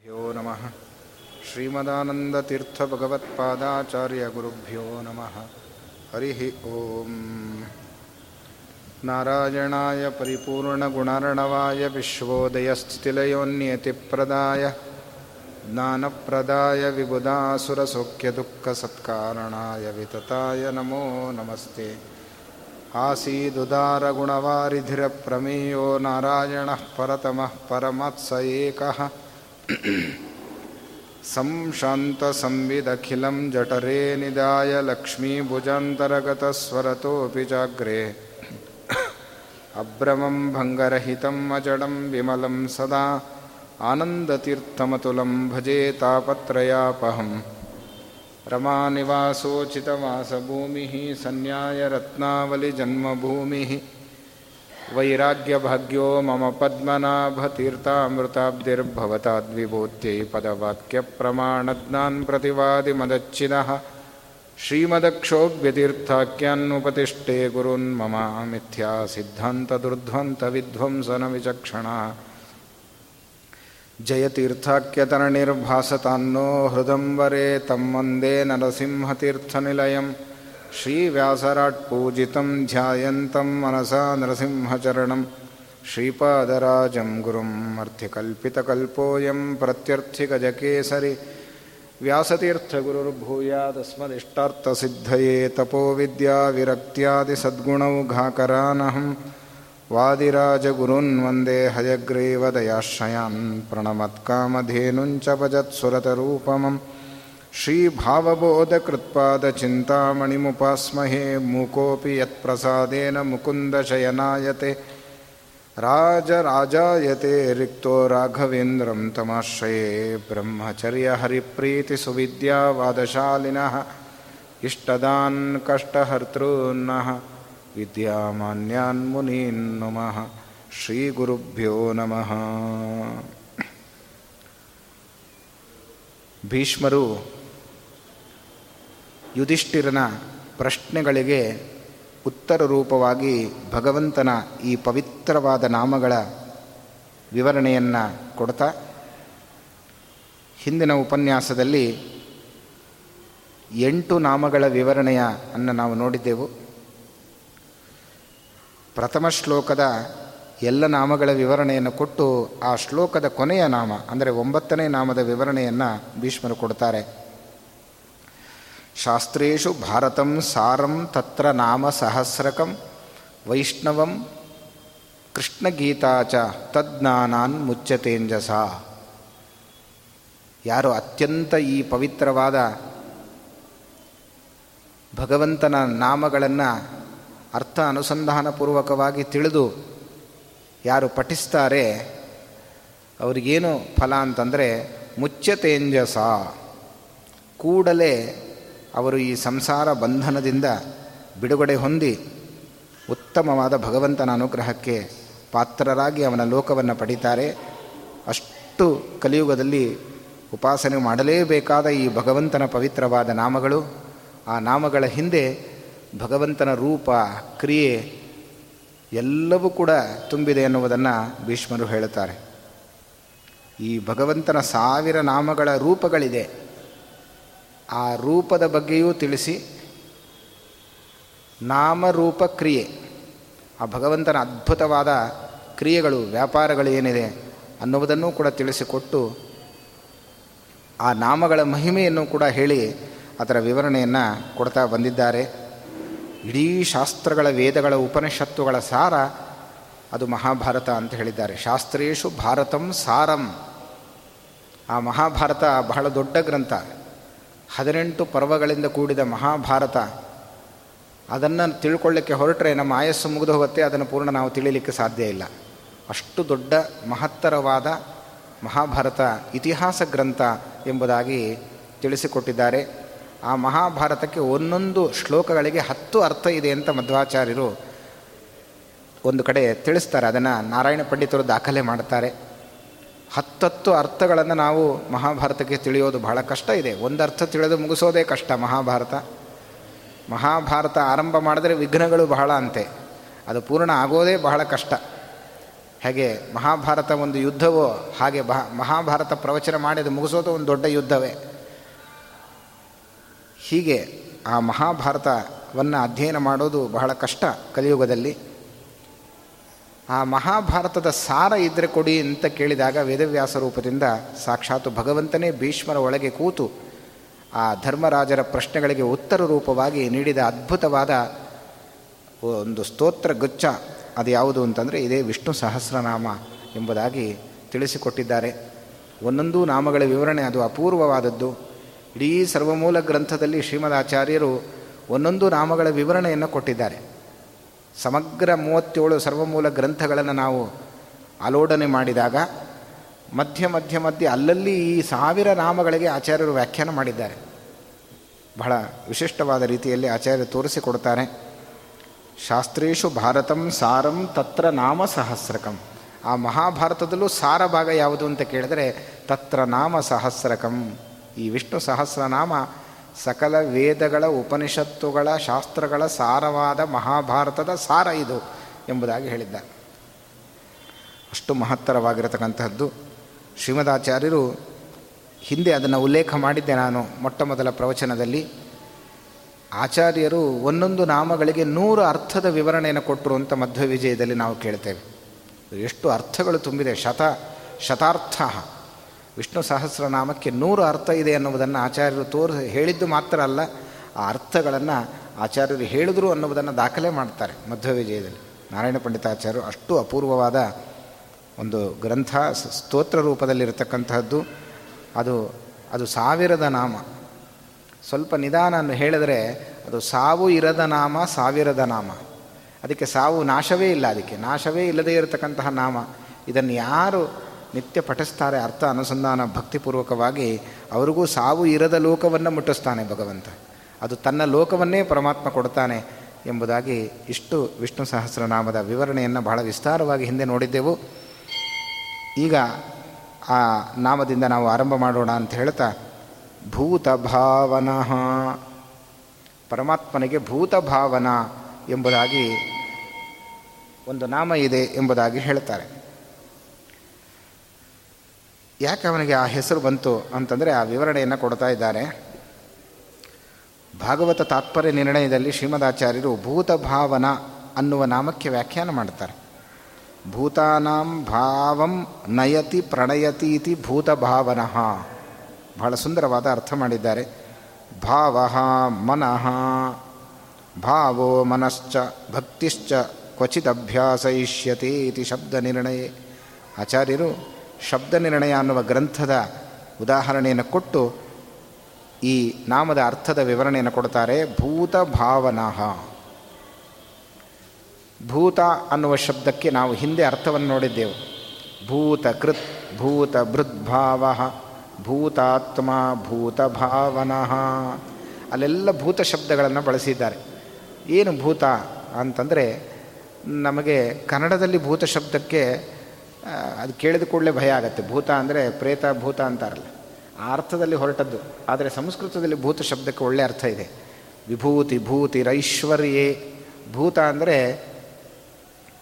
गुरुभ्यो नमः श्रीमदानन्दतीर्थभगवत्पादाचार्यगुरुभ्यो नमः हरिः ॐ नारायणाय परिपूर्णगुणार्णवाय विश्वोदयस्थितिलयोन्यतिप्रदाय ज्ञानप्रदाय विबुधासुरसौख्यदुःखसत्कारणाय वितताय नमो नमस्ते आसीदुदारगुणवारिधिरप्रमेयो नारायणः परतमः परमत्स एकः संशान्तसंविदखिलं जठरे निदाय लक्ष्मीभुजान्तरगतस्वरतोऽपि चाग्रे अभ्रमं भङ्गरहितम् अजडं विमलं सदा आनन्दतीर्थमतुलं भजे तापत्रयापहम् रमानिवासोचितवासभूमिः, सन्न्यायरत्नावलिजन्मभूमिः। वैराग्यभाग्यो मम पद्मनाभतीर्थामृताब्धिर्भवताद्विभूत्यै पदवाक्यप्रमाणज्ञान्प्रतिवादिमदच्छिदः श्रीमदक्षोभ्यतीर्थाख्यान्नुपतिष्ठे गुरुन्मम मिथ्या सिद्धान्तदुर्ध्वन्तविध्वंसनविचक्षणः जयतीर्थाख्यतरणिर्भासतान्नो नो हृदंबरे तं वंदे नरसिंहतीर्थनिलयम्। श्रीव्यासराट्पूजितं ध्यायन्तं मनसा नरसिंहचरणं श्रीपादराजं गुरुम् अर्थिकल्पितकल्पोऽयं प्रत्यर्थिगजकेसरि व्यासतीर्थगुरुर्भूयादस्मदिष्टार्थसिद्धये तपोविद्याविरक्त्यादिसद्गुणौघाकरानहं वादिराजगुरून् वन्दे हयग्रीवदयाश्रयान् प्रणमत्कामधेनुञ्च भजत्सुरतरूपमं श्रीभावबोधकृत्पादचिन्तामणिमुपास्महे मूकोऽपि यत्प्रसादेन मुकुन्दशयनायते राजराजायते रिक्तो राघवेन्द्रं तमाश्रये ब्रह्मचर्यहरिप्रीतिसुविद्यावादशालिनः इष्टदान् कष्टहर्तॄन्नः ವಿದ್ಯಾಮಾನ್ಯಾನ್ ಮುನೀನ್ ನಮಃ ಶ್ರೀಗುರುಭ್ಯೋ ನಮಃ ಭೀಷ್ಮರು ಯುಧಿಷ್ಠಿರನ ಪ್ರಶ್ನೆಗಳಿಗೆ ಉತ್ತರ ರೂಪವಾಗಿ ಭಗವಂತನ ಈ ಪವಿತ್ರವಾದ ನಾಮಗಳ ವಿವರಣೆಯನ್ನು ಕೊಡ್ತಾ, ಹಿಂದಿನ ಉಪನ್ಯಾಸದಲ್ಲಿ ಎಂಟು ನಾಮಗಳ ವಿವರಣೆಯ ಅನ್ನು ನಾವು ನೋಡಿದ್ದೆವು. ಪ್ರಥಮ ಶ್ಲೋಕದ ಎಲ್ಲ ನಾಮಗಳ ವಿವರಣೆಯನ್ನು ಕೊಟ್ಟು ಆ ಶ್ಲೋಕದ ಕೊನೆಯ ನಾಮ, ಅಂದರೆ ಒಂಬತ್ತನೇ ನಾಮದ ವಿವರಣೆಯನ್ನು ಭೀಷ್ಮರು ಕೊಡ್ತಾರೆ. ಶಾಸ್ತ್ರೇಶು ಭಾರತಂ ಸಾರಂ ತತ್ರ ನಾಮ ಸಹಸ್ರಕಂ ವೈಷ್ಣವಂ ಕೃಷ್ಣಗೀತಾಚ ತಜ್ಞಾನಾನ್ ಮುಚ್ಚತೇಂಜಸ ಯಾರು ಅತ್ಯಂತ ಈ ಪವಿತ್ರವಾದ ಭಗವಂತನ ನಾಮಗಳನ್ನು ಅರ್ಥ ಅನುಸಂಧಾನಪೂರ್ವಕವಾಗಿ ತಿಳಿದು ಯಾರು ಪಠಿಸ್ತಾರೆ, ಅವ್ರಿಗೇನು ಫಲ ಅಂತಂದರೆ ಮುಚ್ಚತೇಂಜಸ ಕೂಡಲೇ ಅವರು ಈ ಸಂಸಾರ ಬಂಧನದಿಂದ ಬಿಡುಗಡೆ ಹೊಂದಿ ಉತ್ತಮವಾದ ಭಗವಂತನ ಅನುಗ್ರಹಕ್ಕೆ ಪಾತ್ರರಾಗಿ ಅವನ ಲೋಕವನ್ನು ಪಡಿತಾರೆ. ಅಷ್ಟು ಕಲಿಯುಗದಲ್ಲಿ ಉಪಾಸನೆ ಮಾಡಲೇಬೇಕಾದ ಈ ಭಗವಂತನ ಪವಿತ್ರವಾದ ನಾಮಗಳು, ಆ ನಾಮಗಳ ಹಿಂದೆ ಭಗವಂತನ ರೂಪ, ಕ್ರಿಯೆ ಎಲ್ಲವೂ ಕೂಡ ತುಂಬಿದೆ ಎನ್ನುವುದನ್ನು ಭೀಷ್ಮರು ಹೇಳುತ್ತಾರೆ. ಈ ಭಗವಂತನ ಸಾವಿರ ನಾಮಗಳ ರೂಪಗಳಿದೆ. ಆ ರೂಪದ ಬಗ್ಗೆಯೂ ತಿಳಿಸಿ. ನಾಮರೂಪ ಕ್ರಿಯೆ. ಆ ಭಗವಂತನ ಅದ್ಭುತವಾದ ಕ್ರಿಯೆಗಳು ವ್ಯಾಪಾರಗಳು ಏನಿದೆ ಅನ್ನುವುದನ್ನು ಕೂಡ ತಿಳಿಸಿಕೊಟ್ಟು ಆ ನಾಮಗಳ ಮಹಿಮೆಯನ್ನು ಕೂಡ ಹೇಳಿ ಅದರ ವಿವರಣೆಯನ್ನು ಕೊಡ್ತಾ ಬಂದಿದ್ದಾರೆ. ಇಡೀ ಶಾಸ್ತ್ರಗಳ, ವೇದಗಳ, ಉಪನಿಷತ್ತುಗಳ ಸಾರ ಅದು ಮಹಾಭಾರತ ಅಂತ ಹೇಳಿದ್ದಾರೆ. ಶಾಸ್ತ್ರೇಶು ಭಾರತಂ ಸಾರಂ. ಆ ಮಹಾಭಾರತ ಬಹಳ ದೊಡ್ಡ ಗ್ರಂಥ. ಹದಿನೆಂಟು ಪರ್ವಗಳಿಂದ ಕೂಡಿದ ಮಹಾಭಾರತ, ಅದನ್ನು ತಿಳ್ಕೊಳ್ಳಿಕ್ಕೆ ಹೊರಟರೆ ನಮ್ಮ ಆಯಸ್ಸು ಮುಗಿದು ಹೋಗುತ್ತೆ, ಅದನ್ನು ಪೂರ್ಣ ನಾವು ತಿಳಿಲಿಕ್ಕೆ ಸಾಧ್ಯ ಇಲ್ಲ. ಅಷ್ಟು ದೊಡ್ಡ ಮಹತ್ತರವಾದ ಮಹಾಭಾರತ ಇತಿಹಾಸ ಗ್ರಂಥ ಎಂಬುದಾಗಿ ತಿಳಿಸಿಕೊಟ್ಟಿದ್ದಾರೆ. ಆ ಮಹಾಭಾರತಕ್ಕೆ ಒಂದೊಂದು ಶ್ಲೋಕಗಳಿಗೆ ಹತ್ತು ಅರ್ಥ ಇದೆ ಅಂತ ಮಧ್ವಾಚಾರ್ಯರು ಒಂದು ಕಡೆ ತಿಳಿಸ್ತಾರೆ. ಅದನ್ನು ನಾರಾಯಣ ಪಂಡಿತರು ದಾಖಲೆ ಮಾಡ್ತಾರೆ. ಹತ್ತತ್ತು ಅರ್ಥಗಳನ್ನು ನಾವು ಮಹಾಭಾರತಕ್ಕೆ ತಿಳಿಯೋದು ಬಹಳ ಕಷ್ಟ ಇದೆ. ಒಂದು ಅರ್ಥ ತಿಳಿದು ಮುಗಿಸೋದೇ ಕಷ್ಟ ಮಹಾಭಾರತ. ಮಹಾಭಾರತ ಆರಂಭ ಮಾಡಿದ್ರೆ ವಿಘ್ನಗಳು ಬಹಳ ಅಂತೆ. ಅದು ಪೂರ್ಣ ಆಗೋದೇ ಬಹಳ ಕಷ್ಟ. ಹಾಗೆ ಮಹಾಭಾರತ ಒಂದು ಯುದ್ಧವೋ ಹಾಗೆ ಮಹಾಭಾರತ ಪ್ರವಚನ ಮಾಡಿದ ಮುಗಿಸೋದು ಒಂದು ದೊಡ್ಡ ಯುದ್ಧವೇ. ಹೀಗೆ ಆ ಮಹಾಭಾರತವನ್ನು ಅಧ್ಯಯನ ಮಾಡೋದು ಬಹಳ ಕಷ್ಟ ಕಲಿಯುಗದಲ್ಲಿ. ಆ ಮಹಾಭಾರತದ ಸಾರ ಇದ್ರೆ ಕೊಡಿ ಅಂತ ಕೇಳಿದಾಗ ವೇದವ್ಯಾಸ ರೂಪದಿಂದ ಸಾಕ್ಷಾತ್ ಭಗವಂತನೇ ಭೀಷ್ಮರ ಒಳಗೆ ಕೂತು ಆ ಧರ್ಮರಾಜರ ಪ್ರಶ್ನೆಗಳಿಗೆ ಉತ್ತರ ರೂಪವಾಗಿ ನೀಡಿದ ಅದ್ಭುತವಾದ ಒಂದು ಸ್ತೋತ್ರ ಗುಚ್ಛ. ಅದು ಯಾವುದು ಅಂತಂದರೆ ಇದೇ ವಿಷ್ಣು ಸಹಸ್ರನಾಮ ಎಂಬುದಾಗಿ ತಿಳಿಸಿಕೊಟ್ಟಿದ್ದಾರೆ. ಒಂದೊಂದು ನಾಮಗಳ ವಿವರಣೆ ಅದು ಅಪೂರ್ವವಾದದ್ದು. ಇಡೀ ಸರ್ವಮೂಲ ಗ್ರಂಥದಲ್ಲಿ ಶ್ರೀಮದಾಚಾರ್ಯರು ಒಂದೊಂದು ನಾಮಗಳ ವಿವರಣೆಯನ್ನು ಕೊಟ್ಟಿದ್ದಾರೆ. ಸಮಗ್ರ ಮೂವತ್ತೇಳು ಸರ್ವಮೂಲ ಗ್ರಂಥಗಳನ್ನು ನಾವು ಆಲೋಡನೆ ಮಾಡಿದಾಗ, ಮಧ್ಯ ಮಧ್ಯ ಮಧ್ಯೆ ಅಲ್ಲಲ್ಲಿ ಈ ಸಾವಿರ ನಾಮಗಳಿಗೆ ಆಚಾರ್ಯರು ವ್ಯಾಖ್ಯಾನ ಮಾಡಿದ್ದಾರೆ. ಬಹಳ ವಿಶಿಷ್ಟವಾದ ರೀತಿಯಲ್ಲಿ ಆಚಾರ್ಯರು ತೋರಿಸಿಕೊಡ್ತಾರೆ. ಶಾಸ್ತ್ರೇಶು ಭಾರತಂ ಸಾರಂ ತತ್ರ ನಾಮ ಸಹಸ್ರಕಂ. ಆ ಮಹಾಭಾರತದಲ್ಲೂ ಸಾರ ಭಾಗ ಯಾವುದು ಅಂತ ಕೇಳಿದರೆ, ತತ್ರ ನಾಮ ಸಹಸ್ರಕಂ. ಈ ವಿಷ್ಣು ಸಹಸ್ರನಾಮ ಸಕಲ ವೇದಗಳ ಉಪನಿಷತ್ತುಗಳ ಶಾಸ್ತ್ರಗಳ ಸಾರವಾದ ಮಹಾಭಾರತದ ಸಾರ ಇದು ಎಂಬುದಾಗಿ ಹೇಳಿದ್ದಾರೆ. ಅಷ್ಟು ಮಹತ್ತರವಾಗಿರತಕ್ಕಂತಹದ್ದು. ಶ್ರೀಮದಾಚಾರ್ಯರು ಹಿಂದೆ ಅದನ್ನು ಉಲ್ಲೇಖ ಮಾಡಿದ್ದೆ ನಾನು ಮೊಟ್ಟ ಮೊದಲ ಪ್ರವಚನದಲ್ಲಿ. ಆಚಾರ್ಯರು ಒಂದೊಂದು ನಾಮಗಳಿಗೆ ನೂರು ಅರ್ಥದ ವಿವರಣೆಯನ್ನು ಕೊಟ್ಟರು ಅಂತ ಮಧ್ವ ವಿಜಯದಲ್ಲಿ ನಾವು ಕೇಳ್ತೇವೆ. ಎಷ್ಟು ಅರ್ಥಗಳು ತುಂಬಿದೆ. ಶತ ಶತಾರ್ಥ ವಿಷ್ಣು ಸಹಸ್ರನಾಮಕ್ಕೆ ನೂರು ಅರ್ಥ ಇದೆ ಅನ್ನುವುದನ್ನು ಆಚಾರ್ಯರು ತೋರಿಸ ಹೇಳಿದ್ದು ಮಾತ್ರ ಅಲ್ಲ, ಆ ಅರ್ಥಗಳನ್ನು ಆಚಾರ್ಯರು ಹೇಳಿದ್ರು ಅನ್ನುವುದನ್ನು ದಾಖಲೆ ಮಾಡ್ತಾರೆ ಮಧ್ವ ವಿಜಯದಲ್ಲಿ. ನಾರಾಯಣ ಪಂಡಿತಾಚಾರ್ಯರು ಅಷ್ಟು ಅಪೂರ್ವವಾದ ಒಂದು ಗ್ರಂಥ ಸ್ತೋತ್ರ ರೂಪದಲ್ಲಿರತಕ್ಕಂತಹದ್ದು. ಅದು ಅದು ಸಾವಿರದ ನಾಮ. ಸ್ವಲ್ಪ ನಿಧಾನ ಹೇಳಿದರೆ ಅದು ಸಾವು ಇರದ ನಾಮ, ಸಾವಿರದ ನಾಮ. ಅದಕ್ಕೆ ಸಾವು ನಾಶವೇ ಇಲ್ಲ ಅದಕ್ಕೆ. ನಾಶವೇ ಇಲ್ಲದೇ ಇರತಕ್ಕಂತಹ ನಾಮ. ಇದನ್ನು ಯಾರು ನಿತ್ಯ ಪಠಿಸ್ತಾರೆ ಅರ್ಥ ಅನುಸಂಧಾನ ಭಕ್ತಿಪೂರ್ವಕವಾಗಿ, ಅವರಿಗೂ ಸಾವು ಇರದ ಲೋಕವನ್ನು ಮುಟ್ಟಿಸ್ತಾನೆ ಭಗವಂತ. ಅದು ತನ್ನ ಲೋಕವನ್ನೇ ಪರಮಾತ್ಮ ಕೊಡ್ತಾನೆ ಎಂಬುದಾಗಿ ಇಷ್ಟು ವಿಷ್ಣು ಸಹಸ್ರನಾಮದ ವಿವರಣೆಯನ್ನು ಬಹಳ ವಿಸ್ತಾರವಾಗಿ ಹಿಂದೆ ನೋಡಿದ್ದೆವು. ಈಗ ಆ ನಾಮದಿಂದ ನಾವು ಆರಂಭ ಮಾಡೋಣ ಅಂತ ಹೇಳ್ತಾ, ಭೂತ ಭಾವನಾ. ಪರಮಾತ್ಮನಿಗೆ ಭೂತ ಭಾವನ ಎಂಬುದಾಗಿ ಒಂದು ನಾಮ ಇದೆ ಎಂಬುದಾಗಿ ಹೇಳ್ತಾರೆ. ಯಾಕೆ ಅವನಿಗೆ ಆ ಹೆಸರು ಬಂತು ಅಂತಂದರೆ ಆ ವಿವರಣೆಯನ್ನು ಕೊಡ್ತಾ ಇದ್ದಾರೆ. ಭಾಗವತ ತಾತ್ಪರ್ಯ ನಿರ್ಣಯದಲ್ಲಿ ಶ್ರೀಮದಾಚಾರ್ಯರು ಭೂತಭಾವನ ಅನ್ನುವ ನಾಮಕ್ಕೆ ವ್ಯಾಖ್ಯಾನ ಮಾಡ್ತಾರೆ ಭೂತಾನಾಂ ಭಾವಂ ನಯತಿ ಪ್ರಣಯತಿ ಇತಿ ಭೂತಭಾವನಃ ಬಹಳ ಸುಂದರವಾದ ಅರ್ಥ ಮಾಡಿದ್ದಾರೆ. ಭಾವ ಮನಃ ಭಾವೋ ಮನಶ್ಚ ಭಕ್ತಿಶ್ಚ ಕ್ವಚಿತ್ ಅಭ್ಯಾಸಯಿಷ್ಯತೆ ಇತಿ ಶಬ್ದ ನಿರ್ಣಯ. ಆಚಾರ್ಯರು ಶಬ್ದ ನಿರ್ಣಯ ಅನ್ನುವ ಗ್ರಂಥದ ಉದಾಹರಣೆಯನ್ನು ಕೊಟ್ಟು ಈ ನಾಮದ ಅರ್ಥದ ವಿವರಣೆಯನ್ನು ಕೊಡ್ತಾರೆ ಭೂತ ಭಾವನಃ. ಭೂತ ಅನ್ನುವ ಶಬ್ದಕ್ಕೆ ನಾವು ಹಿಂದೆ ಅರ್ಥವನ್ನು ನೋಡಿದ್ದೆವು. ಭೂತ ಕೃತ್, ಭೂತ ಭೃದ್ಭಾವ ಭೂತಾತ್ಮ ಭೂತ ಭಾವನಃ. ಅಲ್ಲೆಲ್ಲ ಭೂತ ಶಬ್ದಗಳನ್ನು ಬಳಸಿದ್ದಾರೆ. ಏನು ಭೂತ ಅಂತಂದರೆ ನಮಗೆ ಕನ್ನಡದಲ್ಲಿ ಭೂತ ಶಬ್ದಕ್ಕೆ ಅದು ಕೇಳಿದ ಕೂಡಲೇ ಭಯ ಆಗುತ್ತೆ. ಭೂತ ಅಂದರೆ ಪ್ರೇತ, ಭೂತ ಅಂತಾರಲ್ಲ. ಆ ಅರ್ಥದಲ್ಲಿ ಹೊರಟದ್ದು. ಆದರೆ ಸಂಸ್ಕೃತದಲ್ಲಿ ಭೂತ ಶಬ್ದಕ್ಕೆ ಒಳ್ಳೆಯ ಅರ್ಥ ಇದೆ. ವಿಭೂತಿ ಭೂತಿ ರೈಶ್ವರ್ಯೇ ಭೂತ ಅಂದರೆ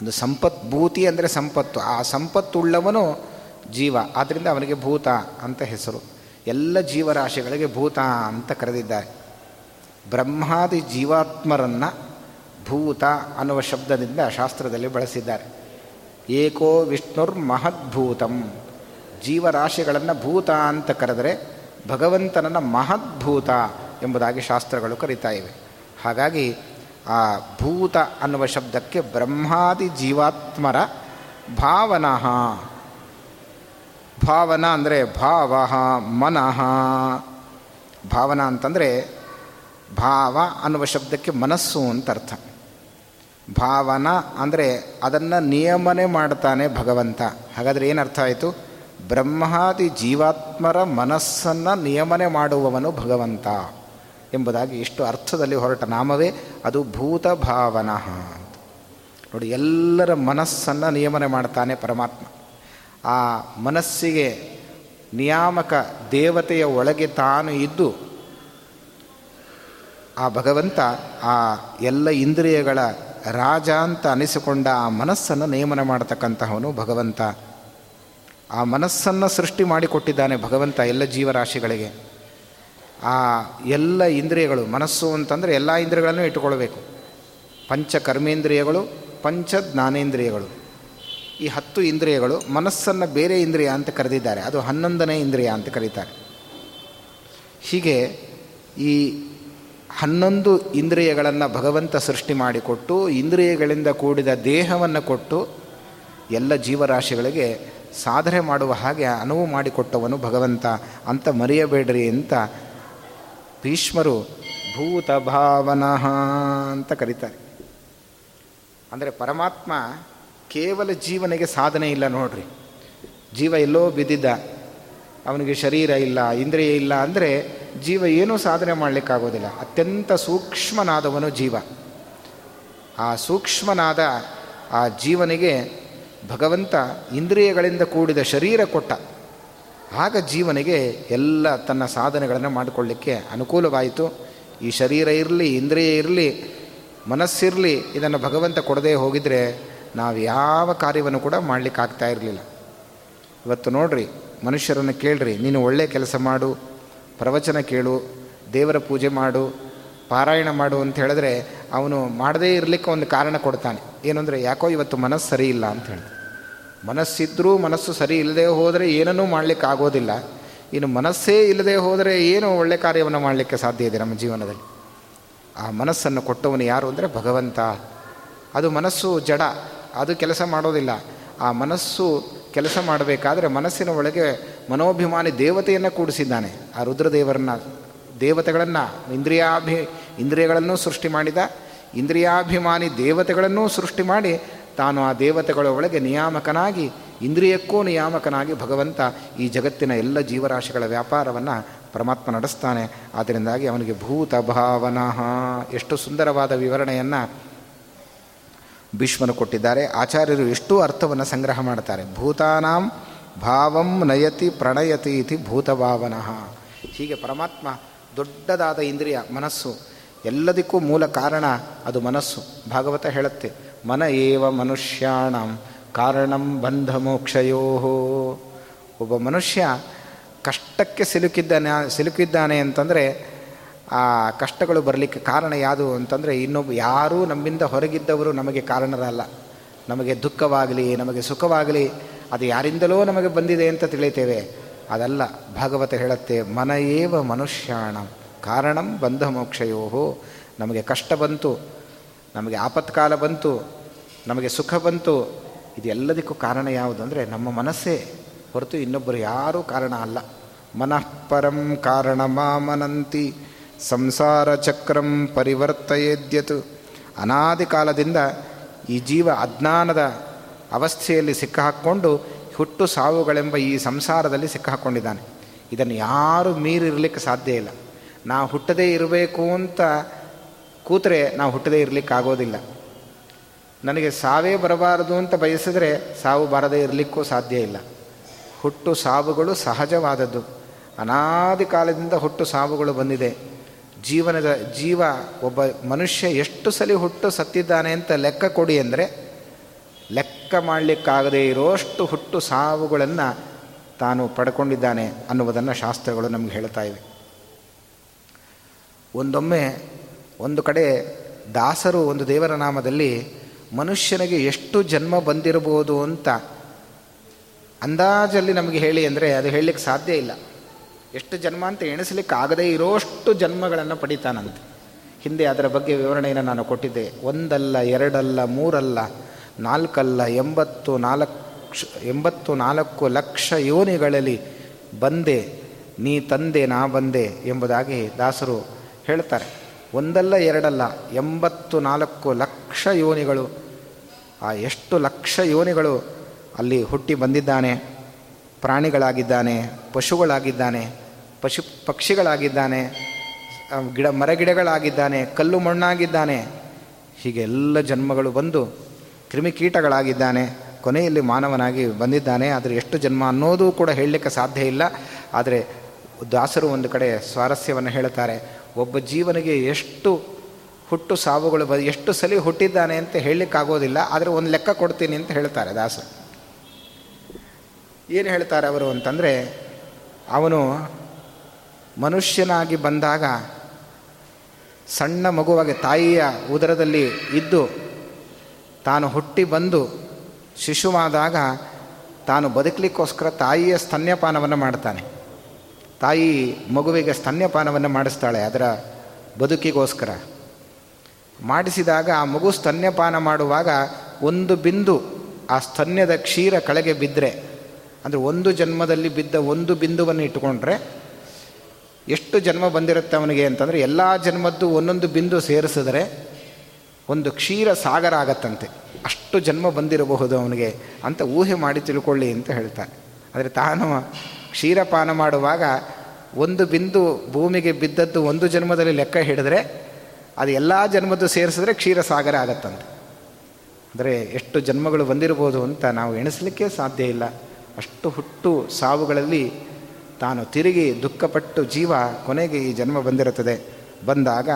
ಒಂದು ಸಂಪತ್, ಭೂತಿ ಅಂದರೆ ಸಂಪತ್ತು. ಆ ಸಂಪತ್ತುಳ್ಳವನು ಜೀವ. ಆದ್ದರಿಂದ ಅವನಿಗೆ ಭೂತ ಅಂತ ಹೆಸರು. ಎಲ್ಲ ಜೀವರಾಶಿಗಳಿಗೆ ಭೂತ ಅಂತ ಕರೆದಿದ್ದಾರೆ. ಬ್ರಹ್ಮಾದಿ ಜೀವಾತ್ಮರನ್ನು ಭೂತ ಅನ್ನುವ ಶಬ್ದದಿಂದ ಶಾಸ್ತ್ರದಲ್ಲಿ ಬಳಸಿದ್ದಾರೆ. ಏಕೋ ವಿಷ್ಣುರ್ ಮಹದ್ಭೂತಂ ಜೀವರಾಶಿಗಳನ್ನು ಭೂತ ಅಂತ ಕರೆದರೆ ಭಗವಂತನನ್ನು ಮಹದ್ಭೂತ ಎಂಬುದಾಗಿ ಶಾಸ್ತ್ರಗಳು ಕರೀತಾ ಇವೆ. ಹಾಗಾಗಿ ಆ ಭೂತ ಅನ್ನುವ ಶಬ್ದಕ್ಕೆ ಬ್ರಹ್ಮಾದಿ ಜೀವಾತ್ಮರ ಭಾವನಃ. ಭಾವನ ಅಂದರೆ ಭಾವ, ಮನಃ. ಭಾವನ ಅಂತಂದರೆ ಭಾವ ಅನ್ನುವ ಶಬ್ದಕ್ಕೆ ಮನಸ್ಸು ಅಂತ ಅರ್ಥ. ಭಾವನ ಅಂದರೆ ಅದನ್ನು ನಿಯಮನೆ ಮಾಡ್ತಾನೆ ಭಗವಂತ. ಹಾಗಾದರೆ ಏನರ್ಥ ಆಯಿತು? ಬ್ರಹ್ಮಾದಿ ಜೀವಾತ್ಮರ ಮನಸ್ಸನ್ನು ನಿಯಮನೆ ಮಾಡುವವನು ಭಗವಂತ ಎಂಬುದಾಗಿ ಇಷ್ಟು ಅರ್ಥದಲ್ಲಿ ಹೊರಟ ನಾಮವೇ, ಅದು ಭೂತ ಭಾವನ ನೋಡಿ, ಎಲ್ಲರ ಮನಸ್ಸನ್ನು ನಿಯಮನೆ ಮಾಡ್ತಾನೆ ಪರಮಾತ್ಮ. ಆ ಮನಸ್ಸಿಗೆ ನಿಯಾಮಕ ದೇವತೆಯ ಒಳಗೆ ತಾನು ಇದ್ದು, ಆ ಭಗವಂತ ಆ ಎಲ್ಲ ಇಂದ್ರಿಯಗಳ ರಾಜ ಅಂತ ಅನಿಸಿಕೊಂಡ ಆ ಮನಸ್ಸನ್ನು ನೇಮನ ಮಾಡತಕ್ಕಂತಹವನು ಭಗವಂತ. ಆ ಮನಸ್ಸನ್ನು ಸೃಷ್ಟಿ ಮಾಡಿಕೊಟ್ಟಿದ್ದಾನೆ ಭಗವಂತ ಎಲ್ಲ ಜೀವರಾಶಿಗಳಿಗೆ. ಆ ಎಲ್ಲ ಇಂದ್ರಿಯಗಳು, ಮನಸ್ಸು ಅಂತಂದರೆ ಎಲ್ಲ ಇಂದ್ರಿಯಗಳನ್ನು ಇಟ್ಟುಕೊಳ್ಬೇಕು. ಪಂಚ ಕರ್ಮೇಂದ್ರಿಯಗಳು, ಪಂಚ ಜ್ಞಾನೇಂದ್ರಿಯಗಳು. ಈ ಹತ್ತು ಇಂದ್ರಿಯಗಳು ಮನಸ್ಸನ್ನು ಬೇರೆ ಇಂದ್ರಿಯ ಅಂತ ಕರೆದಿದ್ದಾರೆ. ಅದು ಹನ್ನೊಂದನೇ ಇಂದ್ರಿಯ ಅಂತ ಕರೀತಾರೆ. ಹೀಗೆ ಈ ಹನ್ನೊಂದು ಇಂದ್ರಿಯಗಳನ್ನು ಭಗವಂತ ಸೃಷ್ಟಿ ಮಾಡಿಕೊಟ್ಟು, ಇಂದ್ರಿಯಗಳಿಂದ ಕೂಡಿದ ದೇಹವನ್ನು ಕೊಟ್ಟು ಎಲ್ಲ ಜೀವರಾಶಿಗಳಿಗೆ ಸಾಧನೆ ಮಾಡುವ ಹಾಗೆ ಅನುವು ಮಾಡಿಕೊಟ್ಟವನು ಭಗವಂತ ಅಂತ ಮರೆಯಬೇಡ್ರಿ ಅಂತ ಭೀಷ್ಮರು ಭೂತ ಭಾವನಃ ಅಂತ ಕರೀತಾರೆ. ಅಂದರೆ ಪರಮಾತ್ಮ ಕೇವಲ ಜೀವನಿಗೆ ಸಾಧನೆ ಇಲ್ಲ ನೋಡ್ರಿ. ಜೀವ ಎಲ್ಲೋ ಬಿದ್ದಿದ್ದ ಅವನಿಗೆ ಶರೀರ ಇಲ್ಲ, ಇಂದ್ರಿಯ ಇಲ್ಲ ಅಂದರೆ ಜೀವ ಏನೂ ಸಾಧನೆ ಮಾಡಲಿಕ್ಕಾಗೋದಿಲ್ಲ. ಅತ್ಯಂತ ಸೂಕ್ಷ್ಮನಾದವನು ಜೀವ. ಆ ಸೂಕ್ಷ್ಮನಾದ ಆ ಜೀವನಿಗೆ ಭಗವಂತ ಇಂದ್ರಿಯಗಳಿಂದ ಕೂಡಿದ ಶರೀರ ಕೊಟ್ಟ. ಆಗ ಜೀವನಿಗೆ ಎಲ್ಲ ತನ್ನ ಸಾಧನೆಗಳನ್ನು ಮಾಡಿಕೊಳ್ಳಿಕ್ಕೆ ಅನುಕೂಲವಾಯಿತು. ಈ ಶರೀರ ಇರಲಿ, ಇಂದ್ರಿಯ ಇರಲಿ, ಮನಸ್ಸಿರಲಿ ಇದನ್ನು ಭಗವಂತ ಕೊಡದೇ ಹೋಗಿದರೆ ನಾವು ಯಾವ ಕಾರ್ಯವನ್ನು ಕೂಡ ಮಾಡಲಿಕ್ಕಾಗ್ತಾ ಇರಲಿಲ್ಲ. ಇವತ್ತು ನೋಡ್ರಿ ಮನುಷ್ಯರನ್ನು ಕೇಳ್ರಿ, ನೀನು ಒಳ್ಳೆಯ ಕೆಲಸ ಮಾಡು, ಪ್ರವಚನ ಕೇಳು, ದೇವರ ಪೂಜೆ ಮಾಡು, ಪಾರಾಯಣ ಮಾಡು ಅಂತ ಹೇಳಿದ್ರೆ ಅವನು ಮಾಡದೇ ಇರಲಿಕ್ಕೆ ಒಂದು ಕಾರಣ ಕೊಡ್ತಾನೆ. ಏನಂದರೆ ಯಾಕೋ ಇವತ್ತು ಮನಸ್ಸು ಸರಿ ಇಲ್ಲ ಅಂತ ಹೇಳಿ. ಮನಸ್ಸಿದ್ರೂ ಮನಸ್ಸು ಸರಿ ಇಲ್ಲದೆ ಹೋದರೆ ಏನನ್ನೂ ಮಾಡಲಿಕ್ಕೆ ಆಗೋದಿಲ್ಲ. ಇನ್ನು ಮನಸ್ಸೇ ಇಲ್ಲದೆ ಹೋದರೆ ಏನು ಒಳ್ಳೆ ಕಾರ್ಯವನ್ನು ಮಾಡಲಿಕ್ಕೆ ಸಾಧ್ಯ ಇದೆ ನಮ್ಮ ಜೀವನದಲ್ಲಿ? ಆ ಮನಸ್ಸನ್ನು ಕೊಟ್ಟವನು ಯಾರು ಅಂದರೆ ಭಗವಂತ. ಅದು ಮನಸ್ಸು ಜಡ, ಅದು ಕೆಲಸ ಮಾಡೋದಿಲ್ಲ. ಆ ಮನಸ್ಸು ಕೆಲಸ ಮಾಡಬೇಕಾದ್ರೆ ಮನಸ್ಸಿನ ಒಳಗೆ ಮನೋಭಿಮಾನಿ ದೇವತೆಯನ್ನು ಕೂಡಿಸಿದ್ದಾನೆ. ಆ ರುದ್ರದೇವರನ್ನ, ದೇವತೆಗಳನ್ನು, ಇಂದ್ರಿಯಾಭಿ, ಇಂದ್ರಿಯಗಳನ್ನು ಸೃಷ್ಟಿ ಮಾಡಿದ. ಇಂದ್ರಿಯಾಭಿಮಾನಿ ದೇವತೆಗಳನ್ನೂ ಸೃಷ್ಟಿ ಮಾಡಿ ತಾನು ಆ ದೇವತೆಗಳ ಒಳಗೆ ನಿಯಾಮಕನಾಗಿ, ಇಂದ್ರಿಯಕ್ಕೂ ನಿಯಾಮಕನಾಗಿ ಭಗವಂತ ಈ ಜಗತ್ತಿನ ಎಲ್ಲ ಜೀವರಾಶಿಗಳ ವ್ಯಾಪಾರವನ್ನು ಪರಮಾತ್ಮ ನಡೆಸ್ತಾನೆ. ಆದ್ದರಿಂದಾಗಿ ಅವನಿಗೆ ಭೂತ ಭಾವನಃ ಎಷ್ಟು ಸುಂದರವಾದ ವಿವರಣೆಯನ್ನು ಭೀಷ್ಮನು ಕೊಟ್ಟಿದ್ದಾರೆ. ಆಚಾರ್ಯರು ಎಷ್ಟು ಅರ್ಥವನ್ನು ಸಂಗ್ರಹ ಮಾಡ್ತಾರೆ. ಭೂತಾನಾಂ ಭಾವಂ ನಯತಿ ಪ್ರಣಯತಿ ಇತಿ ಭೂತಭಾವನಃ. ಹೀಗೆ ಪರಮಾತ್ಮ ದೊಡ್ಡದಾದ ಇಂದ್ರಿಯ, ಮನಸ್ಸು, ಎಲ್ಲದಕ್ಕೂ ಮೂಲ ಕಾರಣ ಅದು ಮನಸ್ಸು. ಭಾಗವತ ಹೇಳುತ್ತೆ, ಮನ ಏವ ಮನುಷ್ಯಾಣಂ ಕಾರಣಂ ಬಂಧ ಮೋಕ್ಷಯೋ. ಒಬ್ಬ ಮನುಷ್ಯ ಕಷ್ಟಕ್ಕೆ ಸಿಲುಕಿದ್ದಾನೆ ಸಿಲುಕಿದ್ದಾನೆ ಅಂತಂದರೆ ಆ ಕಷ್ಟಗಳು ಬರಲಿಕ್ಕೆ ಕಾರಣ ಯಾವುದು ಅಂತಂದರೆ ಇನ್ನೊಬ್ಬ ಯಾರೂ ನಮ್ಮಿಂದ ಹೊರಗಿದ್ದವರು ನಮಗೆ ಕಾರಣರಲ್ಲ. ನಮಗೆ ದುಃಖವಾಗಲಿ, ನಮಗೆ ಸುಖವಾಗಲಿ, ಅದು ಯಾರಿಂದಲೋ ನಮಗೆ ಬಂದಿದೆ ಅಂತ ತಿಳಿತೇವೆ. ಅದಲ್ಲ, ಭಾಗವತ ಹೇಳುತ್ತೆ, ಮನೆಯೇವ ಮನುಷ್ಯಾಣ, ಕಾರಣಂ ಬಂಧ ಮೋಕ್ಷಯೋಹೋ. ನಮಗೆ ಕಷ್ಟ ಬಂತು, ನಮಗೆ ಆಪತ್ಕಾಲ ಬಂತು, ನಮಗೆ ಸುಖ ಬಂತು. ಇದೆಲ್ಲದಕ್ಕೂ ಕಾರಣ ಯಾವುದು ಅಂದರೆ ನಮ್ಮ ಮನಸ್ಸೇ ಹೊರತು ಇನ್ನೊಬ್ಬರು ಯಾರೂ ಕಾರಣ ಅಲ್ಲ. ಮನಃಪರಂ ಕಾರಣ ಮಾಮನಂತಿ. ಸಂಸಾರ ಚಕ್ರಂ ಪರಿವರ್ತಯೇದ್ಯತು. ಅನಾದಿ ಕಾಲದಿಂದ ಈ ಜೀವ ಅಜ್ಞಾನದ ಅವಸ್ಥೆಯಲ್ಲಿ ಸಿಕ್ಕಹಾಕ್ಕೊಂಡು ಹುಟ್ಟು ಸಾವುಗಳೆಂಬ ಈ ಸಂಸಾರದಲ್ಲಿ ಸಿಕ್ಕಹಾಕ್ಕೊಂಡಿದ್ದಾನೆ ಇದನ್ನು ಯಾರು ಮೀರಿರಲಿಕ್ಕೆ ಸಾಧ್ಯ ಇಲ್ಲ. ನಾವು ಹುಟ್ಟದೇ ಇರಬೇಕು ಅಂತ ಕೂತರೆ ನಾವು ಹುಟ್ಟದೇ ಇರಲಿಕ್ಕೆ ಆಗೋದಿಲ್ಲ ನನಗೆ ಸಾವೇ ಬರಬಾರದು ಅಂತ ಬಯಸಿದ್ರೆ ಸಾವು ಬರದೇ ಇರಲಿಕ್ಕೂ ಸಾಧ್ಯ ಇಲ್ಲ. ಹುಟ್ಟು ಸಾವುಗಳು ಸಹಜವಾದದ್ದು. ಅನಾದಿ ಕಾಲದಿಂದ ಹುಟ್ಟು ಸಾವುಗಳು ಬಂದಿದೆ. ಜೀವನದ ಜೀವ ಒಬ್ಬ ಮನುಷ್ಯ ಎಷ್ಟು ಸಲ ಹುಟ್ಟು ಸತ್ತಿದ್ದಾನೆ ಅಂತ ಲೆಕ್ಕ ಕೊಡಿ ಅಂದರೆ ಲೆಕ್ಕ ಮಾಡಲಿಕ್ಕಾಗದೇ ಇರೋಷ್ಟು ಹುಟ್ಟು ಸಾವುಗಳನ್ನು ತಾನು ಪಡ್ಕೊಂಡಿದ್ದಾನೆ ಅನ್ನುವುದನ್ನು ಶಾಸ್ತ್ರಗಳು ನಮ್ಗೆ ಹೇಳ್ತಾ ಇವೆ. ಒಂದೊಮ್ಮೆ ಒಂದು ಕಡೆ ದಾಸರು ಒಂದು ದೇವರ ನಾಮದಲ್ಲಿ ಮನುಷ್ಯನಿಗೆ ಎಷ್ಟು ಜನ್ಮ ಬಂದಿರಬಹುದು ಅಂತ ಅಂದಾಜಲ್ಲಿ ನಮಗೆ ಹೇಳಿ ಅಂದರೆ ಅದು ಹೇಳಲಿಕ್ಕೆ ಸಾಧ್ಯ ಇಲ್ಲ. ಎಷ್ಟು ಜನ್ಮ ಅಂತ ಎಣಿಸಲಿಕ್ಕೆ ಆಗದೇ ಇರೋಷ್ಟು ಜನ್ಮಗಳನ್ನು ಪಡಿತಾನಂತೆ. ಹಿಂದೆ ಅದರ ಬಗ್ಗೆ ವಿವರಣೆಯನ್ನು ನಾನು ಕೊಟ್ಟಿದ್ದೆ. ಒಂದಲ್ಲ, ಎರಡಲ್ಲ, ಮೂರಲ್ಲ, ನಾಲ್ಕಲ್ಲ, ಎಂಬತ್ತು ನಾಲ್ಕು ಎಂಬತ್ತು ನಾಲ್ಕು ಲಕ್ಷ ಯೋನಿಗಳಲ್ಲಿ ಬಂದೆ, ನೀ ತಂದೆ, ನಾ ಬಂದೆ ಎಂಬುದಾಗಿ ದಾಸರು ಹೇಳ್ತಾರೆ. ಒಂದಲ್ಲ, ಎರಡಲ್ಲ, ಎಂಬತ್ತು ನಾಲ್ಕು ಲಕ್ಷ ಯೋನಿಗಳು. ಆ ಎಷ್ಟು ಲಕ್ಷ ಯೋನಿಗಳು ಅಲ್ಲಿ ಹುಟ್ಟಿ ಬಂದಿದ್ದಾನೆ? ಪ್ರಾಣಿಗಳಾಗಿದ್ದಾನೆ, ಪಶುಗಳಾಗಿದ್ದಾನೆ, ಪಶು ಪಕ್ಷಿಗಳಾಗಿದ್ದಾನೆ ಗಿಡ, ಮರಗಿಡಗಳಾಗಿದ್ದಾನೆ, ಕಲ್ಲು ಮಣ್ಣಾಗಿದ್ದಾನೆ, ಹೀಗೆ ಎಲ್ಲ ಜನ್ಮಗಳು ಬಂದು ಕ್ರಿಮಿಕೀಟಗಳಾಗಿದ್ದಾನೆ, ಕೊನೆಯಲ್ಲಿ ಮಾನವನಾಗಿ ಬಂದಿದ್ದಾನೆ. ಆದರೆ ಎಷ್ಟು ಜನ್ಮ ಅನ್ನೋದು ಕೂಡ ಹೇಳಲಿಕ್ಕೆ ಸಾಧ್ಯ ಇಲ್ಲ. ಆದರೆ ದಾಸರು ಒಂದು ಕಡೆ ಸ್ವಾರಸ್ಯವನ್ನು ಹೇಳ್ತಾರೆ, ಒಬ್ಬ ಜೀವನಿಗೆ ಎಷ್ಟು ಹುಟ್ಟು ಸಾವುಗಳು ಬ, ಎಷ್ಟು ಸಲ ಹುಟ್ಟಿದ್ದಾನೆ ಅಂತ ಹೇಳಲಿಕ್ಕಾಗೋದಿಲ್ಲ, ಆದರೆ ಒಂದು ಲೆಕ್ಕ ಕೊಡ್ತೀನಿ ಅಂತ ಹೇಳ್ತಾರೆ ದಾಸ ಏನು ಹೇಳ್ತಾರೆ ಅವರು ಅಂತಂದರೆ, ಅವನು ಮನುಷ್ಯನಾಗಿ ಬಂದಾಗ ಸಣ್ಣ ಮಗುವಾಗಿ ತಾಯಿಯ ಉದರದಲ್ಲಿ ಇದ್ದು ತಾನು ಹುಟ್ಟಿ ಬಂದು ಶಿಶುವಾದಾಗ ತಾನು ಬದುಕಲಿಕ್ಕೋಸ್ಕರ ತಾಯಿಯ ಸ್ತನ್ಯಪಾನವನ್ನು ಮಾಡ್ತಾನೆ. ತಾಯಿ ಮಗುವಿಗೆ ಸ್ತನ್ಯಪಾನವನ್ನು ಮಾಡಿಸ್ತಾಳೆ ಅದರ ಬದುಕಿಗೋಸ್ಕರ. ಮಾಡಿಸಿದಾಗ ಆ ಮಗು ಸ್ತನ್ಯಪಾನ ಮಾಡುವಾಗ ಒಂದು ಬಿಂದು ಆ ಸ್ತನ್ಯದ ಕ್ಷೀರ ಕಳೆಗೆ ಬಿದ್ದರೆ ಅಂದರೆ ಒಂದು ಜನ್ಮದಲ್ಲಿ ಬಿದ್ದ ಒಂದು ಬಿಂದುವನ್ನು ಇಟ್ಟುಕೊಂಡ್ರೆ ಎಷ್ಟು ಜನ್ಮ ಬಂದಿರುತ್ತೆ ಅವನಿಗೆ ಅಂತಂದರೆ ಎಲ್ಲ ಜನ್ಮದ್ದು ಒಂದೊಂದು ಬಿಂದು ಸೇರಿಸಿದ್ರೆ ಒಂದು ಕ್ಷೀರ ಸಾಗರ ಆಗತ್ತಂತೆ. ಅಷ್ಟು ಜನ್ಮ ಬಂದಿರಬಹುದು ಅವನಿಗೆ ಅಂತ ಊಹೆ ಮಾಡಿ ತಿಳ್ಕೊಳ್ಳಿ ಅಂತ ಹೇಳ್ತಾನೆ. ಆದರೆ ತಾನು ಕ್ಷೀರಪಾನ ಮಾಡುವಾಗ ಒಂದು ಬಿಂದು ಭೂಮಿಗೆ ಬಿದ್ದದ್ದು ಒಂದು ಜನ್ಮದಲ್ಲಿ ಲೆಕ್ಕ ಹಿಡಿದ್ರೆ ಅದು ಎಲ್ಲ ಜನ್ಮದ್ದು ಸೇರಿಸಿದ್ರೆ ಕ್ಷೀರಸಾಗರ ಆಗತ್ತಂತೆ. ಅಂದರೆ ಎಷ್ಟು ಜನ್ಮಗಳು ಬಂದಿರಬಹುದು ಅಂತ ನಾವು ಎಣಿಸಲಿಕ್ಕೆ ಸಾಧ್ಯ ಇಲ್ಲ. ಅಷ್ಟು ಹುಟ್ಟು ಸಾವುಗಳಲ್ಲಿ ತಾನು ತಿರುಗಿ ದುಃಖಪಟ್ಟು ಜೀವ ಕೊನೆಗೆ ಈ ಜನ್ಮ ಬಂದಿರುತ್ತದೆ. ಬಂದಾಗ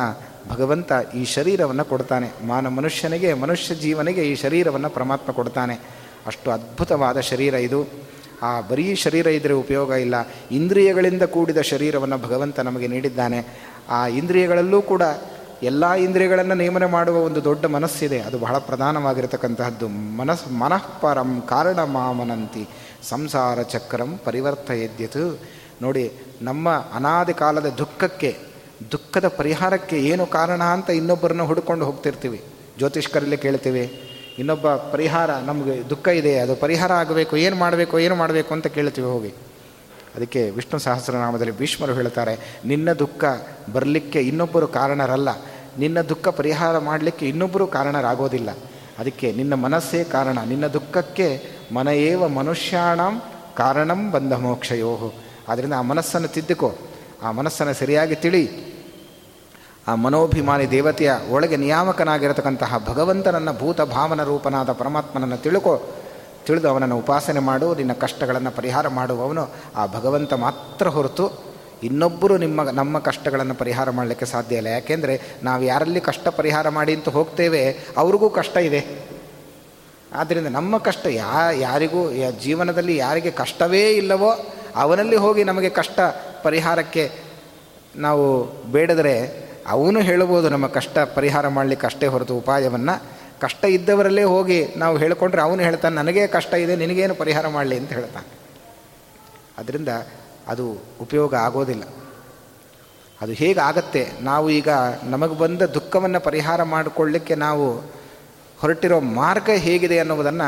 ಭಗವಂತ ಈ ಶರೀರವನ್ನು ಕೊಡ್ತಾನೆ. ಮಾನ ಮನುಷ್ಯನಿಗೆ, ಮನುಷ್ಯ ಜೀವನಿಗೆ ಈ ಶರೀರವನ್ನು ಪರಮಾತ್ಮ ಕೊಡ್ತಾನೆ. ಅಷ್ಟು ಅದ್ಭುತವಾದ ಶರೀರ ಇದು. ಆ ಬರೀ ಶರೀರ ಇದ್ದರೆ ಉಪಯೋಗ ಇಲ್ಲ. ಇಂದ್ರಿಯಗಳಿಂದ ಕೂಡಿದ ಶರೀರವನ್ನು ಭಗವಂತ ನಮಗೆ ನೀಡಿದ್ದಾನೆ. ಆ ಇಂದ್ರಿಯಗಳಲ್ಲೂ ಕೂಡ ಎಲ್ಲ ಇಂದ್ರಿಯಗಳನ್ನು ನೇಮನ ಮಾಡುವ ಒಂದು ದೊಡ್ಡ ಮನಸ್ಸಿದೆ. ಅದು ಬಹಳ ಪ್ರಧಾನವಾಗಿರತಕ್ಕಂತಹದ್ದು. ಮನಸ್ ಮನಃಪರಂ ಕಾರಣ ಮಾಮನಂತಿ. ಸಂಸಾರ ಚಕ್ರಂ ಪರಿವರ್ತಯದ್ಯತು. ನೋಡಿ, ನಮ್ಮ ಅನಾದಿ ಕಾಲದ ದುಃಖಕ್ಕೆ, ದುಃಖದ ಪರಿಹಾರಕ್ಕೆ ಏನು ಕಾರಣ ಅಂತ ಇನ್ನೊಬ್ಬರನ್ನ ಹುಡ್ಕೊಂಡು ಹೋಗ್ತಿರ್ತೀವಿ. ಜ್ಯೋತಿಷ್ಕರಲ್ಲಿ ಕೇಳ್ತೀವಿ, ಇನ್ನೊಬ್ಬ ಪರಿಹಾರ ನಮಗೆ ದುಃಖ ಇದೆ, ಅದು ಪರಿಹಾರ ಆಗಬೇಕು, ಏನು ಮಾಡಬೇಕು ಏನು ಮಾಡಬೇಕು ಅಂತ ಕೇಳ್ತೀವಿ ಹೋಗಿ. ಅದಕ್ಕೆ ವಿಷ್ಣು ಸಹಸ್ರನಾಮದಲ್ಲಿ ಭೀಷ್ಮರು ಹೇಳ್ತಾರೆ, ನಿನ್ನ ದುಃಖ ಬರಲಿಕ್ಕೆ ಇನ್ನೊಬ್ಬರು ಕಾರಣರಲ್ಲ, ನಿನ್ನ ದುಃಖ ಪರಿಹಾರ ಮಾಡಲಿಕ್ಕೆ ಇನ್ನೊಬ್ಬರು ಕಾರಣರಾಗೋದಿಲ್ಲ. ಅದಕ್ಕೆ ನಿನ್ನ ಮನಸ್ಸೇ ಕಾರಣ, ನಿನ್ನ ದುಃಖಕ್ಕೆ ಮನೆಯೇವ ಮನುಷ್ಯಾಣಂ ಕಾರಣಂ ಬಂಧ ಅದರಿಂದ ಆದ್ದರಿಂದ ಆ ಮನಸ್ಸನ್ನು ತಿದ್ದುಕೋ. ಆ ಮನಸ್ಸನ್ನು ಸರಿಯಾಗಿ ತಿಳಿ. ಆ ಮನೋಭಿಮಾನಿ ದೇವತೆಯ ಒಳಗೆ ನಿಯಾಮಕನಾಗಿರತಕ್ಕಂತಹ ಭಗವಂತನನ್ನು ಭೂತ ಭಾವನ ರೂಪನಾದ ಪರಮಾತ್ಮನನ್ನು ತಿಳ್ಕೋ. ತಿಳಿದು ಅವನನ್ನು ಉಪಾಸನೆ ಮಾಡು, ನಿನ್ನ ಕಷ್ಟಗಳನ್ನು ಪರಿಹಾರ ಮಾಡುವವನು ಆ ಭಗವಂತ ಮಾತ್ರ ಹೊರತು ಇನ್ನೊಬ್ಬರು ನಿಮ್ಮ, ನಮ್ಮ ಕಷ್ಟಗಳನ್ನು ಪರಿಹಾರ ಮಾಡಲಿಕ್ಕೆ ಸಾಧ್ಯ ಇಲ್ಲ. ಯಾಕೆಂದರೆ ನಾವು ಯಾರಲ್ಲಿ ಕಷ್ಟ ಪರಿಹಾರ ಮಾಡಿ ಅಂತ ಹೋಗ್ತೇವೆ, ಅವ್ರಿಗೂ ಕಷ್ಟ ಇದೆ. ಆದ್ದರಿಂದ ನಮ್ಮ ಕಷ್ಟ ಯಾ, ಯಾರಿಗೂ ಜೀವನದಲ್ಲಿ ಯಾರಿಗೆ ಕಷ್ಟವೇ ಇಲ್ಲವೋ ಅವನಲ್ಲಿ ಹೋಗಿ ನಮಗೆ ಕಷ್ಟ ಪರಿಹಾರಕ್ಕೆ ನಾವು ಬೇಡದರೆ ಅವನು ಹೇಳ್ಬೋದು ನಮ್ಮ ಕಷ್ಟ ಪರಿಹಾರ ಮಾಡಲಿಕ್ಕೆ ಅಷ್ಟೇ ಹೊರತು ಉಪಾಯವನ್ನು. ಕಷ್ಟ ಇದ್ದವರಲ್ಲೇ ಹೋಗಿ ನಾವು ಹೇಳಿಕೊಂಡ್ರೆ ಅವನು ಹೇಳ್ತಾನೆ, ನನಗೇ ಕಷ್ಟ ಇದೆ, ನಿನಗೇನು ಪರಿಹಾರ ಮಾಡಲಿ ಅಂತ ಹೇಳ್ತಾನೆ. ಅದರಿಂದ ಅದು ಉಪಯೋಗ ಆಗೋದಿಲ್ಲ. ಅದು ಹೇಗಾಗತ್ತೆ? ನಾವು ಈಗ ನಮಗೆ ಬಂದ ದುಃಖವನ್ನು ಪರಿಹಾರ ಮಾಡಿಕೊಳ್ಳಿಕ್ಕೆ ನಾವು ಹೊರಟಿರೋ ಮಾರ್ಗ ಹೇಗಿದೆ ಅನ್ನುವುದನ್ನು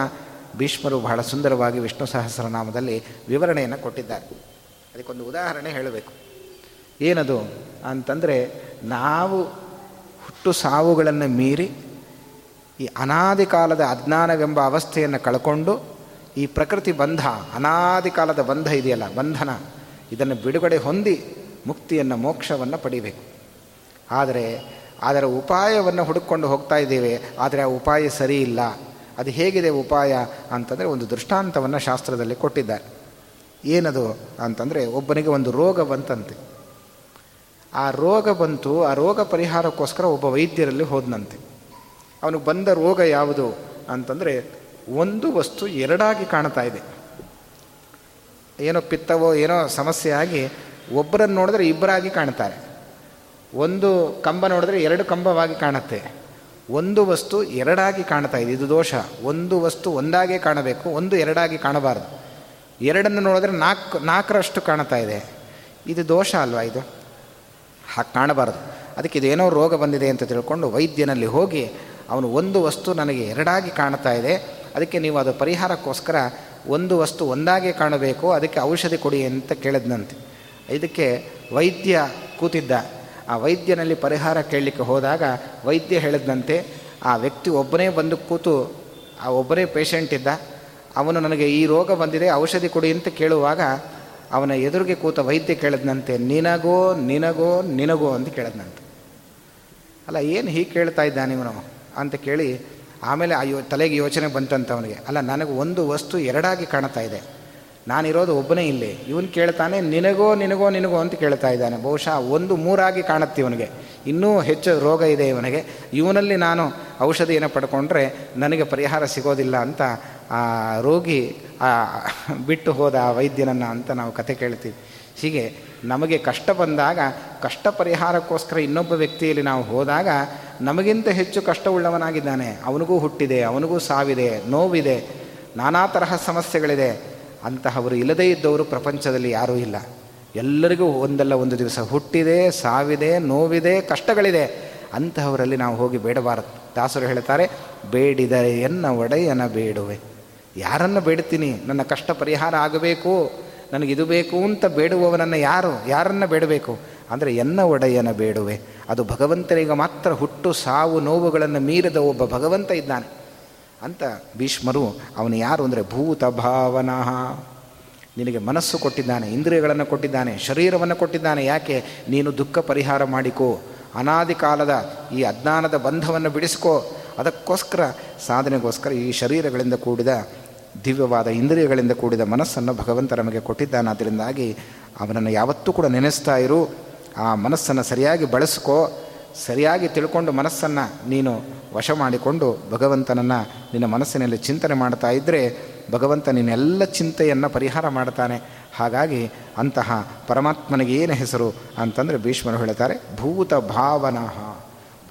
ಭೀಷ್ಮರು ಬಹಳ ಸುಂದರವಾಗಿ ವಿಷ್ಣು ಸಹಸ್ರನಾಮದಲ್ಲಿ ವಿವರಣೆಯನ್ನು ಕೊಟ್ಟಿದ್ದಾರೆ. ಅದಕ್ಕೊಂದು ಉದಾಹರಣೆ ಹೇಳಬೇಕು. ಏನದು ಅಂತಂದರೆ ನಾವು ಹುಟ್ಟು ಸಾವುಗಳನ್ನು ಮೀರಿ ಈ ಅನಾದಿ ಕಾಲದ ಅಜ್ಞಾನವೆಂಬ ಅವಸ್ಥೆಯನ್ನು ಕಳ್ಕೊಂಡು ಈ ಪ್ರಕೃತಿ ಬಂಧ, ಅನಾದಿ ಕಾಲದ ಬಂಧ ಇದೆಯಲ್ಲ, ಬಂಧನ, ಇದನ್ನು ಬಿಡುಗಡೆ ಹೊಂದಿ ಮುಕ್ತಿಯನ್ನು ಮೋಕ್ಷವನ್ನು ಪಡಿಬೇಕು. ಆದರೆ ಅದರ ಉಪಾಯವನ್ನು ಹುಡುಕೊಂಡು ಹೋಗ್ತಾ ಇದ್ದೇವೆ, ಆದರೆ ಆ ಉಪಾಯ ಸರಿ ಇಲ್ಲ. ಅದು ಹೇಗಿದೆ ಉಪಾಯ ಅಂತಂದರೆ ಒಂದು ದೃಷ್ಟಾಂತವನ್ನು ಶಾಸ್ತ್ರದಲ್ಲಿ ಕೊಟ್ಟಿದ್ದಾರೆ. ಏನದು ಅಂತಂದರೆ ಒಬ್ಬನಿಗೆ ಒಂದು ರೋಗ ಬಂತಂತೆ. ಆ ರೋಗ ಬಂತು, ಆ ರೋಗ ಪರಿಹಾರಕ್ಕೋಸ್ಕರ ಒಬ್ಬ ವೈದ್ಯರಲ್ಲಿ ಹೋದನಂತೆ. ಅವನಿಗೆ ಬಂದ ರೋಗ ಯಾವುದು ಅಂತಂದರೆ ಒಂದು ವಸ್ತು ಎರಡಾಗಿ ಕಾಣ್ತಾ ಇದೆ. ಏನೋ ಪಿತ್ತವೋ ಏನೋ ಸಮಸ್ಯೆ ಆಗಿ ಒಬ್ಬರನ್ನು ನೋಡಿದ್ರೆ ಇಬ್ಬರಾಗಿ ಕಾಣ್ತಾರೆ. ಒಂದು ಕಂಬ ನೋಡಿದ್ರೆ ಎರಡು ಕಂಬವಾಗಿ ಕಾಣುತ್ತೆ. ಒಂದು ವಸ್ತು ಎರಡಾಗಿ ಕಾಣ್ತಾ ಇದೆ. ಇದು ದೋಷ. ಒಂದು ವಸ್ತು ಒಂದಾಗೇ ಕಾಣಬೇಕು. ಒಂದು ಎರಡಾಗಿ ಕಾಣಬಾರ್ದು. ಎರಡನ್ನು ನೋಡಿದ್ರೆ ನಾಲ್ಕು, ನಾಲ್ಕರಷ್ಟು ಕಾಣ್ತಾ ಇದೆ. ಇದು ದೋಷ ಅಲ್ವಾ ಇದು? ಹಾಗೆ ಕಾಣಬಾರ್ದು. ಅದಕ್ಕೆ ಇದೇನೋ ರೋಗ ಬಂದಿದೆ ಅಂತ ತಿಳ್ಕೊಂಡು ವೈದ್ಯನಲ್ಲಿ ಹೋಗಿ ಅವನು ಒಂದು ವಸ್ತು ನನಗೆ ಎರಡಾಗಿ ಕಾಣ್ತಾ ಇದೆ. ಅದಕ್ಕೆ ನೀವು ಅದು ಪರಿಹಾರಕ್ಕೋಸ್ಕರ ಒಂದು ವಸ್ತು ಒಂದಾಗೆ ಕಾಣಬೇಕು. ಅದಕ್ಕೆ ಔಷಧಿ ಕೊಡಿ ಅಂತ ಕೇಳಿದ್ನಂತೆ. ಇದಕ್ಕೆ ವೈದ್ಯ ಕೂತಿದ್ದ. ಆ ವೈದ್ಯನಲ್ಲಿ ಪರಿಹಾರ ಕೇಳಲಿಕ್ಕೆ ಹೋದಾಗ ವೈದ್ಯ ಹೇಳಿದಂತೆ, ಆ ವ್ಯಕ್ತಿ ಒಬ್ಬನೇ ಬಂದು ಕೂತು, ಆ ಒಬ್ಬನೇ ಪೇಷಂಟ್ ಇದ್ದ, ಅವನು ನನಗೆ ಈ ರೋಗ ಬಂದಿದೆ, ಔಷಧಿ ಕೊಡಿ ಅಂತ ಕೇಳುವಾಗ ಅವನ ಎದುರಿಗೆ ಕೂತ ವೈದ್ಯ ಕೇಳಿದ್ನಂತೆ ನಿನಗೋ ನಿನಗೋ ನಿನಗೋ ಅಂತ ಕೇಳಿದ್ನಂತೆ ಅಲ್ಲ, ಏನು ಹೀಗೆ ಕೇಳ್ತಾ ಇದ್ದಾನೆ ಇವನು ಅಂತ ಕೇಳಿ, ಆಮೇಲೆ ಆ ಯೋ, ತಲೆಗೆ ಯೋಚನೆ ಬಂತಂತ ಅವನಿಗೆ, ಅಲ್ಲ, ನನಗೆ ಒಂದು ವಸ್ತು ಎರಡಾಗಿ ಕಾಣ್ತಾ ಇದೆ. ನಾನಿರೋದು ಒಬ್ಬನೇ ಇಲ್ಲಿ. ಇವನು ಕೇಳ್ತಾನೆ, ನಿನಗೋ ನಿನಗೋ ನಿನಗೋ ಅಂತ ಕೇಳ್ತಾ ಇದ್ದಾನೆ. ಬಹುಶಃ ಒಂದು ಮೂರಾಗಿ ಕಾಣುತ್ತೆ ಇವನಿಗೆ. ಇನ್ನೂ ಹೆಚ್ಚು ರೋಗ ಇದೆ ಇವನಿಗೆ. ಇವನಲ್ಲಿ ನಾನು ಔಷಧಿಯನ್ನು ಪಡ್ಕೊಂಡ್ರೆ ನನಗೆ ಪರಿಹಾರ ಸಿಗೋದಿಲ್ಲ ಅಂತ ಆ ರೋಗಿ ಬಿಟ್ಟು ಹೋದ ಆ ವೈದ್ಯನನ್ನು ಅಂತ ನಾವು ಕತೆ ಕೇಳ್ತೀವಿ. ಹೀಗೆ ನಮಗೆ ಕಷ್ಟ ಬಂದಾಗ, ಕಷ್ಟ ಪರಿಹಾರಕ್ಕೋಸ್ಕರ ಇನ್ನೊಬ್ಬ ವ್ಯಕ್ತಿಯಲ್ಲಿ ನಾವು ಹೋದಾಗ ನಮಗಿಂತ ಹೆಚ್ಚು ಕಷ್ಟವುಳ್ಳವನಾಗಿದ್ದಾನೆ. ಅವನಿಗೂ ಹುಟ್ಟಿದೆ, ಅವನಿಗೂ ಸಾವಿದೆ, ನೋವಿದೆ, ನಾನಾ ತರಹ ಸಮಸ್ಯೆಗಳಿದೆ. ಅಂತಹವರು ಇಲ್ಲದೇ ಇದ್ದವರು ಪ್ರಪಂಚದಲ್ಲಿ ಯಾರೂ ಇಲ್ಲ. ಎಲ್ಲರಿಗೂ ಒಂದಲ್ಲ ಒಂದು ದಿವಸ ಹುಟ್ಟಿದೆ, ಸಾವಿದೆ, ನೋವಿದೆ, ಕಷ್ಟಗಳಿದೆ. ಅಂತಹವರಲ್ಲಿ ನಾವು ಹೋಗಿ ಬೇಡಬಾರದು. ದಾಸರು ಹೇಳ್ತಾರೆ, ಬೇಡಿದರೆ ಎನ್ನ ಒಡೆಯನ ಬೇಡುವೆ. ಯಾರನ್ನು ಬೇಡ್ತೀನಿ ನನ್ನ ಕಷ್ಟ ಪರಿಹಾರ ಆಗಬೇಕು. ನನಗಿದು ಬೇಕು ಅಂತ ಬೇಡುವವನನ್ನು ಯಾರು? ಯಾರನ್ನು ಬೇಡಬೇಕು? ಅಂದರೆ ಎನ್ನ ಒಡೆಯನ ಬೇಡುವೆ. ಅದು ಭಗವಂತನಿಗೆ ಮಾತ್ರ ಹುಟ್ಟು ಸಾವು ನೋವುಗಳನ್ನು ಮೀರಿದ ಒಬ್ಬ ಭಗವಂತ ಇದ್ದಾನೆ. ಅಂತ ಭೀಷ್ಮರು, ಅವನು ಯಾರು ಅಂದರೆ ಭೂತ ಭಾವನಃ ನಿನಗೆ ಮನಸ್ಸು ಕೊಟ್ಟಿದ್ದಾನೆ, ಇಂದ್ರಿಯಗಳನ್ನು ಕೊಟ್ಟಿದ್ದಾನೆ, ಶರೀರವನ್ನು ಕೊಟ್ಟಿದ್ದಾನೆ, ಯಾಕೆ? ನೀನು ದುಃಖ ಪರಿಹಾರ ಮಾಡಿಕೋ, ಅನಾದಿ ಕಾಲದ ಈ ಅಜ್ಞಾನದ ಬಂಧವನ್ನು ಬಿಡಿಸ್ಕೋ. ಅದಕ್ಕೋಸ್ಕರ ಸಾಧನೆಗೋಸ್ಕರ ಈ ಶರೀರಗಳಿಂದ ಕೂಡಿದ, ದಿವ್ಯವಾದ ಇಂದ್ರಿಯಗಳಿಂದ ಕೂಡಿದ ಮನಸ್ಸನ್ನು ಭಗವಂತ ನಮಗೆ ಕೊಟ್ಟಿದ್ದಾನೆ. ಅದರಿಂದಾಗಿ ಅವನನ್ನು ಯಾವತ್ತೂ ಕೂಡ ನೆನೆಸ್ತಾ ಇರು. ಆ ಮನಸ್ಸನ್ನು ಸರಿಯಾಗಿ ಬಳಸ್ಕೋ. ಸರಿಯಾಗಿ ತಿಳ್ಕೊಂಡು ಮನಸ್ಸನ್ನು ನೀನು ವಶ ಮಾಡಿಕೊಂಡು ಭಗವಂತನನ್ನು ನಿನ್ನ ಮನಸ್ಸಿನಲ್ಲಿ ಚಿಂತನೆ ಮಾಡ್ತಾ ಇದ್ದರೆ ಭಗವಂತ ನಿನ್ನೆಲ್ಲ ಚಿಂತೆಯನ್ನು ಪರಿಹಾರ ಮಾಡ್ತಾನೆ. ಹಾಗಾಗಿ ಅಂತಹ ಪರಮಾತ್ಮನಿಗೆ ಏನು ಹೆಸರು ಅಂತಂದರೆ ಭೀಷ್ಮರು ಹೇಳ್ತಾರೆ, ಭೂತ ಭಾವನಾ.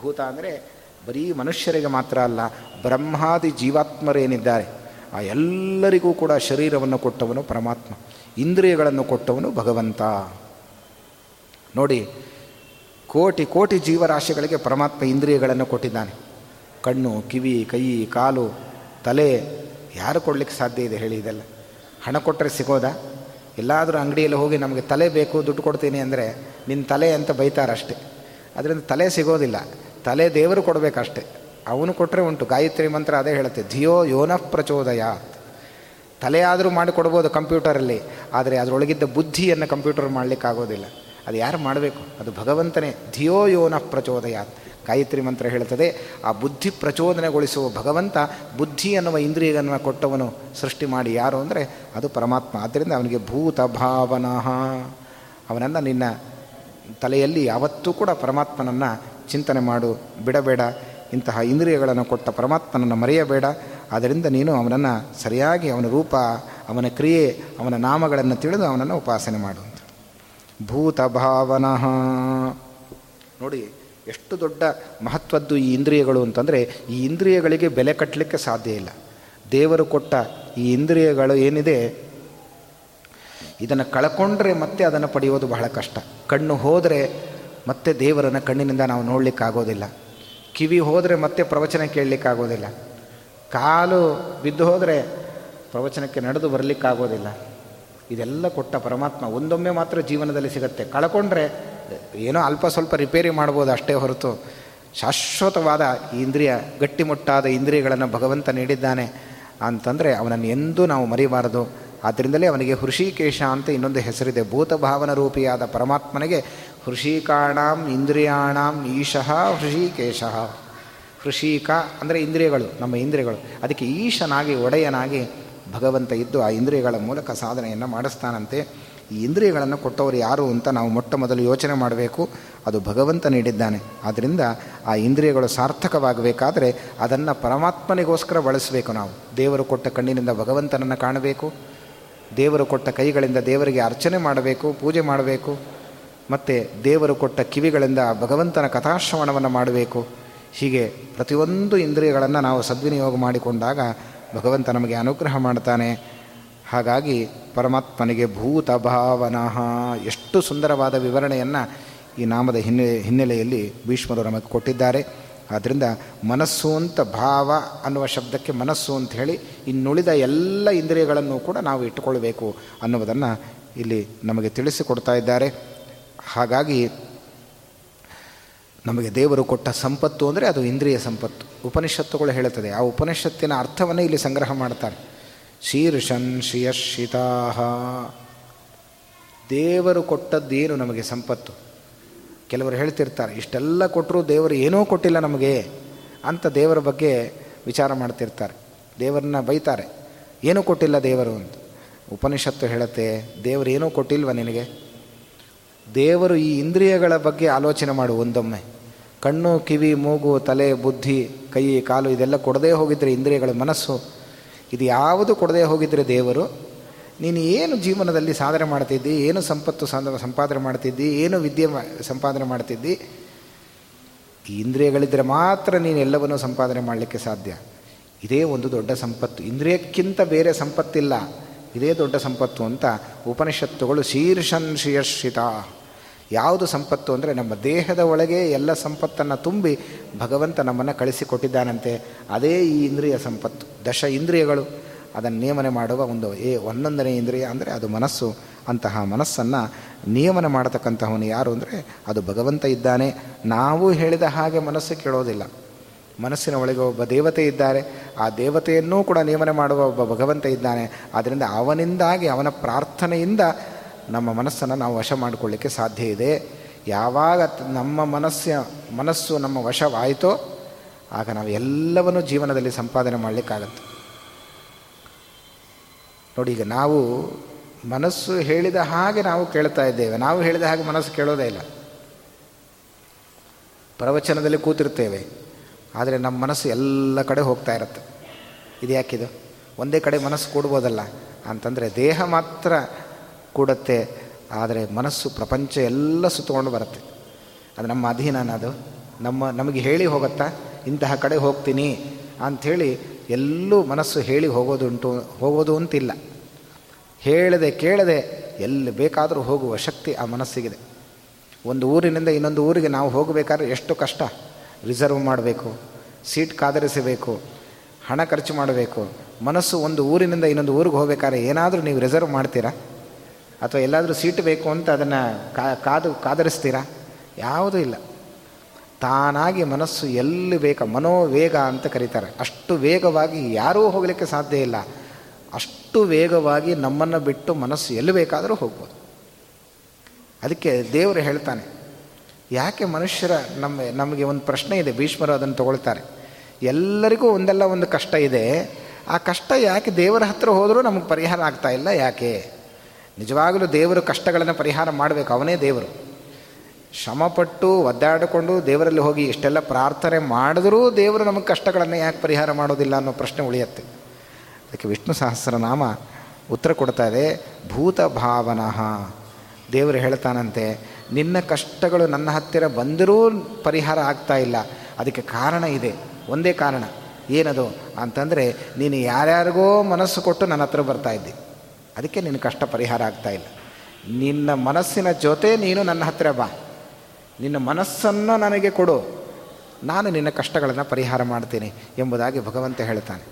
ಭೂತ ಅಂದರೆ ಬರೀ ಮನುಷ್ಯರಿಗೆ ಮಾತ್ರ ಅಲ್ಲ, ಬ್ರಹ್ಮಾದಿ ಜೀವಾತ್ಮರೇನಿದ್ದಾರೆ. ಆ ಎಲ್ಲರಿಗೂ ಕೂಡ ಶರೀರವನ್ನು ಕೊಟ್ಟವನು ಪರಮಾತ್ಮ, ಇಂದ್ರಿಯಗಳನ್ನು ಕೊಟ್ಟವನು ಭಗವಂತ. ನೋಡಿ ಕೋಟಿ ಕೋಟಿ ಜೀವರಾಶಿಗಳಿಗೆ ಪರಮಾತ್ಮ ಇಂದ್ರಿಯಗಳನ್ನು ಕೊಟ್ಟಿದ್ದಾನೆ. ಕಣ್ಣು, ಕಿವಿ, ಕೈ, ಕಾಲು, ತಲೆ, ಯಾರು ಕೊಡಲಿಕ್ಕೆ ಸಾಧ್ಯ ಇದೆ ಹೇಳಿ ಇದೆಲ್ಲ. ಹಣ ಕೊಟ್ಟರೆ ಸಿಗೋದಾ? ಎಲ್ಲಾದರೂ ಅಂಗಡಿಯಲ್ಲಿ ಹೋಗಿ ನಮಗೆ ತಲೆ ಬೇಕು, ದುಡ್ಡು ಕೊಡ್ತೀನಿ ಅಂದರೆ ನಿನ್ನ ತಲೆ ಅಂತ ಬೈತಾರಷ್ಟೆ. ಅದರಿಂದ ತಲೆ ಸಿಗೋದಿಲ್ಲ. ತಲೆ ದೇವರು ಕೊಡಬೇಕಷ್ಟೆ. ಅವನು ಕೊಟ್ಟರೆ ಉಂಟು. ಗಾಯತ್ರಿ ಮಂತ್ರ ಅದೇ ಹೇಳುತ್ತೆ. ಧಿಯೋ ಯೋನ ಪ್ರಚೋದಯ ತಲೆಯಾದರೂ ಮಾಡಿಕೊಡ್ಬೋದು ಕಂಪ್ಯೂಟರಲ್ಲಿ, ಆದರೆ ಅದರೊಳಗಿದ್ದ ಬುದ್ಧಿಯನ್ನು ಕಂಪ್ಯೂಟರ್ ಮಾಡಲಿಕ್ಕಾಗೋದಿಲ್ಲ. ಅದು ಯಾರು ಮಾಡಬೇಕು? ಅದು ಭಗವಂತನೇ. ಧಿಯೋ ಯೋನ ಪ್ರಚೋದಯಾತ್. ಗಾಯತ್ರಿ ಮಂತ್ರ ಹೇಳ್ತದೆ ಆ ಬುದ್ಧಿ ಪ್ರಚೋದನೆಗೊಳಿಸುವ ಭಗವಂತ ಬುದ್ಧಿ ಅನ್ನುವ ಇಂದ್ರಿಯನ್ನು ಕೊಟ್ಟವನು ಸೃಷ್ಟಿ ಮಾಡಿ ಯಾರು ಅಂದರೆ ಅದು ಪರಮಾತ್ಮ. ಆದ್ದರಿಂದ ಅವನಿಗೆ ಭೂತ ಭಾವನಃ ಅವನನ್ನು ನಿನ್ನ ತಲೆಯಲ್ಲಿ ಯಾವತ್ತೂ ಕೂಡ ಪರಮಾತ್ಮನನ್ನು ಚಿಂತನೆ ಮಾಡು, ಬಿಡಬೇಡ. ಇಂತಹ ಇಂದ್ರಿಯಗಳನ್ನು ಕೊಟ್ಟ ಪರಮಾತ್ಮನನ್ನು ಮರೆಯಬೇಡ. ಆದ್ದರಿಂದ ನೀನು ಅವನನ್ನು ಸರಿಯಾಗಿ ಅವನ ರೂಪ, ಅವನ ಕ್ರಿಯೆ, ಅವನ ನಾಮಗಳನ್ನು ತಿಳಿದು ಅವನನ್ನು ಉಪಾಸನೆ ಮಾಡು. ಭೂತ ಭಾವನಃ ನೋಡಿ, ಎಷ್ಟು ದೊಡ್ಡ ಮಹತ್ವದ್ದು ಈ ಇಂದ್ರಿಯಗಳು ಅಂತಂದರೆ, ಈ ಇಂದ್ರಿಯಗಳಿಗೆ ಬೆಲೆ ಕಟ್ಟಲಿಕ್ಕೆ ಸಾಧ್ಯ ಇಲ್ಲ. ದೇವರು ಕೊಟ್ಟ ಈ ಇಂದ್ರಿಯಗಳು ಏನಿದೆ, ಇದನ್ನು ಕಳ್ಕೊಂಡ್ರೆ ಮತ್ತೆ ಅದನ್ನು ಪಡೆಯೋದು ಬಹಳ ಕಷ್ಟ. ಕಣ್ಣು ಹೋದರೆ ಮತ್ತೆ ದೇವರನ್ನು ಕಣ್ಣಿನಿಂದ ನಾವು ನೋಡಲಿಕ್ಕಾಗೋದಿಲ್ಲ. ಕಿವಿ ಹೋದರೆ ಮತ್ತೆ ಪ್ರವಚನ ಕೇಳಲಿಕ್ಕಾಗೋದಿಲ್ಲ. ಕಾಲು ಬಿದ್ದು ಹೋದರೆ ಪ್ರವಚನಕ್ಕೆ ನಡೆದು ಬರಲಿಕ್ಕಾಗೋದಿಲ್ಲ. ಇದೆಲ್ಲ ಕೊಟ್ಟ ಪರಮಾತ್ಮ ಒಂದೊಮ್ಮೆ ಮಾತ್ರ ಜೀವನದಲ್ಲಿ ಸಿಗುತ್ತೆ. ಕಳ್ಕೊಂಡ್ರೆ ಏನೋ ಅಲ್ಪ ಸ್ವಲ್ಪ ರಿಪೇರಿ ಮಾಡ್ಬೋದು ಅಷ್ಟೇ ಹೊರತು. ಶಾಶ್ವತವಾದ ಇಂದ್ರಿಯ, ಗಟ್ಟಿಮುಟ್ಟಾದ ಇಂದ್ರಿಯಗಳನ್ನು ಭಗವಂತ ನೀಡಿದ್ದಾನೆ ಅಂತಂದರೆ ಅವನನ್ನು ಎಂದೂ ನಾವು ಮರಿಬಾರದು. ಆದ್ದರಿಂದಲೇ ಅವನಿಗೆ ಹೃಷಿಕೇಶ ಅಂತ ಇನ್ನೊಂದು ಹೆಸರಿದೆ. ಭೂತಭಾವನ ರೂಪಿಯಾದ ಪರಮಾತ್ಮನಿಗೆ ಹೃಷಿಕಾಣಾಂ ಇಂದ್ರಿಯಾಣಾಂ ಈಶಃ ಹೃಷಿಕೇಶ. ಹೃಷಿಕ ಅಂದರೆ ಇಂದ್ರಿಯಗಳು, ನಮ್ಮ ಇಂದ್ರಿಯಗಳು. ಅದಕ್ಕೆ ಈಶನಾಗಿ, ಒಡೆಯನಾಗಿ ಭಗವಂತ ಇದ್ದು ಆ ಇಂದ್ರಿಯಗಳ ಮೂಲಕ ಸಾಧನೆಯನ್ನು ಮಾಡಿಸ್ತಾನಂತೆ. ಈ ಇಂದ್ರಿಯಗಳನ್ನು ಕೊಟ್ಟವರು ಯಾರು ಅಂತ ನಾವು ಮೊಟ್ಟ ಮೊದಲು ಯೋಚನೆ ಮಾಡಬೇಕು. ಅದು ಭಗವಂತ ನೀಡಿದ್ದಾನೆ. ಆದ್ದರಿಂದ ಆ ಇಂದ್ರಿಯಗಳು ಸಾರ್ಥಕವಾಗಬೇಕಾದರೆ ಅದನ್ನು ಪರಮಾತ್ಮನಿಗೋಸ್ಕರ ಬಳಸಬೇಕು ನಾವು. ದೇವರು ಕೊಟ್ಟ ಕಣ್ಣಿನಿಂದ ಭಗವಂತನನ್ನು ಕಾಣಬೇಕು. ದೇವರು ಕೊಟ್ಟ ಕೈಗಳಿಂದ ದೇವರಿಗೆ ಅರ್ಚನೆ ಮಾಡಬೇಕು, ಪೂಜೆ ಮಾಡಬೇಕು. ಮತ್ತು ದೇವರು ಕೊಟ್ಟ ಕಿವಿಗಳಿಂದ ಭಗವಂತನ ಕಥಾಶ್ರವಣವನ್ನು ಮಾಡಬೇಕು. ಹೀಗೆ ಪ್ರತಿಯೊಂದು ಇಂದ್ರಿಯಗಳನ್ನು ನಾವು ಸದ್ವಿನಿಯೋಗ ಮಾಡಿಕೊಂಡಾಗ ಭಗವಂತ ನಮಗೆ ಅನುಗ್ರಹ ಮಾಡ್ತಾನೆ. ಹಾಗಾಗಿ ಪರಮಾತ್ಮನಿಗೆ ಭೂತ ಭಾವನಃ ಎಷ್ಟು ಸುಂದರವಾದ ವಿವರಣೆಯನ್ನು ಈ ನಾಮದ ಹಿನ್ನೆ, ಹಿನ್ನೆಲೆಯಲ್ಲಿ ಭೀಷ್ಮರು ನಮಗೆ ಕೊಟ್ಟಿದ್ದಾರೆ. ಆದ್ದರಿಂದ ಮನಸ್ಸು ಅಂತ ಭಾವ ಅನ್ನುವ ಶಬ್ದಕ್ಕೆ ಮನಸ್ಸು ಅಂತ ಹೇಳಿ ಇನ್ನುಳಿದ ಎಲ್ಲ ಇಂದ್ರಿಯಗಳನ್ನು ಕೂಡ ನಾವು ಇಟ್ಟುಕೊಳ್ಬೇಕು ಅನ್ನುವುದನ್ನು ಇಲ್ಲಿ ನಮಗೆ ತಿಳಿಸಿಕೊಡ್ತಾ ಇದ್ದಾರೆ. ಹಾಗಾಗಿ ನಮಗೆ ದೇವರು ಕೊಟ್ಟ ಸಂಪತ್ತು ಅಂದರೆ ಅದು ಇಂದ್ರಿಯ ಸಂಪತ್ತು. ಉಪನಿಷತ್ತುಗಳು ಹೇಳುತ್ತದೆ, ಆ ಉಪನಿಷತ್ತಿನ ಅರ್ಥವನ್ನೇ ಇಲ್ಲಿ ಸಂಗ್ರಹ ಮಾಡ್ತಾರೆ. ಶೀರ್ಷನ್ ಶ್ರಿಯಶಿತಾ ದೇವರು ಕೊಟ್ಟದ್ದೇನು ನಮಗೆ ಸಂಪತ್ತು? ಕೆಲವರು ಹೇಳ್ತಿರ್ತಾರೆ, ಇಷ್ಟೆಲ್ಲ ಕೊಟ್ಟರು ದೇವರು ಏನೂ ಕೊಟ್ಟಿಲ್ಲ ನಮಗೆ ಅಂತ ದೇವರ ಬಗ್ಗೆ ವಿಚಾರ ಮಾಡ್ತಿರ್ತಾರೆ. ದೇವರನ್ನ ಬೈತಾರೆ, ಏನೂ ಕೊಟ್ಟಿಲ್ಲ ದೇವರು ಅಂತ. ಉಪನಿಷತ್ತು ಹೇಳುತ್ತೆ, ದೇವರು ಏನೂ ಕೊಟ್ಟಿಲ್ವ ನಿನಗೆ? ದೇವರು ಈ ಇಂದ್ರಿಯಗಳ ಬಗ್ಗೆ ಆಲೋಚನೆ ಮಾಡು ಒಂದೊಮ್ಮೆ. ಕಣ್ಣು, ಕಿವಿ, ಮೂಗು, ತಲೆ, ಬುದ್ಧಿ, ಕೈ, ಕಾಲು ಇದೆಲ್ಲ ಕೊಡದೇ ಹೋಗಿದ್ರೆ ಇಂದ್ರಿಯಗಳ ಮನಸ್ಸು, ಇದು ಯಾವುದು ಕೊಡದೇ ಹೋಗಿದ್ರೆ ದೇವರು? ನೀನು ಏನು ಜೀವನದಲ್ಲಿ ಸಾಧನೆ ಮಾಡ್ತಿದ್ದಿ? ಏನು ಸಂಪತ್ತು ಸಂಪಾದನೆ ಮಾಡ್ತಿದ್ದಿ? ಏನು ವಿದ್ಯೆ ಸಂಪಾದನೆ ಮಾಡ್ತಿದ್ದಿ? ಇಂದ್ರಿಯಗಳಿದ್ದರೆ ಮಾತ್ರ ನೀನು ಎಲ್ಲವನ್ನೂ ಸಂಪಾದನೆ ಮಾಡಲಿಕ್ಕೆ ಸಾಧ್ಯ. ಇದೇ ಒಂದು ದೊಡ್ಡ ಸಂಪತ್ತು. ಇಂದ್ರಿಯಕ್ಕಿಂತ ಬೇರೆ ಸಂಪತ್ತಿಲ್ಲ. ಇದೇ ದೊಡ್ಡ ಸಂಪತ್ತು ಅಂತ ಉಪನಿಷತ್ತುಗಳು ಶೀರ್ಷನ್ ಶೀರ್ಷಿತ ಯಾವುದು ಸಂಪತ್ತು ಅಂದರೆ ನಮ್ಮ ದೇಹದ ಒಳಗೆ ಎಲ್ಲ ಸಂಪತ್ತನ್ನು ತುಂಬಿ ಭಗವಂತ ನಮ್ಮನ್ನು ಕಳಿಸಿಕೊಟ್ಟಿದ್ದಾನಂತೆ. ಅದೇ ಈ ಇಂದ್ರಿಯ ಸಂಪತ್ತು, ದಶ ಇಂದ್ರಿಯಗಳು. ಅದನ್ನು ನಿಯಮನೆ ಮಾಡುವ ಒಂದು ಏ ಒಂದೊಂದನೇ ಇಂದ್ರಿಯ ಅಂದರೆ ಅದು ಮನಸ್ಸು. ಅಂತಹ ಮನಸ್ಸನ್ನು ನಿಯಮನ ಮಾಡತಕ್ಕಂತಹವನು ಯಾರು ಅಂದರೆ ಅದು ಭಗವಂತ ಇದ್ದಾನೆ. ನಾವು ಹೇಳಿದ ಹಾಗೆ ಮನಸ್ಸು ಕೇಳೋದಿಲ್ಲ ಮನಸ್ಸಿನ ಒಳಗೆ ಒಬ್ಬ ದೇವತೆ ಇದ್ದಾರೆ. ಆ ದೇವತೆಯನ್ನೂ ಕೂಡ ನಿಯಮನೆ ಮಾಡುವ ಒಬ್ಬ ಭಗವಂತ ಇದ್ದಾನೆ. ಆದ್ದರಿಂದ ಅವನಿಂದಾಗಿ ಅವನ ಪ್ರಾರ್ಥನೆಯಿಂದ ನಮ್ಮ ಮನಸ್ಸನ್ನು ನಾವು ವಶ ಮಾಡಿಕೊಳ್ಳಿಕ್ಕೆ ಸಾಧ್ಯ ಇದೆ. ಯಾವಾಗ ನಮ್ಮ ಮನಸ್ಸಿನ ಮನಸ್ಸು ನಮ್ಮ ವಶವಾಯಿತೋ, ಆಗ ನಾವು ಎಲ್ಲವನ್ನೂ ಜೀವನದಲ್ಲಿ ಸಂಪಾದನೆ ಮಾಡಲಿಕ್ಕಾಗತ್ತೆ. ನೋಡಿ, ಈಗ ನಾವು ಮನಸ್ಸು ಹೇಳಿದ ಹಾಗೆ ನಾವು ಕೇಳ್ತಾ ಇದ್ದೇವೆ. ನಾವು ಹೇಳಿದ ಹಾಗೆ ಮನಸ್ಸು ಕೇಳೋದೇ ಇಲ್ಲ. ಪ್ರವಚನದಲ್ಲಿ ಕೂತಿರ್ತೇವೆ. ಆದರೆ ನಮ್ಮ ಮನಸ್ಸು ಎಲ್ಲ ಕಡೆ ಹೋಗ್ತಾ ಇರುತ್ತೆ. ಇದು ಯಾಕಿದು ಒಂದೇ ಕಡೆ ಮನಸ್ಸು ಕೂಡ್ಬೋದಲ್ಲ. ಅಂತಂದರೆ ದೇಹ ಮಾತ್ರ ಕೂಡುತ್ತೆ. ಆದರೆ ಮನಸ್ಸು, ಪ್ರಪಂಚ ಎಲ್ಲ ಸುತ್ತಕೊಂಡು ಬರುತ್ತೆ. ಅದು ನಮ್ಮ ಅಧೀನ ಅದು. ನಮ್ಮ, ನಮಗೆ ಹೇಳಿ ಹೋಗುತ್ತಾ? ಇಂತಹ ಕಡೆ ಹೋಗ್ತೀನಿ ಅಂಥೇಳಿ ಎಲ್ಲೂ ಮನಸ್ಸು ಹೇಳಿ ಹೋಗೋದುಂಟು, ಹೋಗೋದು ಅಂತಿಲ್ಲ. ಹೇಳದೆ ಕೇಳದೆ ಎಲ್ಲಿ ಬೇಕಾದರೂ ಹೋಗುವ ಶಕ್ತಿ ಆ ಮನಸ್ಸಿಗಿದೆ. ಒಂದು ಊರಿನಿಂದ ಇನ್ನೊಂದು ಊರಿಗೆ ನಾವು ಹೋಗಬೇಕಾದ್ರೆ ಎಷ್ಟು ಕಷ್ಟ. ರಿಸರ್ವ್ ಮಾಡಬೇಕು, ಸೀಟ್ ಕಾದರಿಸಬೇಕು, ಹಣ ಖರ್ಚು ಮಾಡಬೇಕು. ಮನಸ್ಸು ಒಂದು ಊರಿನಿಂದ ಇನ್ನೊಂದು ಊರಿಗೆ ಹೋಗಬೇಕಾದ್ರೆ ಏನಾದರೂ ನೀವು ರಿಸರ್ವ್ ಮಾಡ್ತೀರಾ? ಅಥವಾ ಎಲ್ಲಾದರೂ ಸೀಟ್ ಬೇಕು ಅಂತ ಅದನ್ನು ಕಾದು, ಕಾದರಿಸ್ತೀರಾ? ಯಾವುದೂ ಇಲ್ಲ. ತಾನಾಗಿ ಮನಸ್ಸು ಎಲ್ಲಿ ಬೇಕ, ಮನೋವೇಗ ಅಂತ ಕರೀತಾರೆ. ಅಷ್ಟು ವೇಗವಾಗಿ ಯಾರೂ ಹೋಗಲಿಕ್ಕೆ ಸಾಧ್ಯ ಇಲ್ಲ. ಅಷ್ಟು ವೇಗವಾಗಿ ನಮ್ಮನ್ನು ಬಿಟ್ಟು ಮನಸ್ಸು ಎಲ್ಲಿ ಬೇಕಾದರೂ ಹೋಗ್ಬೋದು. ಅದಕ್ಕೆ ದೇವರು ಹೇಳ್ತಾನೆ, ಯಾಕೆ ಮನುಷ್ಯರ ನಮ್ಮ, ನಮಗೆ ಒಂದು ಪ್ರಶ್ನೆ ಇದೆ, ಭೀಷ್ಮರು ಅದನ್ನು ತಗೊಳ್ತಾರೆ. ಎಲ್ಲರಿಗೂ ಒಂದಲ್ಲ ಒಂದು ಕಷ್ಟ ಇದೆ. ಆ ಕಷ್ಟ ಯಾಕೆ ದೇವರ ಹತ್ರ ಹೋದರೂ ನಮಗೆ ಪರಿಹಾರ ಆಗ್ತಾ ಇಲ್ಲ, ಯಾಕೆ? ನಿಜವಾಗಲೂ ದೇವರು ಕಷ್ಟಗಳನ್ನು ಪರಿಹಾರ ಮಾಡಬೇಕು, ಅವನೇ ದೇವರು. ಶ್ರಮಪಟ್ಟು ಒದ್ದಾಡಿಕೊಂಡು ದೇವರಲ್ಲಿ ಹೋಗಿ ಇಷ್ಟೆಲ್ಲ ಪ್ರಾರ್ಥನೆ ಮಾಡಿದರೂ ದೇವರು ನಮಗೆ ಕಷ್ಟಗಳನ್ನು ಯಾಕೆ ಪರಿಹಾರ ಮಾಡೋದಿಲ್ಲ ಅನ್ನೋ ಪ್ರಶ್ನೆ ಉಳಿಯುತ್ತೆ. ಅದಕ್ಕೆ ವಿಷ್ಣು ಸಹಸ್ರನಾಮ ಉತ್ತರ ಕೊಡ್ತಾ ಇದೆ, ಭೂತ ಭಾವನಃ. ದೇವರು ಹೇಳ್ತಾನಂತೆ, ನಿನ್ನ ಕಷ್ಟಗಳು ನನ್ನ ಹತ್ತಿರ ಬಂದರೂ ಪರಿಹಾರ ಆಗ್ತಾ ಇಲ್ಲ. ಅದಕ್ಕೆ ಕಾರಣ ಇದೆ, ಒಂದೇ ಕಾರಣ, ಏನದು? ಅಂತಂದರೆ, ನೀನು ಯಾರ್ಯಾರಿಗೋ ಮನಸ್ಸು ಕೊಟ್ಟು ನನ್ನ ಹತ್ರ ಅದಕ್ಕೆ ನಿನ್ನ ಕಷ್ಟ ಪರಿಹಾರ ಆಗ್ತಾ ಇಲ್ಲ. ನಿನ್ನ ಮನಸ್ಸಿನ ಜೊತೆ ನೀನು ನನ್ನ ಹತ್ತಿರ ಬಾ. ನಿನ್ನ ಮನಸ್ಸನ್ನು ನನಗೆ ಕೊಡು. ನಾನು ನಿನ್ನ ಕಷ್ಟಗಳನ್ನು ಪರಿಹಾರ ಮಾಡ್ತೀನಿ ಎಂಬುದಾಗಿ ಭಗವಂತ ಹೇಳ್ತಾನೆ.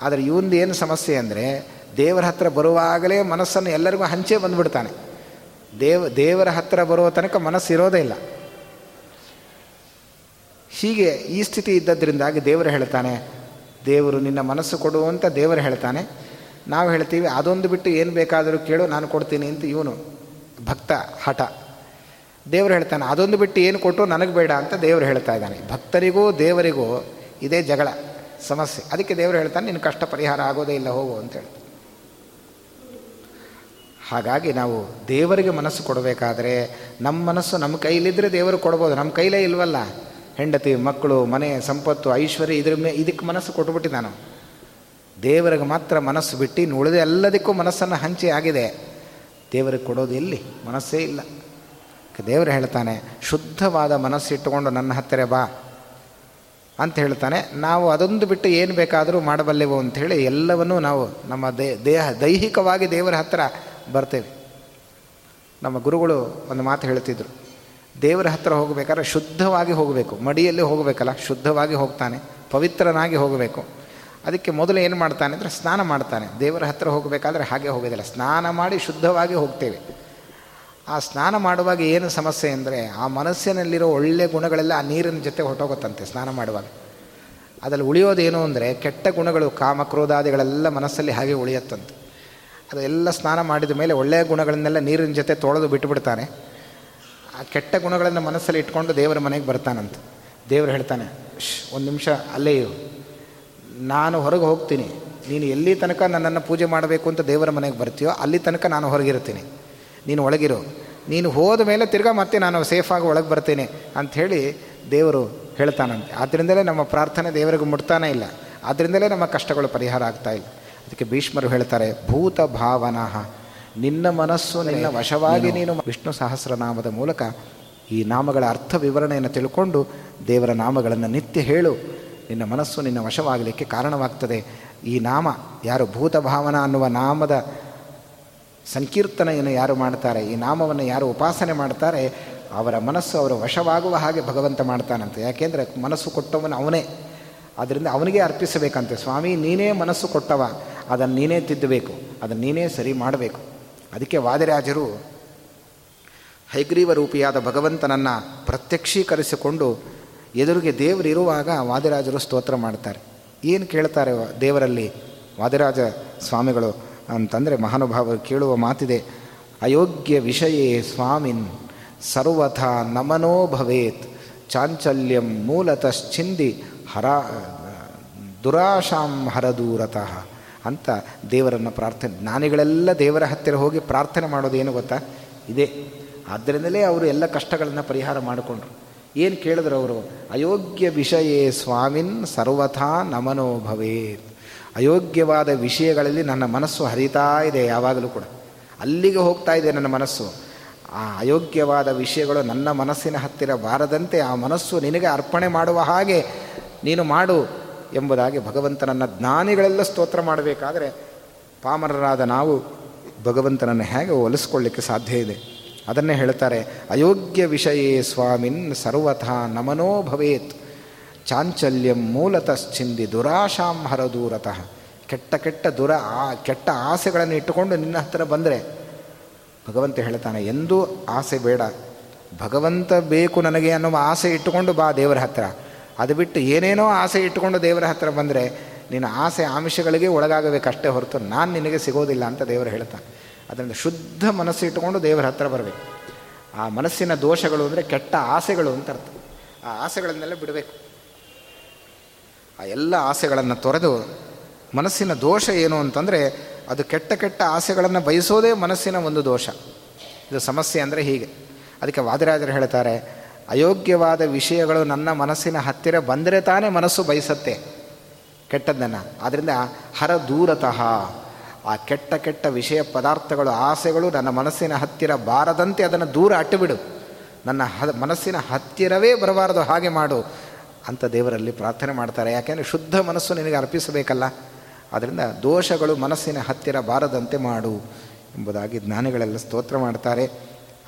ಆದರೆ ಇವಂದು ಏನು ಸಮಸ್ಯೆ ಅಂದರೆ ದೇವರ ಹತ್ರ ಬರುವಾಗಲೇ ಮನಸ್ಸನ್ನು ಎಲ್ಲರಿಗೂ ಹಂಚೇ ಬಂದುಬಿಡ್ತಾನೆ. ದೇವ, ದೇವರ ಹತ್ತಿರ ಬರುವ ತನಕ ಮನಸ್ಸು ಇರೋದೇ ಇಲ್ಲ. ಹೀಗೆ ಈ ಸ್ಥಿತಿ ಇದ್ದದ್ರಿಂದಾಗಿ ದೇವರು ಹೇಳ್ತಾನೆ, ದೇವರು ನಿನ್ನ ಮನಸ್ಸು ಕೊಡುವಂತ ದೇವರು ಹೇಳ್ತಾನೆ. ನಾವು ಹೇಳ್ತೀವಿ, ಅದೊಂದು ಬಿಟ್ಟು ಏನು ಬೇಕಾದರೂ ಕೇಳು, ನಾನು ಕೊಡ್ತೀನಿ ಅಂತ ಇವನು ಭಕ್ತ ಹಠ. ದೇವರು ಹೇಳ್ತಾನೆ, ಅದೊಂದು ಬಿಟ್ಟು ಏನು ಕೊಟ್ಟು ನನಗೆ ಬೇಡ ಅಂತ ದೇವರು ಹೇಳ್ತಾ ಇದ್ದಾನೆ. ಭಕ್ತರಿಗೂ ದೇವರಿಗೂ ಇದೇ ಜಗಳ, ಸಮಸ್ಯೆ. ಅದಕ್ಕೆ ದೇವರು ಹೇಳ್ತಾನೆ ನಿನ್ನ ಕಷ್ಟ ಪರಿಹಾರ ಆಗೋದೇ ಇಲ್ಲ, ಹೋಗು ಅಂತ ಹೇಳ್ತಾನೆ. ಹಾಗಾಗಿ ನಾವು ದೇವರಿಗೆ ಮನಸ್ಸು ಕೊಡಬೇಕಾದ್ರೆ ನಮ್ಮ ಮನಸ್ಸು ನಮ್ಮ ಕೈಲಿದ್ದರೆ ದೇವರು ಕೊಡ್ಬೋದು. ನಮ್ಮ ಕೈಲೇ ಇಲ್ವಲ್ಲ? ಹೆಂಡತಿ, ಮಕ್ಕಳು, ಮನೆ, ಸಂಪತ್ತು, ಐಶ್ವರ್ಯ, ಇದ್ರ ಮೇ ಇದಕ್ಕೆ ಮನಸ್ಸು ಕೊಟ್ಟುಬಿಟ್ಟಿದ್ದಾನು ದೇವರಿಗೆ ಮಾತ್ರ ಮನಸ್ಸು ಬಿಟ್ಟು ಉಳಿದ ಎಲ್ಲದಕ್ಕೂ ಮನಸ್ಸನ್ನು ಹಂಚಿ ಆಗಿದೆ. ದೇವರಿಗೆ ಕೊಡೋದು ಎಲ್ಲಿ? ಮನಸ್ಸೇ ಇಲ್ಲ. ದೇವರು ಹೇಳ್ತಾನೆ, ಶುದ್ಧವಾದ ಮನಸ್ಸಿಟ್ಟುಕೊಂಡು ನನ್ನ ಹತ್ತಿರ ಬಾ ಅಂತ ಹೇಳ್ತಾನೆ. ನಾವು ಅದೊಂದು ಬಿಟ್ಟು ಏನು ಬೇಕಾದರೂ ಮಾಡಬಲ್ಲೆವು ಅಂಥೇಳಿ ಎಲ್ಲವನ್ನೂ ನಾವು ನಮ್ಮ ದೇಹ, ದೈಹಿಕವಾಗಿ ದೇವರ ಹತ್ತಿರ ಬರ್ತೇವೆ. ನಮ್ಮ ಗುರುಗಳು ಒಂದು ಮಾತು ಹೇಳ್ತಿದ್ರು. ದೇವರ ಹತ್ತಿರ ಹೋಗಬೇಕಾದ್ರೆ ಶುದ್ಧವಾಗಿ ಹೋಗಬೇಕು. ಮಡಿಯಲ್ಲಿ ಹೋಗಬೇಕಲ್ಲ, ಶುದ್ಧವಾಗಿ ಹೋಗ್ತಾನೆ, ಪವಿತ್ರನಾಗಿ ಹೋಗಬೇಕು. ಅದಕ್ಕೆ ಮೊದಲು ಏನು ಮಾಡ್ತಾನೆ ಅಂದರೆ ಸ್ನಾನ ಮಾಡ್ತಾನೆ. ದೇವರ ಹತ್ತಿರ ಹೋಗಬೇಕಾದ್ರೆ ಹಾಗೆ ಹೋಗೋದಿಲ್ಲ. ಸ್ನಾನ ಮಾಡಿ ಶುದ್ಧವಾಗಿ ಹೋಗ್ತೇವೆ. ಆ ಸ್ನಾನ ಮಾಡುವಾಗ ಏನು ಸಮಸ್ಯೆ ಅಂದರೆ ಆ ಮನಸ್ಸಿನಲ್ಲಿರೋ ಒಳ್ಳೆಯ ಗುಣಗಳೆಲ್ಲ ಆ ನೀರಿನ ಜೊತೆ ಹೊಟ್ಟೋಗುತ್ತಂತೆ ಸ್ನಾನ ಮಾಡುವಾಗ. ಅದರಲ್ಲಿ ಉಳಿಯೋದೇನು ಅಂದರೆ ಕೆಟ್ಟ ಗುಣಗಳು, ಕಾಮ, ಕ್ರೋಧಾದಿಗಳೆಲ್ಲ ಮನಸ್ಸಲ್ಲಿ ಹಾಗೆ ಉಳಿಯತ್ತಂತೆ. ಅದೆಲ್ಲ ಸ್ನಾನ ಮಾಡಿದ ಮೇಲೆ ಒಳ್ಳೆಯ ಗುಣಗಳನ್ನೆಲ್ಲ ನೀರಿನ ಜೊತೆ ತೊಳೆದು ಬಿಟ್ಟುಬಿಡ್ತಾನೆ. ಆ ಕೆಟ್ಟ ಗುಣಗಳನ್ನು ಮನಸ್ಸಲ್ಲಿ ಇಟ್ಕೊಂಡು ದೇವರ ಮನೆಗೆ ಬರ್ತಾನಂತೆ. ದೇವರು ಹೇಳ್ತಾನೆ ಒಂದು ನಿಮಿಷ ಅಲ್ಲೇ ನಾನು ಹೊರಗೆ ಹೋಗ್ತೀನಿ. ನೀನು ಎಲ್ಲಿ ತನಕ ನನ್ನನ್ನು ಪೂಜೆ ಮಾಡಬೇಕು ಅಂತ ದೇವರ ಮನೆಗೆ ಬರ್ತೀಯೋ ಅಲ್ಲಿ ತನಕ ನಾನು ಹೊರಗಿರ್ತೀನಿ. ನೀನು ಒಳಗಿರೋ. ನೀನು ಹೋದ ಮೇಲೆ ತಿರ್ಗಾ ಮತ್ತೆ ನಾನು ಸೇಫಾಗಿ ಒಳಗೆ ಬರ್ತೇನೆ ಅಂಥೇಳಿ ದೇವರು ಹೇಳ್ತಾನಂತೆ. ಆದ್ದರಿಂದಲೇ ನಮ್ಮ ಪ್ರಾರ್ಥನೆ ದೇವರಿಗೆ ಮುಟ್ತಾನೇ ಇಲ್ಲ. ಆದ್ದರಿಂದಲೇ ನಮ್ಮ ಕಷ್ಟಗಳು ಪರಿಹಾರ ಆಗ್ತಾ ಇಲ್ಲ. ಅದಕ್ಕೆ ಭೀಷ್ಮರು ಹೇಳ್ತಾರೆ ಭೂತ ಭಾವನಾ ನಿನ್ನ ಮನಸ್ಸು ನಿನ್ನ ವಶವಾಗಿ ನೀನು ವಿಷ್ಣು ಸಹಸ್ರನಾಮದ ಮೂಲಕ ಈ ನಾಮಗಳ ಅರ್ಥ ವಿವರಣೆಯನ್ನು ತಿಳ್ಕೊಂಡು ದೇವರ ನಾಮಗಳನ್ನು ನಿತ್ಯ ಹೇಳು. ನಿನ್ನ ಮನಸ್ಸು ನಿನ್ನ ವಶವಾಗಲಿಕ್ಕೆ ಕಾರಣವಾಗ್ತದೆ. ಈ ನಾಮ ಯಾರು ಭೂತ ಭಾವನ ಅನ್ನುವ ನಾಮದ ಸಂಕೀರ್ತನೆಯನ್ನು ಯಾರು ಮಾಡ್ತಾರೆ, ಈ ನಾಮವನ್ನು ಯಾರು ಉಪಾಸನೆ ಮಾಡ್ತಾರೆ, ಅವರ ಮನಸ್ಸು ಅವರ ವಶವಾಗುವ ಹಾಗೆ ಭಗವಂತ ಮಾಡ್ತಾನಂತೆ. ಯಾಕೆಂದರೆ ಮನಸ್ಸು ಕೊಟ್ಟವನು ಅವನೇ. ಆದ್ದರಿಂದ ಅವನಿಗೆ ಅರ್ಪಿಸಬೇಕಂತೆ. ಸ್ವಾಮಿ, ನೀನೇ ಮನಸ್ಸು ಕೊಟ್ಟವ. ಅದನ್ನು ನೀನೇ ತಿದ್ದಬೇಕು. ಅದನ್ನು ನೀನೇ ಸರಿ ಮಾಡಬೇಕು. ಅದಕ್ಕೆ ವಾದಿರಾಜರು ಹೈಗ್ರೀವ ರೂಪಿಯಾದ ಭಗವಂತನನ್ನು ಪ್ರತ್ಯಕ್ಷೀಕರಿಸಿಕೊಂಡು ಎದುರಿಗೆ ದೇವರಿರುವಾಗ ವಾದಿರಾಜರು ಸ್ತೋತ್ರ ಮಾಡ್ತಾರೆ. ಏನು ಕೇಳ್ತಾರೆ ದೇವರಲ್ಲಿ? ವಾದಿರಾಜ ಸ್ವಾಮಿಗಳು ಅಂತಂದರೆ ಮಹಾನುಭಾವರು ಕೇಳುವ ಮಾತಿದೆ, ಅಯೋಗ್ಯ ವಿಷಯೇ ಸ್ವಾಮಿನ್ ಸರ್ವಥ ನಮನೋ ಭವೇತ್, ಚಾಂಚಲ್ಯಂ ಮೂಲತಶ್ಚಿಂದಿ ಹರ, ದುರಾಶಾಂ ಹರದೂರತಃ ಅಂತ ದೇವರನ್ನು ಪ್ರಾರ್ಥನೆ, ಜ್ಞಾನಿಗಳೆಲ್ಲ ದೇವರ ಹತ್ತಿರ ಹೋಗಿ ಪ್ರಾರ್ಥನೆ ಮಾಡೋದು ಏನು ಗೊತ್ತಾ? ಇದೆ. ಆದ್ದರಿಂದಲೇ ಅವರು ಎಲ್ಲ ಕಷ್ಟಗಳನ್ನು ಪರಿಹಾರ ಮಾಡಿಕೊಂಡ್ರು. ಏನು ಕೇಳಿದ್ರು ಅವರು? ಅಯೋಗ್ಯ ವಿಷಯೇ ಸ್ವಾಮಿನ್ ಸರ್ವಥಾ ನಮನೋ ಭವೇತ್. ಅಯೋಗ್ಯವಾದ ವಿಷಯಗಳಲ್ಲಿ ನನ್ನ ಮನಸ್ಸು ಹರಿತಾ ಇದೆ, ಯಾವಾಗಲೂ ಕೂಡ. ಅಲ್ಲಿಗೆ ಹೋಗ್ತಾ ಇದೆ ನನ್ನ ಮನಸ್ಸು. ಆ ಅಯೋಗ್ಯವಾದ ವಿಷಯಗಳು ನನ್ನ ಮನಸ್ಸಿನ ಹತ್ತಿರ ಬಾರದಂತೆ ಆ ಮನಸ್ಸು ನಿನಗೆ ಅರ್ಪಣೆ ಮಾಡುವ ಹಾಗೆ ನೀನು ಮಾಡು ಎಂಬುದಾಗಿ ಭಗವಂತನನ್ನು ಜ್ಞಾನಿಗಳೆಲ್ಲ ಸ್ತೋತ್ರ ಮಾಡಬೇಕಾದರೆ ಪಾಮರರಾದ ನಾವು ಭಗವಂತನನ್ನು ಹೇಗೆ ಒಲಿಸ್ಕೊಳ್ಳಿಕ್ಕೆ ಸಾಧ್ಯ ಇದೆ? ಅದನ್ನೇ ಹೇಳ್ತಾರೆ, ಅಯೋಗ್ಯ ವಿಷಯೇ ಸ್ವಾಮಿನ್ ಸರ್ವಥಾ ನಮನೋ ಭವೇತ್, ಚಾಂಚಲ್ಯಂ ಮೂಲತಶ್ಚಿಂದಿ ದುರಾಶಾಂ ಹರದೂರತಃ. ಕೆಟ್ಟ ಕೆಟ್ಟ ದುರ, ಆ ಕೆಟ್ಟ ಆಸೆಗಳನ್ನು ಇಟ್ಟುಕೊಂಡು ನಿನ್ನ ಹತ್ತಿರ ಬಂದರೆ, ಭಗವಂತ ಹೇಳ್ತಾನೆ, ಎಂದೂ ಆಸೆ ಬೇಡ, ಭಗವಂತ ಬೇಕು ನನಗೆ ಅನ್ನುವ ಆಸೆ ಇಟ್ಟುಕೊಂಡು ಬಾ ದೇವರ ಹತ್ತಿರ ಅದು ಬಿಟ್ಟು ಏನೇನೋ ಆಸೆ ಇಟ್ಟುಕೊಂಡು ದೇವರ ಹತ್ತಿರ ಬಂದರೆ, ನಿನ್ನ ಆಸೆ ಆಮಿಷಗಳಿಗೆ ಒಳಗಾಗಬೇಕಷ್ಟೇ ಹೊರತು ನಾನು ನಿನಗೆ ಸಿಗೋದಿಲ್ಲ ಅಂತ ದೇವರು ಹೇಳ್ತಾನೆ. ಅದರಿಂದ ಶುದ್ಧ ಮನಸ್ಸು ಇಟ್ಟುಕೊಂಡು ದೇವರ ಹತ್ರ ಬರಬೇಕು. ಆ ಮನಸ್ಸಿನ ದೋಷಗಳು ಅಂದರೆ ಕೆಟ್ಟ ಆಸೆಗಳು ಅಂತ ಅರ್ಥ. ಆ ಆಸೆಗಳನ್ನೆಲ್ಲ ಬಿಡಬೇಕು. ಆ ಎಲ್ಲ ಆಸೆಗಳನ್ನು ತೊರೆದು ಮನಸ್ಸಿನ ದೋಷ ಏನು ಅಂತಂದರೆ ಅದು ಕೆಟ್ಟ ಕೆಟ್ಟ ಆಸೆಗಳನ್ನು ಬಯಸೋದೇ ಮನಸ್ಸಿನ ಒಂದು ದೋಷ. ಇದು ಸಮಸ್ಯೆ ಅಂದರೆ ಹೀಗೆ. ಅದಕ್ಕೆ ವಾದಿರಾಜರು ಹೇಳ್ತಾರೆ, ಅಯೋಗ್ಯವಾದ ವಿಷಯಗಳು ನನ್ನ ಮನಸ್ಸಿನ ಹತ್ತಿರ ಬಂದರೆ ತಾನೇ ಮನಸ್ಸು ಬಯಸತ್ತೆ. ಕೆಟ್ಟದ್ದನ್ನು. ಆದ್ದರಿಂದ ಹರ ದೂರತಃ. ಆ ಕೆಟ್ಟ ಕೆಟ್ಟ ವಿಷಯ ಪದಾರ್ಥಗಳು, ಆಸೆಗಳು ನನ್ನ ಮನಸ್ಸಿನ ಹತ್ತಿರ ಬಾರದಂತೆ ಅದನ್ನು ದೂರ ಅಟ್ಟುಬಿಡು. ನನ್ನ ಹ, ಮನಸ್ಸಿನ ಹತ್ತಿರವೇ ಬರಬಾರದು, ಹಾಗೆ ಮಾಡು. ಅಂತ ದೇವರಲ್ಲಿ ಪ್ರಾರ್ಥನೆ ಮಾಡ್ತಾರೆ. ಯಾಕೆಂದರೆ ಶುದ್ಧ ಮನಸ್ಸು ನಿನಗೆ ಅರ್ಪಿಸಬೇಕಲ್ಲ. ಅದರಿಂದ ದೋಷಗಳು ಮನಸ್ಸಿನ ಹತ್ತಿರ ಬಾರದಂತೆ ಮಾಡು ಎಂಬುದಾಗಿ ಜ್ಞಾನಿಗಳೆಲ್ಲ ಸ್ತೋತ್ರ ಮಾಡ್ತಾರೆ.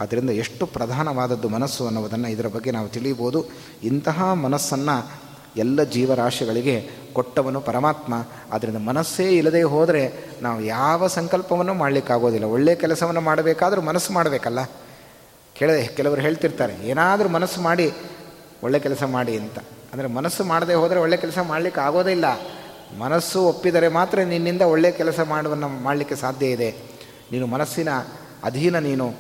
ಅದರಿಂದ ಎಷ್ಟು ಪ್ರಧಾನವಾದದ್ದು ಮನಸ್ಸು ಅನ್ನೋದನ್ನು ಇದರ ಬಗ್ಗೆ ನಾವು ತಿಳಿಯಬಹುದು. ಇಂತಹ ಮನಸ್ಸನ್ನು ಎಲ್ಲ ಜೀವರಾಶಿಗಳಿಗೆ ಕೊಟ್ಟವನು ಪರಮಾತ್ಮ. ಅದರಿಂದ ಮನಸ್ಸೇ ಇಲ್ಲದೆ ಹೋದರೆ ನಾವು ಯಾವ ಸಂಕಲ್ಪವನ್ನು ಮಾಡಲಿಕ್ಕಾಗೋದಿಲ್ಲ. ಒಳ್ಳೆಯ ಕೆಲಸವನ್ನು ಮಾಡಬೇಕಾದರೂ ಮನಸ್ಸು ಮಾಡಬೇಕಲ್ಲ. ಕೇಳ, ಕೆಲವರು ಹೇಳ್ತಿರ್ತಾರೆ, ಏನಾದರೂ ಮನಸ್ಸು ಮಾಡಿ, ಒಳ್ಳೆ ಕೆಲಸ ಮಾಡಿ ಅಂತ. ಅಂದರೆ ಮನಸ್ಸು ಮಾಡದೆ ಹೋದರೆ ಒಳ್ಳೆ ಕೆಲಸ ಮಾಡಲಿಕ್ಕೆ ಆಗೋದಿಲ್ಲ ಮನಸ್ಸು ಒಪ್ಪಿದರೆ ಮಾತ್ರ ನಿನ್ನಿಂದ ಒಳ್ಳೆಯ ಕೆಲಸ ಮಾಡುವನ್ನು ಮಾಡಲಿಕ್ಕೆ ಸಾಧ್ಯ ಇದೆ. ನೀನು ಮನಸ್ಸಿನ ಅಧೀನ ನೀನು.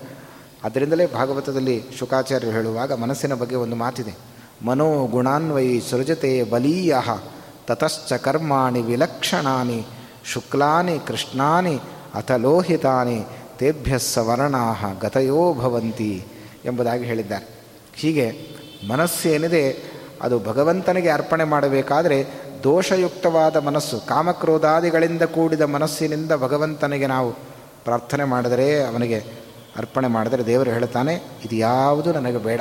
ಅದರಿಂದಲೇ ಭಾಗವತದಲ್ಲಿ ಶುಕಾಚಾರ್ಯರು ಹೇಳುವಾಗ ಮನಸ್ಸಿನ ಬಗ್ಗೆ ಒಂದು ಮಾತಿದೆ. ಮನೋ ಗುಣಾನ್ವಯಿ ಸೃಜತೆ ಬಲೀಯ ತತಶ್ಚ ಕರ್ಮಾಣಿ ವಿಲಕ್ಷಣಾನಿ ಶುಕ್ಲಾನಿ ಕೃಷ್ಣಾನಿ ಅಥ ಲೋಹಿತಾನಿ ತೇಭ್ಯ ಸವರ್ಣಾ ಗತಯೋ ಭವಂತಿ ಎಂಬುದಾಗಿ ಹೇಳಿದ್ದಾರೆ. ಹೀಗೆ ಮನಸ್ಸೇನಿದೆ ಅದು ಭಗವಂತನಿಗೆ ಅರ್ಪಣೆ ಮಾಡಬೇಕಾದರೆ ದೋಷಯುಕ್ತವಾದ ಮನಸ್ಸು, ಕಾಮಕ್ರೋಧಾದಿಗಳಿಂದ ಕೂಡಿದ ಮನಸ್ಸಿನಿಂದ ಭಗವಂತನಿಗೆ ನಾವು ಪ್ರಾರ್ಥನೆ ಮಾಡಿದರೆ, ಅವನಿಗೆ ಅರ್ಪಣೆ ಮಾಡಿದರೆ ದೇವರು ಹೇಳ್ತಾನೆ, ಇದು ಯಾವುದು ನನಗೆ ಬೇಡ.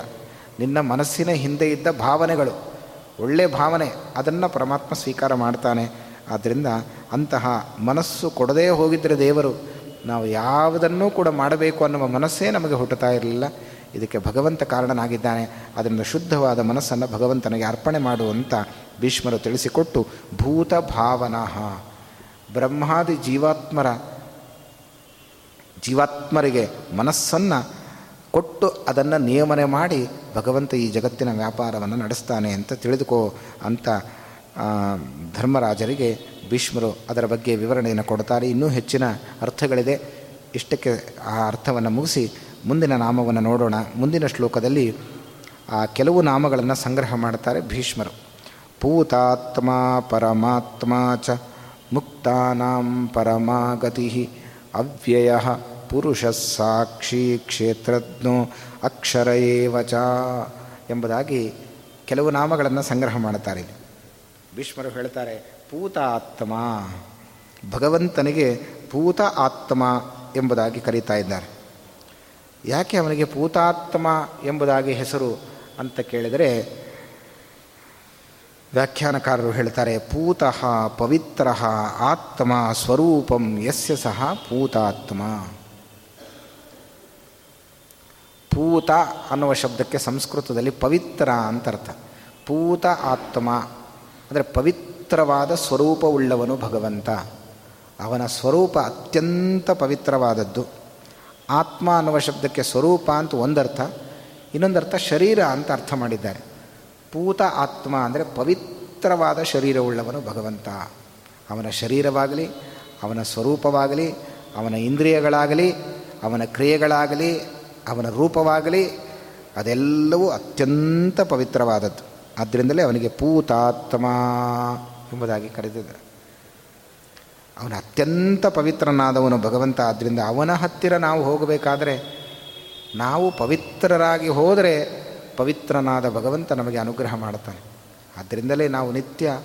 ನಿನ್ನ ಮನಸ್ಸಿನ ಹಿಂದೆ ಇದ್ದ ಭಾವನೆಗಳು ಒಳ್ಳೆಯ ಭಾವನೆ, ಅದನ್ನು ಪರಮಾತ್ಮ ಸ್ವೀಕಾರ ಮಾಡ್ತಾನೆ. ಆದ್ದರಿಂದ ಅಂತಹ ಮನಸ್ಸು ಕೊಡದೇ ಹೋಗಿದ್ದರೆ ದೇವರು ನಾವು ಯಾವುದನ್ನೂ ಕೂಡ ಮಾಡಬೇಕು ಅನ್ನುವ ಮನಸ್ಸೇ ನಮಗೆ ಹುಟ್ಟುತ್ತಾ ಇರಲಿಲ್ಲ. ಇದಕ್ಕೆ ಭಗವಂತ ಕಾರಣನಾಗಿದ್ದಾನೆ. ಅದರಿಂದ ಶುದ್ಧವಾದ ಮನಸ್ಸನ್ನು ಭಗವಂತನಿಗೆ ಅರ್ಪಣೆ ಮಾಡುವಂತ ಭೀಷ್ಮರು ತಿಳಿಸಿಕೊಟ್ಟು, ಭೂತ ಭಾವನಃ. ಬ್ರಹ್ಮಾದಿ ಜೀವಾತ್ಮರ, ಜೀವಾತ್ಮರಿಗೆ ಮನಸ್ಸನ್ನು ಕೊಟ್ಟು ಅದನ್ನು ನಿಯಮನೆ ಮಾಡಿ ಭಗವಂತ ಈ ಜಗತ್ತಿನ ವ್ಯಾಪಾರವನ್ನು ನಡೆಸ್ತಾನೆ ಅಂತ ತಿಳಿದುಕೋ ಅಂತ ಧರ್ಮರಾಜರಿಗೆ ಭೀಷ್ಮರು ಅದರ ಬಗ್ಗೆ ವಿವರಣೆಯನ್ನು ಕೊಡ್ತಾರೆ. ಇನ್ನೂ ಹೆಚ್ಚಿನ ಅರ್ಥಗಳಿದೆ. ಇಷ್ಟಕ್ಕೆ ಆ ಅರ್ಥವನ್ನು ಮುಗಿಸಿ ಮುಂದಿನ ನಾಮವನ್ನು ನೋಡೋಣ. ಮುಂದಿನ ಶ್ಲೋಕದಲ್ಲಿ, ಆ, ಕೆಲವು ನಾಮಗಳನ್ನು ಸಂಗ್ರಹ ಮಾಡ್ತಾರೆ ಭೀಷ್ಮರು. ಪೂತಾತ್ಮ ಪರಮಾತ್ಮ ಚ ಮುಕ್ತಾನಾಂ ಪರಮಾಗತಿ ಅವ್ಯಯ ಪುರುಷ ಸಾಕ್ಷಿ ಕ್ಷೇತ್ರಜ್ಞೋ ಅಕ್ಷರ ಚ ಎಂಬುದಾಗಿ ಕೆಲವು ನಾಮಗಳನ್ನು ಸಂಗ್ರಹ ಮಾಡುತ್ತಾರೆ ಭೀಷ್ಮರು ಹೇಳ್ತಾರೆ, ಪೂತ ಆತ್ಮ, ಭಗವಂತನಿಗೆ ಪೂತ ಆತ್ಮ ಎಂಬುದಾಗಿ ಕರೀತಾ ಇದ್ದಾರೆ. ಯಾಕೆ ಅವನಿಗೆ ಪೂತಾತ್ಮ ಎಂಬುದಾಗಿ ಹೆಸರು ಅಂತ ಕೇಳಿದರೆ, ವ್ಯಾಖ್ಯಾನಕಾರರು ಹೇಳ್ತಾರೆ, ಪೂತಃ ಪವಿತ್ರ ಆತ್ಮ ಸ್ವರೂಪಂ ಯಸ್ಯ ಸಹ ಪೂತಾತ್ಮ. ಪೂತ ಅನ್ನುವ ಶಬ್ದಕ್ಕೆ ಸಂಸ್ಕೃತದಲ್ಲಿ ಪವಿತ್ರ ಅಂತ ಅರ್ಥ. ಪೂತ ಆತ್ಮ. ಅಂದರೆ ಪವಿತ್ರವಾದ ಸ್ವರೂಪವುಳ್ಳವನು ಭಗವಂತ. ಅವನ ಸ್ವರೂಪ ಅತ್ಯಂತ ಪವಿತ್ರವಾದದ್ದು. ಆತ್ಮ ಅನ್ನುವ ಶಬ್ದಕ್ಕೆ ಸ್ವರೂಪ ಅಂತ ಒಂದರ್ಥ. ಇನ್ನೊಂದರ್ಥ ಶರೀರ ಅಂತ ಅರ್ಥ ಮಾಡಿದ್ದಾರೆ. ಪೂತ ಆತ್ಮ ಅಂದರೆ ಪವಿತ್ರವಾದ ಶರೀರವುಳ್ಳವನು ಭಗವಂತ. ಅವನ ಶರೀರವಾಗಲಿ, ಅವನ ಸ್ವರೂಪವಾಗಲಿ, ಅವನ ಇಂದ್ರಿಯಗಳಾಗಲಿ, ಅವನ ಕ್ರಿಯೆಗಳಾಗಲಿ ಅವನ ರೂಪವಾಗಲಿ, ಅದೆಲ್ಲವೂ ಅತ್ಯಂತ ಪವಿತ್ರವಾದದ್ದು. ಆದ್ದರಿಂದಲೇ ಅವನಿಗೆ ಪೂತಾತ್ಮ ಎಂಬುದಾಗಿ ಕರೆದಿದ್ದಾರೆ. ಅವನ ಅತ್ಯಂತ ಪವಿತ್ರನಾದವನು ಭಗವಂತ, ಆದ್ದರಿಂದ ಅವನ ಹತ್ತಿರ ನಾವು ಹೋಗಬೇಕಾದರೆ, ನಾವು ಪವಿತ್ರರಾಗಿ ಹೋದರೆ ಪವಿತ್ರನಾದ ಭಗವಂತ ನಮಗೆ ಅನುಗ್ರಹ ಮಾಡುತ್ತಾನೆ. ಆದ್ದರಿಂದಲೇ ನಾವು ನಿತ್ಯ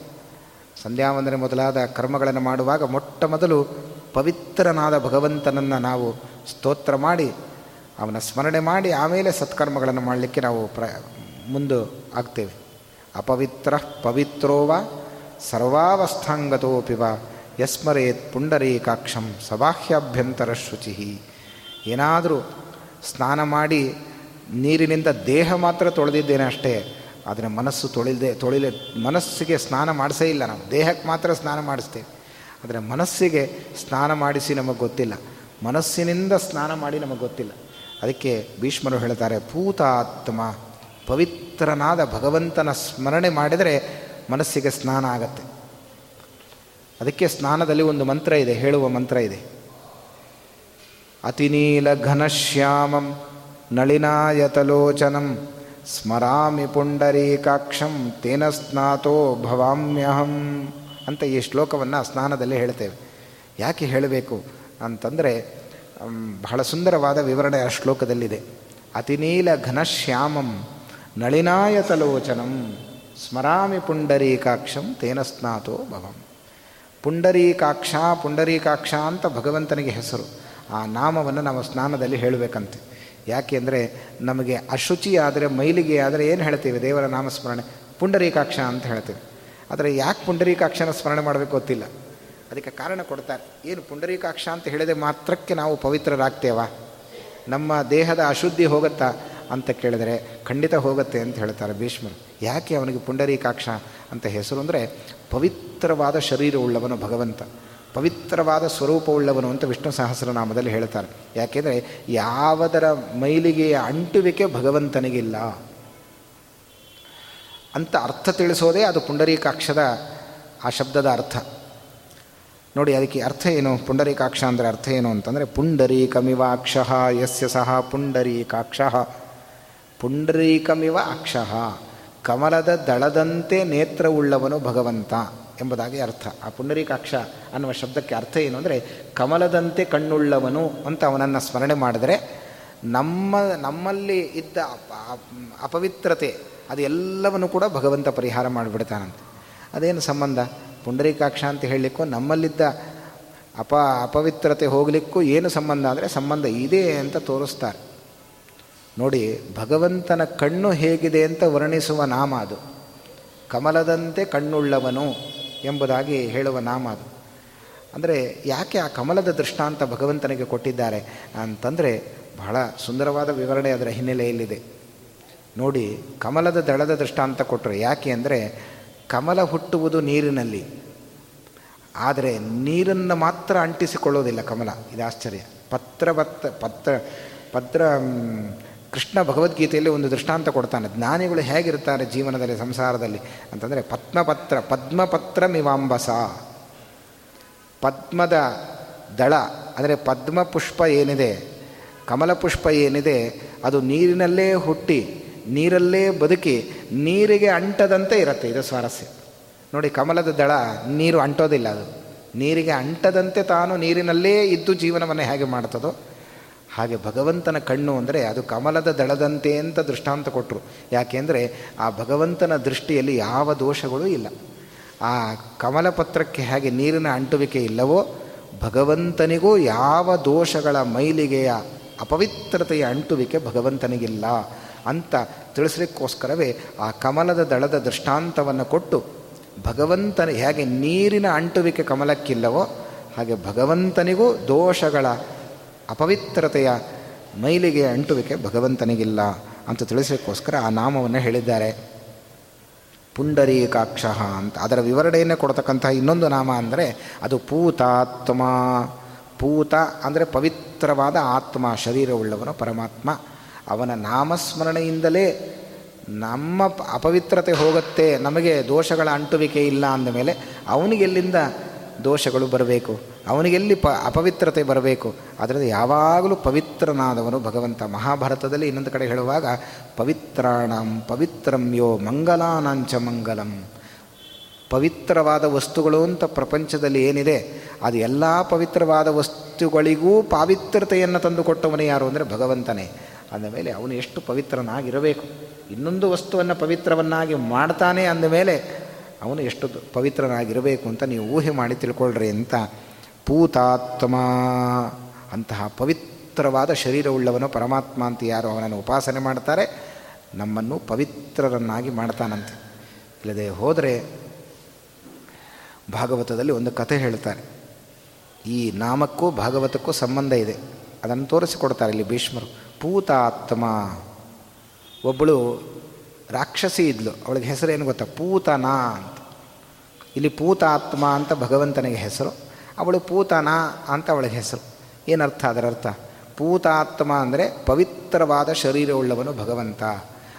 ಸಂಧ್ಯಾವಂದನೆ ಮೊದಲಾದ ಕರ್ಮಗಳನ್ನು ಮಾಡುವಾಗ ಮೊಟ್ಟ ಮೊದಲು ಪವಿತ್ರನಾದ ಭಗವಂತನನ್ನು ನಾವು ಸ್ತೋತ್ರ ಮಾಡಿ ಅವನ ಸ್ಮರಣೆ ಮಾಡಿ ಆಮೇಲೆ ಸತ್ಕರ್ಮಗಳನ್ನು ಮಾಡಲಿಕ್ಕೆ ನಾವು ಪ್ರ, ಮುಂದೆ ಆಗ್ತೇವೆ. ಅಪವಿತ್ರ ಪವಿತ್ರೋವ ಸರ್ವಾವಸ್ಥಾಂಗತೋಪಿವ ಯಸ್ಮರೇತ್ ಪುಂಡರೀಕಾಕ್ಷಂ ಸಬಾಹ್ಯಾಭ್ಯಂತರ ಶುಚಿ. ಏನಾದರೂ ಸ್ನಾನ ಮಾಡಿ ನೀರಿನಿಂದ ದೇಹ ಮಾತ್ರ ತೊಳೆದಿದ್ದೇನೆ ಅಷ್ಟೇ, ಆದರೆ ಮನಸ್ಸು ತೊಳಿದೆ ತೊಳಿಲೆ, ಮನಸ್ಸಿಗೆ ಸ್ನಾನ ಮಾಡಿಸೇ ಇಲ್ಲ ನಾವು. ದೇಹಕ್ಕೆ ಮಾತ್ರ ಸ್ನಾನ ಮಾಡಿಸ್ತೇವೆ. ಆದರೆ ಮನಸ್ಸಿಗೆ ಸ್ನಾನ ಮಾಡಿಸಿ ನಮಗೆ ಗೊತ್ತಿಲ್ಲ. ಮನಸ್ಸಿನಿಂದ ಸ್ನಾನ ಮಾಡಿ ನಮಗೆ ಗೊತ್ತಿಲ್ಲ. ಅದಕ್ಕೆ ಭೀಷ್ಮರು ಹೇಳ್ತಾರೆ ಪೂತಾತ್ಮ ಪವಿತ್ರನಾದ ಭಗವಂತನ ಸ್ಮರಣೆ ಮಾಡಿದರೆ ಮನಸ್ಸಿಗೆ ಸ್ನಾನ ಆಗತ್ತೆ. ಅದಕ್ಕೆ ಸ್ನಾನದಲ್ಲಿ ಒಂದು ಮಂತ್ರ ಇದೆ, ಹೇಳುವ ಮಂತ್ರ ಇದೆ. ಅತಿನೀಲ ಘನಶ್ಯಾಮಂ ನಳಿನಾಯತಲೋಚನಂ ಸ್ಮರಾಮಿ ಪುಂಡರೀಕಾಕ್ಷಂ ತೇನ ಸ್ನಾತೋ ಭವಾಮ್ಯಹಂ ಅಂತ ಈ ಶ್ಲೋಕವನ್ನು ಸ್ನಾನದಲ್ಲಿ ಹೇಳ್ತೇವೆ. ಯಾಕೆ ಹೇಳಬೇಕು ಅಂತಂದರೆ ಬಹಳ ಸುಂದರವಾದ ವಿವರಣೆ ಆ ಶ್ಲೋಕದಲ್ಲಿದೆ. ಅತಿನೀಲ ಘನಶ್ಯಾಮಂ ನಳಿನಾಯತಲೋಚನಂ ಸ್ಮರಾಮಿ ಪುಂಡರೀಕಾಕ್ಷಂ ತೇನ ಸ್ನಾತೋ ಭವಂ. ಪುಂಡರೀಕಾಕ್ಷ ಪುಂಡರೀಕಾಕ್ಷ ಅಂತ ಭಗವಂತನಿಗೆ ಹೆಸರು. ಆ ನಾಮವನ್ನು ನಾವು ಸ್ನಾನದಲ್ಲಿ ಹೇಳಬೇಕಂತೆ. ಯಾಕೆ ಅಂದರೆ ನಮಗೆ ಅಶುಚಿ ಆದರೆ ಮೈಲಿಗೆ ಆದರೆ ಏನು ಹೇಳ್ತೀವಿ? ದೇವರ ನಾಮಸ್ಮರಣೆ, ಪುಂಡರೀಕಾಕ್ಷ ಅಂತ ಹೇಳ್ತೇವೆ. ಆದರೆ ಯಾಕೆ ಪುಂಡರೀಕಾಕ್ಷನ ಸ್ಮರಣೆ ಮಾಡಬೇಕು ಗೊತ್ತಿಲ್ಲ. ಅದಕ್ಕೆ ಕಾರಣ ಕೊಡ್ತಾರೆ. ಏನು ಪುಂಡರೀಕಾಕ್ಷ ಅಂತ ಹೇಳಿದೆ ಮಾತ್ರಕ್ಕೆ ನಾವು ಪವಿತ್ರರಾಗ್ತೇವಾ? ನಮ್ಮ ದೇಹದ ಅಶುದ್ಧಿ ಹೋಗುತ್ತಾ ಅಂತ ಕೇಳಿದರೆ ಖಂಡಿತ ಹೋಗುತ್ತೆ ಅಂತ ಹೇಳ್ತಾರೆ ಭೀಷ್ಮರು. ಯಾಕೆ ಅವನಿಗೆ ಪುಂಡರೀಕಾಕ್ಷ ಅಂತ ಹೆಸರು ಅಂದರೆ ಪವಿತ್ರವಾದ ಶರೀರವುಳ್ಳವನು ಭಗವಂತ, ಪವಿತ್ರವಾದ ಸ್ವರೂಪವುಳ್ಳವನು ಅಂತ ವಿಷ್ಣು ಸಹಸ್ರನಾಮದಲ್ಲಿ ಹೇಳ್ತಾರೆ. ಯಾಕೆಂದರೆ ಯಾವುದರ ಮೈಲಿಗೆಯ ಅಂಟುವಿಕೆ ಭಗವಂತನಿಗಿಲ್ಲ. ಅಂತ ಅರ್ಥ ತಿಳಿಸೋದೇ ಅದು ಪುಂಡರೀಕಾಕ್ಷದ ಆ ಶಬ್ದದ ಅರ್ಥ. ನೋಡಿ, ಅದಕ್ಕೆ ಅರ್ಥ ಏನು? ಪುಂಡರೀಕಾಕ್ಷ ಅಂದರೆ ಅರ್ಥ ಏನು ಅಂತಂದರೆ ಪುಂಡರೀಕಮಿವ ಅಕ್ಷಃ ಯಸ್ಯ ಸಹ ಪುಂಡರೀಕಾಕ್ಷ. ಪುಂಡರೀಕಮಿವ ಅಕ್ಷಃ ಕಮಲದ ದಳದಂತೆ ನೇತ್ರವುಳ್ಳವನು ಭಗವಂತ ಎಂಬುದಾಗಿ ಅರ್ಥ. ಆ ಪುಂಡರೀಕಾಕ್ಷ ಅನ್ನುವ ಶಬ್ದಕ್ಕೆ ಅರ್ಥ ಏನು ಅಂದರೆ, ಕಮಲದಂತೆ ಕಣ್ಣುಳ್ಳವನು ಅಂತ ಅವನನ್ನು ಸ್ಮರಣೆ ಮಾಡಿದರೆ, ನಮ್ಮ, ನಮ್ಮಲ್ಲಿ ಇದ್ದ ಅಪವಿತ್ರತೆ ಅದೆಲ್ಲವನ್ನು ಕೂಡ ಭಗವಂತ ಪರಿಹಾರ ಮಾಡಿಬಿಡ್ತಾನಂತೆ. ಅದೇನು ಸಂಬಂಧ? ಪುಂಡರೀಕಾಕ್ಷ ಅಂತ ಹೇಳಲಿಕ್ಕೂ ನಮ್ಮಲ್ಲಿದ್ದ ಅಪ ಅಪವಿತ್ರತೆ ಹೋಗಲಿಕ್ಕೂ ಏನು ಸಂಬಂಧ ಅಂದರೆ ಸಂಬಂಧ ಇದೆ ಅಂತ ತೋರಿಸ್ತಾರೆ. ನೋಡಿ, ಭಗವಂತನ ಕಣ್ಣು ಹೇಗಿದೆ ಅಂತ ವರ್ಣಿಸುವ ನಾಮ ಅದು. ಕಮಲದಂತೆ ಕಣ್ಣುಳ್ಳವನು ಎಂಬುದಾಗಿ ಹೇಳುವ ನಾಮ ಅದು. ಅಂದರೆ ಯಾಕೆ ಆ ಕಮಲದ ದೃಷ್ಟಾಂತ ಭಗವಂತನಿಗೆ ಕೊಟ್ಟಿದ್ದಾರೆ ಅಂತಂದರೆ ಬಹಳ ಸುಂದರವಾದ ವಿವರಣೆ ಅದರ ಹಿನ್ನೆಲೆಯಲ್ಲಿದೆ. ನೋಡಿ, ಕಮಲದ ದಳದ ದೃಷ್ಟಾಂತ ಕೊಟ್ಟರು ಯಾಕೆ ಅಂದರೆ ಕಮಲ ಹುಟ್ಟುವುದು ನೀರಿನಲ್ಲಿ. ಆದರೆ ನೀರನ್ನು ಮಾತ್ರ ಅಂಟಿಸಿಕೊಳ್ಳೋದಿಲ್ಲ ಕಮಲ, ಇದು ಆಶ್ಚರ್ಯ. ಪತ್ರ ಪತ್ರ ಪತ್ರ ಕೃಷ್ಣ ಭಗವದ್ಗೀತೆಯಲ್ಲಿ ಒಂದು ದೃಷ್ಟಾಂತ ಕೊಡ್ತಾನೆ, ಜ್ಞಾನಿಗಳು ಹೇಗಿರ್ತಾರೆ ಜೀವನದಲ್ಲಿ, ಸಂಸಾರದಲ್ಲಿ? ಅಂತಂದರೆ, ಪದ್ಮಪತ್ರ ಪದ್ಮಪತ್ರ ಮಿವಾಂಬಸ ಪದ್ಮದ ದಳ, ಅಂದರೆ ಪದ್ಮ ಪುಷ್ಪ ಏನಿದೆ ಕಮಲ ಪುಷ್ಪ ಏನಿದೆ, ಅದು ನೀರಿನಲ್ಲೇ ಹುಟ್ಟಿ ನೀರಲ್ಲೇ ಬದುಕಿ ನೀರಿಗೆ ಅಂಟದಂತೆ ಇರುತ್ತೆ, ಇದು ಸ್ವಾರಸ್ಯ. ನೋಡಿ, ಕಮಲದ ದಳ, ನೀರು ಅಂಟೋದಿಲ್ಲ ಅದು. ನೀರಿಗೆ ಅಂಟದಂತೆ ತಾನು ನೀರಿನಲ್ಲೇ ಇದ್ದು ಜೀವನವನ್ನು ಹೇಗೆ ಮಾಡ್ತದೋ, ಹಾಗೆ ಭಗವಂತನ ಕಣ್ಣು ಅಂದರೆ ಅದು ಕಮಲದ ದಳದಂತೆ ಅಂತ ದೃಷ್ಟಾಂತ ಕೊಟ್ಟರು ಯಾಕೆಂದರೆ ಆ ಭಗವಂತನ ದೃಷ್ಟಿಯಲ್ಲಿ ಯಾವ ದೋಷಗಳೂ ಇಲ್ಲ. ಆ ಕಮಲಪತ್ರಕ್ಕೆ ಹೇಗೆ ನೀರಿನ ಅಂಟುವಿಕೆ ಇಲ್ಲವೋ, ಭಗವಂತನಿಗೂ ಯಾವ ದೋಷಗಳ ಮೈಲಿಗೆಯ ಅಪವಿತ್ರತೆಯ ಅಂಟುವಿಕೆ ಭಗವಂತನಿಗಿಲ್ಲ. ಅಂತ ತಿಳಿಸ್ಲಿಕ್ಕೋಸ್ಕರವೇ ಆ ಕಮಲದ ದಳದ ದೃಷ್ಟಾಂತವನ್ನು ಕೊಟ್ಟು ಭಗವಂತನ ಹೇಗೆ ನೀರಿನ ಅಂಟುವಿಕೆ ಕಮಲಕ್ಕಿಲ್ಲವೋ ಹಾಗೆ ಭಗವಂತನಿಗೂ ದೋಷಗಳ ಅಪವಿತ್ರತೆಯ ಮೈಲಿಗೆ ಅಂಟುವಿಕೆ ಭಗವಂತನಿಗಿಲ್ಲ ಅಂತ ತಿಳಿಸಲಿಕ್ಕೋಸ್ಕರ ಆ ನಾಮವನ್ನು ಹೇಳಿದ್ದಾರೆ. ಪುಂಡರೀಕಾಕ್ಷ ಅಂತ. ಅದರ ವಿವರಣೆಯನ್ನೇ ಕೊಡತಕ್ಕಂತಹ ಇನ್ನೊಂದು ನಾಮ ಅಂದರೆ ಅದು ಪೂತಾತ್ಮ. ಪೂತ ಅಂದರೆ ಪವಿತ್ರವಾದ ಆತ್ಮ, ಶರೀರವುಳ್ಳವನು ಪರಮಾತ್ಮ. ಅವನ ನಾಮಸ್ಮರಣೆಯಿಂದಲೇ ನಮ್ಮ ಅಪವಿತ್ರತೆ ಹೋಗುತ್ತೆ, ನಮಗೆ ದೋಷಗಳ ಅಂಟುವಿಕೆ ಇಲ್ಲ ಅಂದಮೇಲೆ ಅವನಿಗೆಲ್ಲಿಂದ ದೋಷಗಳು ಬರಬೇಕು? ಅವನಿಗೆಲ್ಲಿ ಪ ಅಪವಿತ್ರತೆ ಬರಬೇಕು? ಅದರಿಂದ ಯಾವಾಗಲೂ ಪವಿತ್ರನಾದವನು ಭಗವಂತ. ಮಹಾಭಾರತದಲ್ಲಿ ಇನ್ನೊಂದು ಕಡೆ ಹೇಳುವಾಗ, ಪವಿತ್ರಾಣಂ ಪವಿತ್ರಂ ಯೋ ಮಂಗಲಾನಾಂಚ ಮಂಗಲಂ. ಪವಿತ್ರವಾದ ವಸ್ತುಗಳು ಅಂತ ಪ್ರಪಂಚದಲ್ಲಿ ಏನಿದೆ, ಅದು ಎಲ್ಲ ಪವಿತ್ರವಾದ ವಸ್ತುಗಳಿಗೂ ಪಾವಿತ್ರತೆಯನ್ನು ತಂದುಕೊಟ್ಟವನು ಯಾರು ಅಂದರೆ ಭಗವಂತನೇ. ಅಂದಮೇಲೆ ಅವನು ಎಷ್ಟು ಪವಿತ್ರನಾಗಿರಬೇಕು. ಇನ್ನೊಂದು ವಸ್ತುವನ್ನು ಪವಿತ್ರವನ್ನಾಗಿ ಮಾಡ್ತಾನೆ ಅಂದಮೇಲೆ ಅವನು ಎಷ್ಟು ಪವಿತ್ರನಾಗಿರಬೇಕು ಅಂತ ನೀವು ಊಹೆ ಮಾಡಿ ತಿಳ್ಕೊಳ್ರಿ ಅಂತ ಪೂತಾತ್ಮ ಅಂತಹ ಪವಿತ್ರವಾದ ಶರೀರವುಳ್ಳವನು ಪರಮಾತ್ಮ ಅಂತ ಯಾರು ಅವನನ್ನು ಉಪಾಸನೆ ಮಾಡ್ತಾರೆ, ನಮ್ಮನ್ನು ಪವಿತ್ರರನ್ನಾಗಿ ಮಾಡ್ತಾನಂತೆ. ಇಲ್ಲದೆ ಹೋದರೆ ಭಾಗವತದಲ್ಲಿ ಒಂದು ಕಥೆ ಹೇಳ್ತಾರೆ. ಈ ನಾಮಕ್ಕೂ ಭಾಗವತಕ್ಕೂ ಸಂಬಂಧ ಇದೆ. ಅದನ್ನು ತೋರಿಸಿಕೊಡ್ತಾರೆ ಇಲ್ಲಿ ಭೀಷ್ಮರು. ಪೂತಾತ್ಮ. ಒಬ್ಬಳು ರಾಕ್ಷಸಿ ಇದ್ಲು. ಅವಳಿಗೆ ಹೆಸರೇನು ಗೊತ್ತಾ? ಪೂತನಾ ಅಂತ. ಇಲ್ಲಿ ಪೂತಾತ್ಮ ಅಂತ ಭಗವಂತನಿಗೆ ಹೆಸರು. ಅವಳು ಪೂತನಾ ಅಂತ ಅವಳಿಗೆ ಹೆಸರು. ಏನರ್ಥ? ಅದರ ಅರ್ಥ ಪೂತಾತ್ಮ ಅಂದರೆ ಪವಿತ್ರವಾದ ಶರೀರವುಳ್ಳವನು ಭಗವಂತ.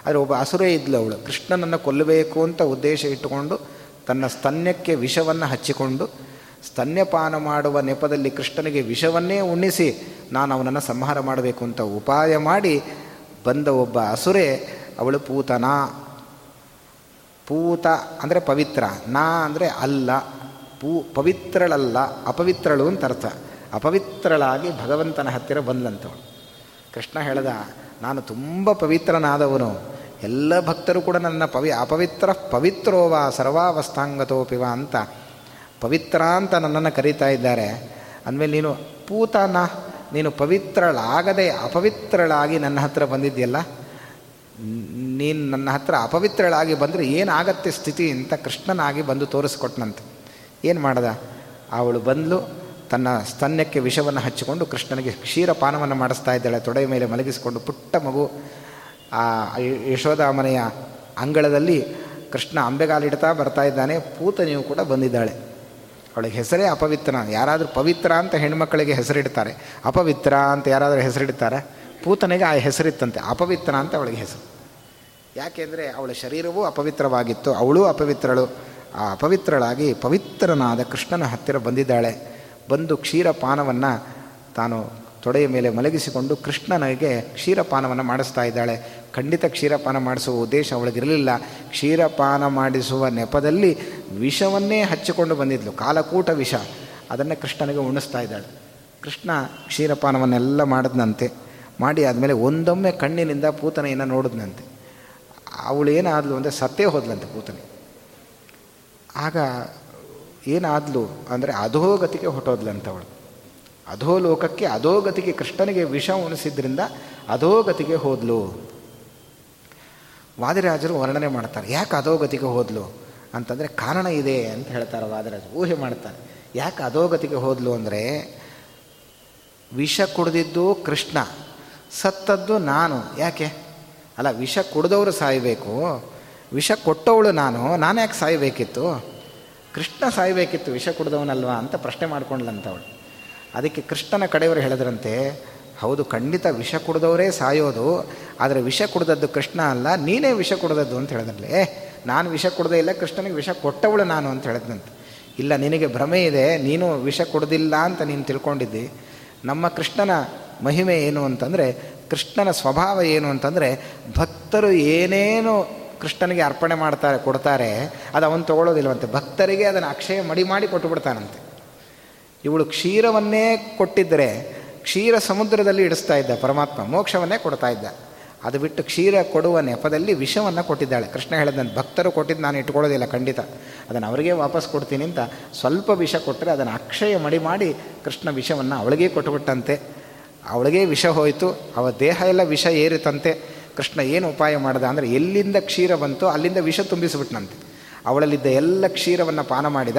ಆದರೆ ಒಬ್ಬ ಅಸುರೇ ಇದ್ಲು ಅವಳು. ಕೃಷ್ಣನನ್ನು ಕೊಲ್ಲಬೇಕು ಅಂತ ಉದ್ದೇಶ ಇಟ್ಟುಕೊಂಡು ತನ್ನ ಸ್ತನ್ಯಕ್ಕೆ ವಿಷವನ್ನು ಹಚ್ಚಿಕೊಂಡು ಸ್ತನ್ಯಪಾನ ಮಾಡುವ ನೆಪದಲ್ಲಿ ಕೃಷ್ಣನಿಗೆ ವಿಷವನ್ನೇ ಉಣ್ಣಿಸಿ ನಾನು ಅವನನ್ನು ಸಂಹಾರ ಮಾಡಬೇಕು ಅಂತ ಉಪಾಯ ಮಾಡಿ ಬಂದ ಒಬ್ಬ ಅಸುರೆ, ಅವಳು ಪೂತನ. ಪೂತ ಅಂದರೆ ಪವಿತ್ರ, ನಾ ಅಂದರೆ ಅಲ್ಲ. ಪೂ, ಪವಿತ್ರಳಲ್ಲ, ಅಪವಿತ್ರಳು ಅಂತ ಅರ್ಥ. ಅಪವಿತ್ರಳಾಗಿ ಭಗವಂತನ ಹತ್ತಿರ ಬಂದಂಥವಳು ಕೃಷ್ಣ ಹೇಳ್ದ, ನಾನು ತುಂಬ ಪವಿತ್ರನಾದವನು. ಎಲ್ಲ ಭಕ್ತರು ಕೂಡ ನನ್ನ ಪವಿ, ಅಪವಿತ್ರ ಪವಿತ್ರೋವಾ ಸರ್ವಾವಸ್ಥಾಂಗತೋಪಿವ ಅಂತ. ಪವಿತ್ರ ಅಂತ ನನ್ನನ್ನು ಕರೀತಾ ಇದ್ದಾರೆ. ಅಂದಮೇಲೆ ನೀನು, ಪೂತನ, ನೀನು ಪವಿತ್ರಳಾಗದೆ ಅಪವಿತ್ರಳಾಗಿ ನನ್ನ ಹತ್ರ ಬಂದಿದ್ದೀಯಲ್ಲ? ನೀನು ನನ್ನ ಹತ್ರ ಅಪವಿತ್ರಳಾಗಿ ಬಂದರೆ ಏನಾಗತ್ತೆ ಸ್ಥಿತಿ ಅಂತ ಕೃಷ್ಣನಾಗಿ ಬಂದು ತೋರಿಸ್ಕೊಟ್ನಂತೆ. ಏನು ಮಾಡ್ದ? ಅವಳು ಬಂದಲು, ತನ್ನ ಸ್ತನ್ಯಕ್ಕೆ ವಿಷವನ್ನು ಹಚ್ಚಿಕೊಂಡು ಕೃಷ್ಣನಿಗೆ ಕ್ಷೀರಪಾನವನ್ನು ಮಾಡಿಸ್ತಾ ಇದ್ದಾಳೆ. ತೊಡೆಯ ಮೇಲೆ ಮಲಗಿಸಿಕೊಂಡು ಪುಟ್ಟ ಮಗು ಆ ಯಶೋಧಾಮನೆಯ ಅಂಗಳದಲ್ಲಿ ಕೃಷ್ಣ ಅಂಬೆಗಾಲಿಡ್ತಾ ಬರ್ತಾ ಇದ್ದಾನೆ. ಪೂತನಿಯು ಕೂಡ ಬಂದಿದ್ದಾಳೆ. ಅವಳಿಗೆ ಹೆಸರೇ ಅಪವಿತ್ರ. ಯಾರಾದರೂ ಪವಿತ್ರ ಅಂತ ಹೆಣ್ಮಕ್ಕಳಿಗೆ ಹೆಸರಿಡ್ತಾರೆ. ಅಪವಿತ್ರ ಅಂತ ಯಾರಾದರೂ ಹೆಸರಿಡ್ತಾರೆ. ಪೂತನಿಗೆ ಆ ಹೆಸರಿತ್ತಂತೆ. ಅಪವಿತ್ರ ಅಂತ ಅವಳಿಗೆ ಹೆಸರು. ಯಾಕೆಂದರೆ ಅವಳ ಶರೀರವೂ ಅಪವಿತ್ರವಾಗಿತ್ತು. ಅವಳೂ ಅಪವಿತ್ರಳು. ಆ ಅಪವಿತ್ರಳಾಗಿ ಪವಿತ್ರನಾದ ಕೃಷ್ಣನ ಹತ್ತಿರ ಬಂದಿದ್ದಾಳೆ. ಬಂದು ಕ್ಷೀರಪಾನವನ್ನು ತಾನು ತೊಡೆಯ ಮೇಲೆ ಮಲಗಿಸಿಕೊಂಡು ಕೃಷ್ಣನಿಗೆ ಕ್ಷೀರಪಾನವನ್ನು ಮಾಡಿಸ್ತಾ ಇದ್ದಾಳೆ. ಖಂಡಿತ ಕ್ಷೀರಪಾನ ಮಾಡಿಸುವ ಉದ್ದೇಶ ಅವಳಿಗಿರಲಿಲ್ಲ. ಕ್ಷೀರಪಾನ ಮಾಡಿಸುವ ನೆಪದಲ್ಲಿ ವಿಷವನ್ನೇ ಹಚ್ಚಿಕೊಂಡು ಬಂದಿದ್ಲು. ಕಾಲಕೂಟ ವಿಷ. ಅದನ್ನು ಕೃಷ್ಣನಿಗೆ ಉಣಿಸ್ತಾ ಇದ್ದಾಳೆ. ಕೃಷ್ಣ ಕ್ಷೀರಪಾನವನ್ನೆಲ್ಲ ಮಾಡಿದ್ನಂತೆ. ಮಾಡಿ ಆದಮೇಲೆ ಒಂದೊಮ್ಮೆ ಕಣ್ಣಿನಿಂದ ಪೂತನೆಯನ್ನು ನೋಡಿದ್ನಂತೆ. ಅವಳು ಏನಾದ್ಲು ಅಂದರೆ ಸತ್ತೇ ಹೋದ್ಲಂತೆ ಪೂತನೆ. ಆಗ ಏನಾದ್ಲು ಅಂದರೆ ಅಧೋಗತಿಗೆ ಹೊಟ್ಟೋದ್ಲಂತ ಅವಳು. ಅಧೋಲೋಕಕ್ಕೆ ಅಧೋಗತಿಗೆ ಕೃಷ್ಣನಿಗೆ ವಿಷ ಉಣಿಸಿದ್ರಿಂದ ಅಧೋಗತಿಗೆ ಹೋದ್ಲು. ವಾದಿರಾಜರು ವರ್ಣನೆ ಮಾಡ್ತಾರೆ, ಯಾಕೆ ಅಧೋಗತಿಗೆ ಹೋದ್ಲು? ಅಂತಂದರೆ ಕಾರಣ ಇದೆ ಅಂತ ಹೇಳ್ತಾರೆ ವಾದಿರಾಜ ಊಹೆ ಮಾಡ್ತಾರೆ, ಯಾಕೆ ಅಧೋಗತಿಗೆ ಹೋದ್ಲು ಅಂದರೆ ವಿಷ ಕುಡಿದಿದ್ದು ಕೃಷ್ಣ, ಸತ್ತದ್ದು ನಾನು. ಯಾಕೆ? ಅಲ್ಲ, ವಿಷ ಕುಡಿದವರು ಸಾಯಬೇಕು, ವಿಷ ಕೊಟ್ಟವಳು ನಾನು ನಾನು ಯಾಕೆ ಸಾಯಬೇಕಿತ್ತು? ಕೃಷ್ಣ ಸಾಯಬೇಕಿತ್ತು, ವಿಷ ಕುಡಿದವನಲ್ವಾ ಅಂತ ಪ್ರಶ್ನೆ ಮಾಡ್ಕೊಂಡ್ಲಂತವಳು. ಅದಕ್ಕೆ ಕೃಷ್ಣನ ಕಡೆಯವರು ಹೇಳಿದ್ರಂತೆ, ಹೌದು, ಖಂಡಿತ ವಿಷ ಕುಡಿದವರೇ ಸಾಯೋದು, ಆದರೆ ವಿಷ ಕುಡ್ದದ್ದು ಕೃಷ್ಣ ಅಲ್ಲ, ನೀನೇ ವಿಷ ಕುಡ್ದದ್ದು ಅಂತ ಹೇಳಿದ್ರಲ್ಲೇ ನಾನು ವಿಷ ಕುಡ್ದೇ ಇಲ್ಲ, ಕೃಷ್ಣನಿಗೆ ವಿಷ ಕೊಟ್ಟವಳು ನಾನು ಅಂತ ಹೇಳಿದ್ನಂತೆ. ಇಲ್ಲ, ನಿನಗೆ ಭ್ರಮೆ ಇದೆ, ನೀನು ವಿಷ ಕುಡ್ದಿಲ್ಲ ಅಂತ ನೀನು ತಿಳ್ಕೊಂಡಿದ್ದಿ. ನಮ್ಮ ಕೃಷ್ಣನ ಮಹಿಮೆ ಏನು ಅಂತಂದರೆ, ಕೃಷ್ಣನ ಸ್ವಭಾವ ಏನು ಅಂತಂದರೆ, ಭಕ್ತರು ಏನೇನು ಕೃಷ್ಣನಿಗೆ ಅರ್ಪಣೆ ಮಾಡ್ತಾರೆ, ಕೊಡ್ತಾರೆ, ಅದು ಅವನು ತೊಗೊಳ್ಳೋದಿಲ್ವಂತೆ. ಭಕ್ತರಿಗೆ ಅದನ್ನು ಅಕ್ಷಯ ಮಡಿ ಮಾಡಿ ಕೊಟ್ಟು ಬಿಡ್ತಾನಂತೆ. ಇವಳು ಕ್ಷೀರವನ್ನೇ ಕೊಟ್ಟಿದ್ದರೆ ಕ್ಷೀರ ಸಮುದ್ರದಲ್ಲಿ ಇಡಿಸ್ತಾ ಇದ್ದ ಪರಮಾತ್ಮ ಮೋಕ್ಷವನ್ನೇ ಕೊಡ್ತಾ ಇದ್ದ. ಅದು ಬಿಟ್ಟು ಕ್ಷೀರ ಕೊಡುವ ನೆಪದಲ್ಲಿ ವಿಷವನ್ನು ಕೊಟ್ಟಿದ್ದಾಳೆ. ಕೃಷ್ಣ ಹೇಳಿದಂತೆ ಭಕ್ತರು ಕೊಟ್ಟಿದ್ದು ನಾನು ಇಟ್ಕೊಳ್ಳೋದಿಲ್ಲ, ಖಂಡಿತ. ಅದನ್ನು ಅವರಿಗೆ ವಾಪಸ್ ಕೊಡ್ತೀನಿ ಅಂತ ಸ್ವಲ್ಪ ವಿಷ ಕೊಟ್ಟರೆ ಅದನ್ನು ಅಕ್ಷಯ ಮಡಿ ಮಾಡಿ ಕೃಷ್ಣ ವಿಷವನ್ನು ಅವಳಿಗೆ ಕೊಟ್ಟುಬಿಟ್ಟಂತೆ. ಅವಳಿಗೆ ವಿಷ ಹೋಯಿತು ಅವ ದೇಹ ಎಲ್ಲ ವಿಷ ಏರಿತಂತೆ. ಕೃಷ್ಣ ಏನು ಉಪಾಯ ಮಾಡ್ದ ಅಂದರೆ ಎಲ್ಲಿಂದ ಕ್ಷೀರ ಬಂತು ಅಲ್ಲಿಂದ ವಿಷ ತುಂಬಿಸಿಬಿಟ್ನಂತೆ. ಅವಳಲ್ಲಿದ್ದ ಎಲ್ಲ ಕ್ಷೀರವನ್ನು ಪಾನ ಮಾಡಿದ,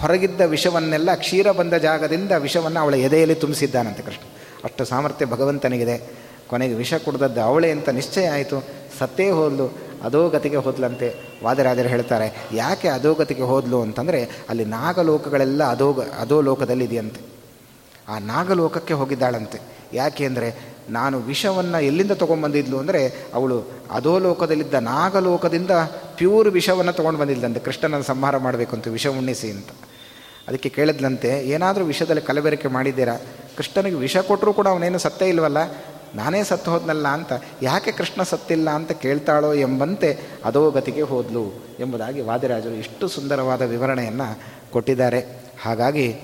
ಹೊರಗಿದ್ದ ವಿಷವನ್ನೆಲ್ಲ ಕ್ಷೀರ ಬಂದ ಜಾಗದಿಂದ ವಿಷವನ್ನು ಅವಳ ಎದೆಯಲ್ಲಿ ತುಂಬಿಸಿದ್ದಾನಂತೆ ಕೃಷ್ಣ. ಅಷ್ಟು ಸಾಮರ್ಥ್ಯ ಭಗವಂತನಿಗಿದೆ. ಕೊನೆಗೆ ವಿಷ ಕುಡ್ದದ್ದು ಅವಳೇ ಅಂತ ನಿಶ್ಚಯ ಆಯಿತು. ಸತ್ತೇ ಹೋದ್ಲು ಅಧೋಗತಿಗೆ ಹೋದ್ಲಂತೆ. ವಾದರಾಜರು ಹೇಳ್ತಾರೆ, ಯಾಕೆ ಅಧೋಗತಿಗೆ ಹೋದ್ಲು ಅಂತಂದರೆ, ಅಲ್ಲಿ ನಾಗಲೋಕಗಳೆಲ್ಲ ಅಧೋಗ ಅದೋ ಲೋಕದಲ್ಲಿದೆಯಂತೆ. ಆ ನಾಗಲೋಕಕ್ಕೆ ಹೋಗಿದ್ದಾಳಂತೆ. ಯಾಕೆ ಅಂದರೆ, ನಾನು ವಿಷವನ್ನು ಎಲ್ಲಿಂದ ತೊಗೊಂಬಂದಿದ್ಲು ಅಂದರೆ, ಅವಳು ಅಧೋಲೋಕದಲ್ಲಿದ್ದ ನಾಗಲೋಕದಿಂದ ಪ್ಯೂರ್ ವಿಷವನ್ನು ತೊಗೊಂಡು ಬಂದಿದ್ದಂತೆ ಕೃಷ್ಣನನ್ನು ಸಂಹಾರ ಮಾಡಬೇಕು ಅಂತ, ವಿಷ ಉಣ್ಣಿಸಿ ಅಂತ. ಅದಕ್ಕೆ ಕೇಳಿದ್ಲಂತೆ, ಏನಾದರೂ ವಿಷದಲ್ಲಿ ಕಲಬೆರಕೆ ಮಾಡಿದ್ದೀರಾ? ಕೃಷ್ಣನಿಗೆ ವಿಷ ಕೊಟ್ಟರೂ ಕೂಡ ಅವನೇನು ಸತ್ತೇ ಇಲ್ವಲ್ಲ? ನಾನೇ ಸತ್ತು ಹೋದ್ನಲ್ಲ ಅಂತ, ಯಾಕೆ ಕೃಷ್ಣ ಸತ್ತಿಲ್ಲ ಅಂತ ಕೇಳ್ತಾಳೋ ಎಂಬಂತೆ ಅಧೋಗತಿಗೆ ಹೋದ್ಲು ಎಂಬುದಾಗಿ ವಾದಿರಾಜರು ಇಷ್ಟು ಸುಂದರವಾದ ವಿವರಣೆಯನ್ನು ಕೊಟ್ಟಿದ್ದಾರೆ. ಹಾಗಾಗಿ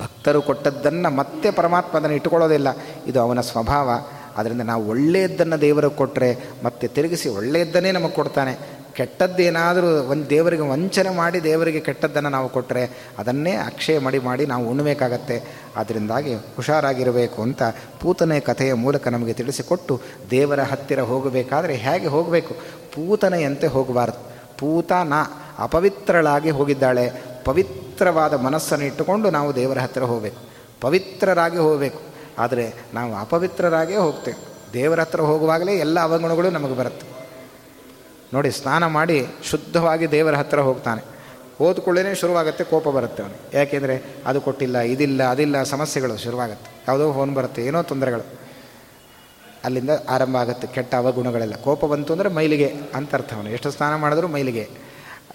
ಭಕ್ತರು ಕೊಟ್ಟದ್ದನ್ನು ಮತ್ತೆ ಪರಮಾತ್ಮ ಅದನ್ನು ಇಟ್ಟುಕೊಳ್ಳೋದಿಲ್ಲ. ಇದು ಅವನ ಸ್ವಭಾವ. ಅದರಿಂದ ನಾವು ಒಳ್ಳೆಯದ್ದನ್ನು ದೇವರು ಕೊಟ್ಟರೆ ಮತ್ತೆ ತಿರುಗಿಸಿ ಒಳ್ಳೆಯದ್ದನ್ನೇ ನಮಗೆ ಕೊಡ್ತಾನೆ. ಕೆಟ್ಟದ್ದೇನಾದರೂ ಒಂದು ದೇವರಿಗೆ ವಂಚನೆ ಮಾಡಿ ದೇವರಿಗೆ ಕೆಟ್ಟದ್ದನ್ನು ನಾವು ಕೊಟ್ಟರೆ ಅದನ್ನೇ ಅಕ್ಷಯ ಮಡಿ ಮಾಡಿ ನಾವು ಉಣ್ಣಬೇಕಾಗತ್ತೆ ಅದರಿಂದಾಗಿ ಹುಷಾರಾಗಿರಬೇಕು ಅಂತ ಪೂತನೆ ಕಥೆಯ ಮೂಲಕ ನಮಗೆ ತಿಳಿಸಿಕೊಟ್ಟು ದೇವರ ಹತ್ತಿರ ಹೋಗಬೇಕಾದರೆ ಹೇಗೆ ಹೋಗಬೇಕು? ಪೂತನೆಯಂತೆ ಹೋಗಬಾರ್ದು. ಪೂತನ ಅಪವಿತ್ರಳಾಗಿ ಹೋಗಿದ್ದಾಳೆ. ಪವಿತ್ರವಾದ ಮನಸ್ಸನ್ನು ಇಟ್ಟುಕೊಂಡು ನಾವು ದೇವರ ಹತ್ತಿರ ಹೋಗಬೇಕು. ಪವಿತ್ರರಾಗಿ ಹೋಗಬೇಕು. ಆದರೆ ನಾವು ಅಪವಿತ್ರರಾಗೇ ಹೋಗ್ತೇವೆ. ದೇವರ ಹತ್ರ ಹೋಗುವಾಗಲೇ ಎಲ್ಲ ಅವಗುಣಗಳು ನಮಗೆ ಬರುತ್ತೆ. ನೋಡಿ, ಸ್ನಾನ ಮಾಡಿ ಶುದ್ಧವಾಗಿ ದೇವರ ಹತ್ತಿರ ಹೋಗ್ತಾನೆ. ಓದ್ಕೊಳ್ಳೇ ಶುರುವಾಗುತ್ತೆ, ಕೋಪ ಬರುತ್ತೆ ಅವನು ಯಾಕೆಂದರೆ ಅದು ಕೊಟ್ಟಿಲ್ಲ, ಇದಿಲ್ಲ, ಅದಿಲ್ಲ, ಸಮಸ್ಯೆಗಳು ಶುರುವಾಗುತ್ತೆ. ಯಾವುದೋ ಫೋನ್ ಬರುತ್ತೆ, ಏನೋ ತೊಂದರೆಗಳು. ಅಲ್ಲಿಂದ ಆರಂಭ ಆಗುತ್ತೆ, ಕೆಟ್ಟ ಅವಗುಣಗಳೆಲ್ಲ. ಕೋಪ ಬಂತು ಅಂದರೆ ಮೈಲಿಗೆ ಅಂತ ಅರ್ಥ ಅವನು ಎಷ್ಟು ಸ್ನಾನ ಮಾಡಿದ್ರೂ ಮೈಲಿಗೆ.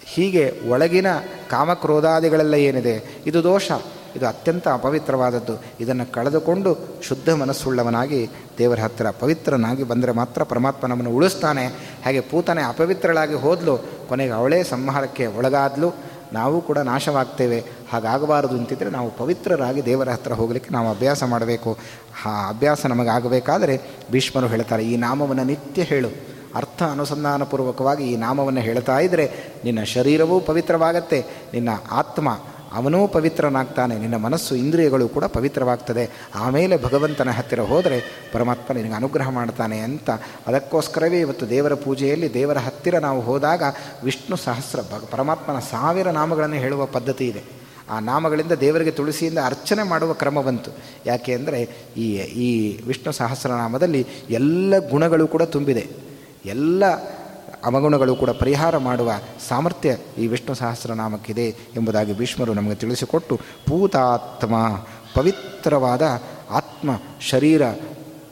ಹೀಗೆ ಒಳಗಿನ ಕಾಮಕ್ರೋಧಾದಿಗಳೆಲ್ಲ ಏನಿದೆ? ಇದು ದೋಷ. ಇದು ಅತ್ಯಂತ ಅಪವಿತ್ರವಾದದ್ದು. ಇದನ್ನು ಕಳೆದುಕೊಂಡು ಶುದ್ಧ ಮನಸ್ಸುಳ್ಳವನಾಗಿ ದೇವರ ಹತ್ತಿರ ಪವಿತ್ರನಾಗಿ ಬಂದರೆ ಮಾತ್ರ ಪರಮಾತ್ಮ ನಮ್ಮನ್ನು ಉಳಿಸ್ತಾನೆ. ಹಾಗೆ ಪೂತನೆ ಅಪವಿತ್ರಳಾಗಿ ಹೋದ್ಲು, ಕೊನೆಗೆ ಅವಳೇ ಸಂಹಾರಕ್ಕೆ ಒಳಗಾದ್ಲು. ನಾವು ಕೂಡ ನಾಶವಾಗ್ತೇವೆ. ಹಾಗಾಗಬಾರದು ಅಂತಿದ್ದರೆ ನಾವು ಪವಿತ್ರರಾಗಿ ದೇವರ ಹತ್ತಿರ ಹೋಗಲಿಕ್ಕೆ ನಾವು ಅಭ್ಯಾಸ ಮಾಡಬೇಕು. ಆ ಅಭ್ಯಾಸ ನಮಗಾಗಬೇಕಾದರೆ ಭೀಷ್ಮರು ಹೇಳ್ತಾರೆ, ಈ ನಾಮವನ್ನು ನಿತ್ಯ ಹೇಳು. ಅರ್ಥ ಅನುಸಂಧಾನಪೂರ್ವಕವಾಗಿ ಈ ನಾಮವನ್ನು ಹೇಳ್ತಾ ಇದ್ದರೆ ನಿನ್ನ ಶರೀರವೂ ಪವಿತ್ರವಾಗತ್ತೆ. ನಿನ್ನ ಆತ್ಮ ಅವನೂ ಪವಿತ್ರನಾಗ್ತಾನೆ. ನಿನ್ನ ಮನಸ್ಸು ಇಂದ್ರಿಯಗಳು ಕೂಡ ಪವಿತ್ರವಾಗ್ತದೆ. ಆಮೇಲೆ ಭಗವಂತನ ಹತ್ತಿರ ಹೋದರೆ ಪರಮಾತ್ಮ ನಿನಗೆ ಅನುಗ್ರಹ ಮಾಡ್ತಾನೆ ಅಂತ. ಅದಕ್ಕೋಸ್ಕರವೇ ಇವತ್ತು ದೇವರ ಪೂಜೆಯಲ್ಲಿ ದೇವರ ಹತ್ತಿರ ನಾವು ಹೋದಾಗ ವಿಷ್ಣು ಸಹಸ್ರ ಪರಮಾತ್ಮನ ಸಾವಿರ ನಾಮಗಳನ್ನು ಹೇಳುವ ಪದ್ಧತಿ ಇದೆ. ಆ ನಾಮಗಳಿಂದ ದೇವರಿಗೆ ತುಳಸಿಯಿಂದ ಅರ್ಚನೆ ಮಾಡುವ ಕ್ರಮ ಬಂತು. ಯಾಕೆ ಅಂದರೆ ಈ ಈ ವಿಷ್ಣು ಸಹಸ್ರನಾಮದಲ್ಲಿ ಎಲ್ಲ ಗುಣಗಳು ಕೂಡ ತುಂಬಿದೆ. ಎಲ್ಲ ಅವಗುಣಗಳು ಕೂಡ ಪರಿಹಾರ ಮಾಡುವ ಸಾಮರ್ಥ್ಯ ಈ ವಿಷ್ಣು ಸಹಸ್ರನಾಮಕ್ಕಿದೆ ಎಂಬುದಾಗಿ ಭೀಷ್ಮರು ನಮಗೆ ತಿಳಿಸಿಕೊಟ್ಟು ಪೂತಾತ್ಮ ಪವಿತ್ರವಾದ ಆತ್ಮ ಶರೀರ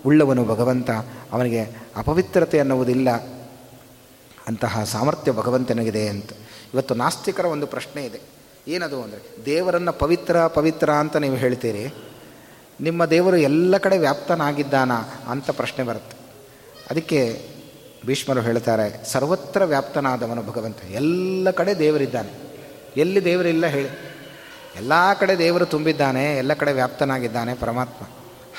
ಉಳ್ಳವನು ಭಗವಂತ. ಅವನಿಗೆ ಅಪವಿತ್ರತೆ ಅನ್ನುವುದಿಲ್ಲ. ಅಂತಹ ಸಾಮರ್ಥ್ಯ ಭಗವಂತನಿಗಿದೆ ಅಂತ. ಇವತ್ತು ನಾಸ್ತಿಕರ ಒಂದು ಪ್ರಶ್ನೆ ಇದೆ. ಏನದು ಅಂದರೆ ದೇವರನ್ನು ಪವಿತ್ರ ಪವಿತ್ರ ಅಂತ ನೀವು ಹೇಳ್ತೀರಿ. ನಿಮ್ಮ ದೇವರು ಎಲ್ಲ ಕಡೆ ವ್ಯಾಪ್ತನಾಗಿದ್ದಾನ ಅಂತ ಪ್ರಶ್ನೆ ಬರುತ್ತೆ. ಅದಕ್ಕೆ ಭೀಷ್ಮರು ಹೇಳ್ತಾರೆ, ಸರ್ವತ್ರ ವ್ಯಾಪ್ತನಾದವನು ಭಗವಂತ, ಎಲ್ಲ ಕಡೆ ದೇವರಿದ್ದಾನೆ. ಎಲ್ಲಿ ದೇವರಿಲ್ಲ ಹೇಳಿ. ಎಲ್ಲ ಕಡೆ ದೇವರು ತುಂಬಿದ್ದಾನೆ, ಎಲ್ಲ ಕಡೆ ವ್ಯಾಪ್ತನಾಗಿದ್ದಾನೆ ಪರಮಾತ್ಮ.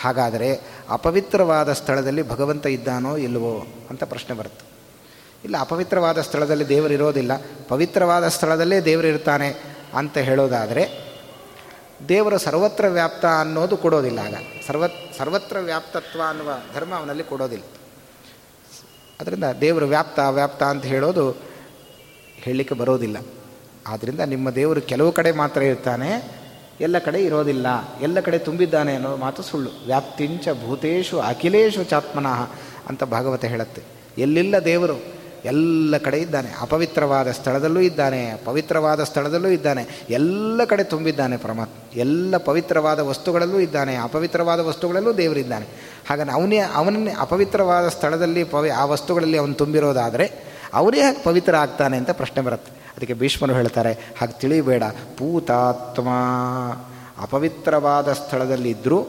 ಹಾಗಾದರೆ ಅಪವಿತ್ರವಾದ ಸ್ಥಳದಲ್ಲಿ ಭಗವಂತ ಇದ್ದಾನೋ ಇಲ್ಲವೋ ಅಂತ ಪ್ರಶ್ನೆ ಬರುತ್ತೆ. ಇಲ್ಲ, ಅಪವಿತ್ರವಾದ ಸ್ಥಳದಲ್ಲಿ ದೇವರಿರೋದಿಲ್ಲ ಪವಿತ್ರವಾದ ಸ್ಥಳದಲ್ಲೇ ದೇವರಿರ್ತಾನೆ ಅಂತ ಹೇಳೋದಾದರೆ, ದೇವರು ಸರ್ವತ್ರ ವ್ಯಾಪ್ತ ಅನ್ನೋದು ಕೊಡೋದಿಲ್ಲ ಆಗ. ಸರ್ವ, ಸರ್ವತ್ರ ವ್ಯಾಪ್ತತ್ವ ಅನ್ನುವ ಧರ್ಮ ಅವನಲ್ಲಿ ಕೊಡೋದಿಲ್ಲ. ಅದರಿಂದ ದೇವರು ವ್ಯಾಪ್ತ ವ್ಯಾಪ್ತ ಅಂತ ಹೇಳೋದು ಹೇಳಲಿಕ್ಕೆ ಬರೋದಿಲ್ಲ. ಆದ್ದರಿಂದ ನಿಮ್ಮ ದೇವರು ಕೆಲವು ಕಡೆ ಮಾತ್ರ ಇರ್ತಾನೆ ಎಲ್ಲ ಕಡೆ ಇರೋದಿಲ್ಲ, ಎಲ್ಲ ಕಡೆ ತುಂಬಿದ್ದಾನೆ ಅನ್ನೋ ಮಾತು ಸುಳ್ಳು. ವ್ಯಾಪ್ತಿಂಚ ಭೂತೇಶು ಅಖಿಲೇಶು ಚಾತ್ಮನಃ ಅಂತ ಭಾಗವತ ಹೇಳುತ್ತೆ. ಎಲ್ಲಿಲ್ಲ ದೇವರು? ಎಲ್ಲ ಕಡೆ ಇದ್ದಾನೆ. ಅಪವಿತ್ರವಾದ ಸ್ಥಳದಲ್ಲೂ ಇದ್ದಾನೆ, ಪವಿತ್ರವಾದ ಸ್ಥಳದಲ್ಲೂ ಇದ್ದಾನೆ, ಎಲ್ಲ ಕಡೆ ತುಂಬಿದ್ದಾನೆ ಪರಮಾತ್ಮ. ಎಲ್ಲ ಪವಿತ್ರವಾದ ವಸ್ತುಗಳಲ್ಲೂ ಇದ್ದಾನೆ, ಅಪವಿತ್ರವಾದ ವಸ್ತುಗಳಲ್ಲೂ ದೇವರಿದ್ದಾನೆ. ಹಾಗಾಗಿ ಅವನೇ ಅವನನ್ನೇ ಅಪವಿತ್ರವಾದ ಸ್ಥಳದಲ್ಲಿ ಪವಿ, ಆ ವಸ್ತುಗಳಲ್ಲಿ ಅವನು ತುಂಬಿರೋದಾದರೆ ಅವನೇ ಹಾಗೆ ಪವಿತ್ರ ಆಗ್ತಾನೆ ಅಂತ ಪ್ರಶ್ನೆ ಬರುತ್ತೆ. ಅದಕ್ಕೆ ಭೀಷ್ಮರು ಹೇಳ್ತಾರೆ, ಹಾಗೆ ತಿಳಿಬೇಡ. ಪೂತಾತ್ಮ ಅಪವಿತ್ರವಾದ ಸ್ಥಳದಲ್ಲಿದ್ದರೂ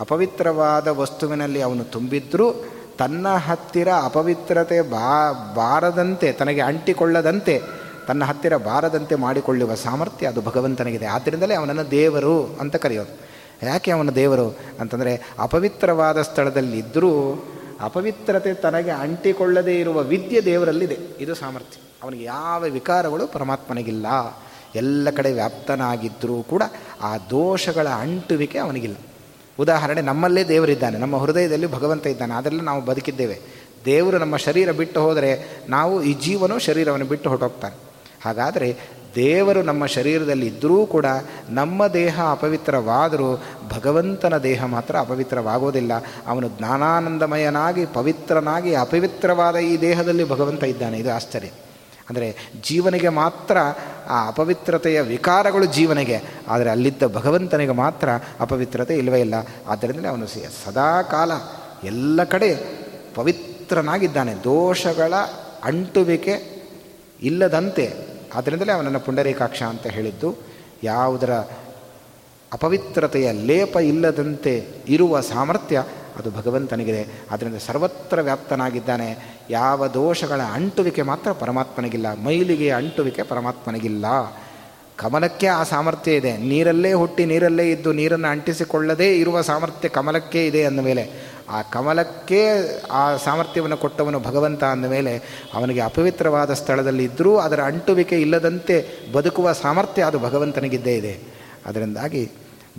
ಅಪವಿತ್ರವಾದ ವಸ್ತುವಿನಲ್ಲಿ ಅವನು ತುಂಬಿದ್ದರೂ ತನ್ನ ಹತ್ತಿರ ಅಪವಿತ್ರತೆ ಬಾ, ಬಾರದಂತೆ, ತನಗೆ ಅಂಟಿಕೊಳ್ಳದಂತೆ, ತನ್ನ ಹತ್ತಿರ ಬಾರದಂತೆ ಮಾಡಿಕೊಳ್ಳುವ ಸಾಮರ್ಥ್ಯ ಅದು ಭಗವಂತನಿಗಿದೆ. ಆದ್ದರಿಂದಲೇ ಅವನನ್ನು ದೇವರು ಅಂತ ಕರೆಯೋದು. ಯಾಕೆ ಅವನ ದೇವರು? ಅಂತಂದರೆ ಅಪವಿತ್ರವಾದ ಸ್ಥಳದಲ್ಲಿದ್ದರೂ ಅಪವಿತ್ರತೆ ತನಗೆ ಅಂಟಿಕೊಳ್ಳದೇ ಇರುವ ವಿದ್ಯೆ ದೇವರಲ್ಲಿದೆ. ಇದು ಸಾಮರ್ಥ್ಯ. ಅವನಿಗೆ ಯಾವ ವಿಕಾರಗಳು ಪರಮಾತ್ಮನಿಗಿಲ್ಲ. ಎಲ್ಲ ಕಡೆ ವ್ಯಾಪ್ತನಾಗಿದ್ದರೂ ಕೂಡ ಆ ದೋಷಗಳ ಅಂಟುವಿಕೆ ಅವನಿಗಿಲ್ಲ. ಉದಾಹರಣೆ, ನಮ್ಮಲ್ಲೇ ದೇವರಿದ್ದಾನೆ. ನಮ್ಮ ಹೃದಯದಲ್ಲಿ ಭಗವಂತ ಇದ್ದಾನೆ. ಅದರಲ್ಲಿ ನಾವು ಬದುಕಿದ್ದೇವೆ. ದೇವರು ನಮ್ಮ ಶರೀರ ಬಿಟ್ಟು ಹೋದರೆ ನಾವು ಈ ಜೀವನು ಶರೀರವನ್ನು ಬಿಟ್ಟು ಹೊರಟೋಗ್ತಾನೆ. ಹಾಗಾದರೆ ದೇವರು ನಮ್ಮ ಶರೀರದಲ್ಲಿ ಇದ್ದರೂ ಕೂಡ ನಮ್ಮ ದೇಹ ಅಪವಿತ್ರವಾದರೂ ಭಗವಂತನ ದೇಹ ಮಾತ್ರ ಅಪವಿತ್ರವಾಗೋದಿಲ್ಲ. ಅವನು ಜ್ಞಾನಾನಂದಮಯನಾಗಿ, ಪವಿತ್ರನಾಗಿ, ಅಪವಿತ್ರವಾದ ಈ ದೇಹದಲ್ಲಿ ಭಗವಂತ ಇದ್ದಾನೆ. ಇದು ಆಶ್ಚರ್ಯ. ಅಂದರೆ ಜೀವನಿಗೆ ಮಾತ್ರ ಆ ಅಪವಿತ್ರತೆಯ ವಿಕಾರಗಳು ಜೀವನಿಗೆ, ಆದರೆ ಅಲ್ಲಿದ್ದ ಭಗವಂತನಿಗೆ ಮಾತ್ರ ಅಪವಿತ್ರತೆ ಇಲ್ಲವೇ ಇಲ್ಲ. ಆದ್ದರಿಂದ ಅವನು ಸದಾ ಕಾಲ ಎಲ್ಲ ಕಡೆ ಪವಿತ್ರನಾಗಿದ್ದಾನೆ. ದೋಷಗಳ ಅಂಟುವಿಕೆ ಇಲ್ಲದಂತೆ ಆದ್ದರಿಂದಲೇ ಅವನನ್ನು ಪುಂಡರೀಕಾಕ್ಷ ಅಂತ ಹೇಳಿದ್ದು, ಯಾವುದರ ಅಪವಿತ್ರತೆಯ ಲೇಪ ಇಲ್ಲದಂತೆ ಇರುವ ಸಾಮರ್ಥ್ಯ ಅದು ಭಗವಂತನಿಗಿದೆ. ಆದ್ದರಿಂದ ಸರ್ವತ್ರ ವ್ಯಾಪ್ತನಾಗಿದ್ದಾನೆ. ಯಾವ ದೋಷಗಳ ಅಂಟುವಿಕೆ ಮಾತ್ರ ಪರಮಾತ್ಮನಿಗಿಲ್ಲ. ಮೈಲಿಗೆ ಅಂಟುವಿಕೆ ಪರಮಾತ್ಮನಿಗಿಲ್ಲ. ಕಮಲಕ್ಕೆ ಆ ಸಾಮರ್ಥ್ಯ ಇದೆ. ನೀರಲ್ಲೇ ಹುಟ್ಟಿ ನೀರಲ್ಲೇ ಇದ್ದು ನೀರನ್ನು ಅಂಟಿಸಿಕೊಳ್ಳದೇ ಇರುವ ಸಾಮರ್ಥ್ಯ ಕಮಲಕ್ಕೆ ಇದೆ ಅಂದ ಮೇಲೆ ಆ ಕಮಲಕ್ಕೆ ಆ ಸಾಮರ್ಥ್ಯವನ್ನು ಕೊಟ್ಟವನು ಭಗವಂತ ಅಂದ ಮೇಲೆ ಅವನಿಗೆ ಅಪವಿತ್ರವಾದ ಸ್ಥಳದಲ್ಲಿ ಇದ್ದರೂ ಅದರ ಅಂಟುವಿಕೆ ಇಲ್ಲದಂತೆ ಬದುಕುವ ಸಾಮರ್ಥ್ಯ ಅದು ಭಗವಂತನಿಗಿದ್ದೇ ಇದೆ. ಅದರಿಂದಾಗಿ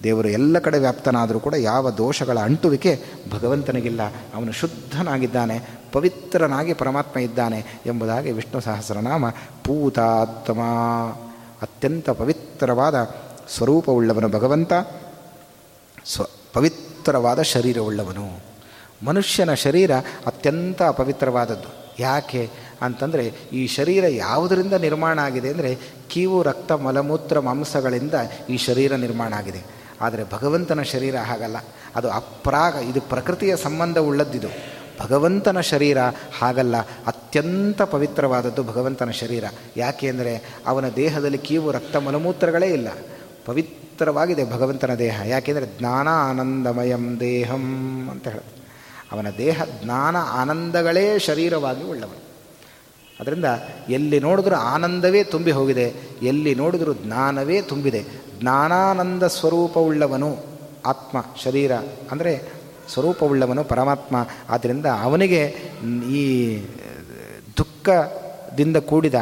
ದೇವರು ಎಲ್ಲ ಕಡೆ ವ್ಯಾಪ್ತನಾದರೂ ಕೂಡ ಯಾವ ದೋಷಗಳ ಅಂಟುವಿಕೆ ಭಗವಂತನಿಗಿಲ್ಲ. ಅವನು ಶುದ್ಧನಾಗಿದ್ದಾನೆ, ಪವಿತ್ರನಾಗಿ ಪರಮಾತ್ಮ ಇದ್ದಾನೆ ಎಂಬುದಾಗಿ ವಿಷ್ಣು ಸಹಸ್ರನಾಮ ಪೂತಾತ್ಮ. ಅತ್ಯಂತ ಪವಿತ್ರವಾದ ಸ್ವರೂಪವುಳ್ಳವನು ಭಗವಂತ, ಸ್ವ, ಪವಿತ್ರವಾದ ಶರೀರವುಳ್ಳವನು. ಮನುಷ್ಯನ ಶರೀರ ಅತ್ಯಂತ ಅಪವಿತ್ರವಾದದ್ದು ಯಾಕೆ ಅಂತಂದರೆ ಈ ಶರೀರ ಯಾವುದರಿಂದ ನಿರ್ಮಾಣ ಆಗಿದೆ ಅಂದರೆ ಕೀವು, ರಕ್ತ, ಮಲಮೂತ್ರ, ಮಾಂಸಗಳಿಂದ ಈ ಶರೀರ ನಿರ್ಮಾಣ ಆಗಿದೆ. ಆದರೆ ಭಗವಂತನ ಶರೀರ ಹಾಗಲ್ಲ. ಅದು ಅಪ್ರಾಗ, ಇದು ಪ್ರಕೃತಿಯ ಸಂಬಂಧ ಉಳ್ಳದ್ದಿದು. ಭಗವಂತನ ಶರೀರ ಹಾಗಲ್ಲ. ಅತ್ಯಂತ ಪವಿತ್ರವಾದದ್ದು ಭಗವಂತನ ಶರೀರ. ಯಾಕೆ ಅಂದರೆ ಅವನ ದೇಹದಲ್ಲಿ ಕೀವು, ರಕ್ತ, ಮಲಮೂತ್ರಗಳೇ ಇಲ್ಲ. ಪವಿತ್ರವಾಗಿದೆ ಭಗವಂತನ ದೇಹ. ಯಾಕೆಂದರೆ ಜ್ಞಾನ ಆನಂದಮಯಂ ದೇಹಂ ಅಂತ ಹೇಳುತ್ತೆ ಅವನ ದೇಹ ಜ್ಞಾನ ಆನಂದಗಳೇ ಶರೀರವಾಗಿ ಉಳ್ಳವನು. ಅದರಿಂದ ಎಲ್ಲಿ ನೋಡಿದ್ರೂ ಆನಂದವೇ ತುಂಬಿ ಹೋಗಿದೆ, ಎಲ್ಲಿ ನೋಡಿದ್ರೂ ಜ್ಞಾನವೇ ತುಂಬಿದೆ. ಜ್ಞಾನಾನಂದ ಸ್ವರೂಪವುಳ್ಳವನು ಆತ್ಮ, ಶರೀರ, ಅಂದರೆ ಸ್ವರೂಪವುಳ್ಳವನು ಪರಮಾತ್ಮ. ಆದ್ದರಿಂದ ಅವನಿಗೆ ಈ ದುಃಖದಿಂದ ಕೂಡಿದ,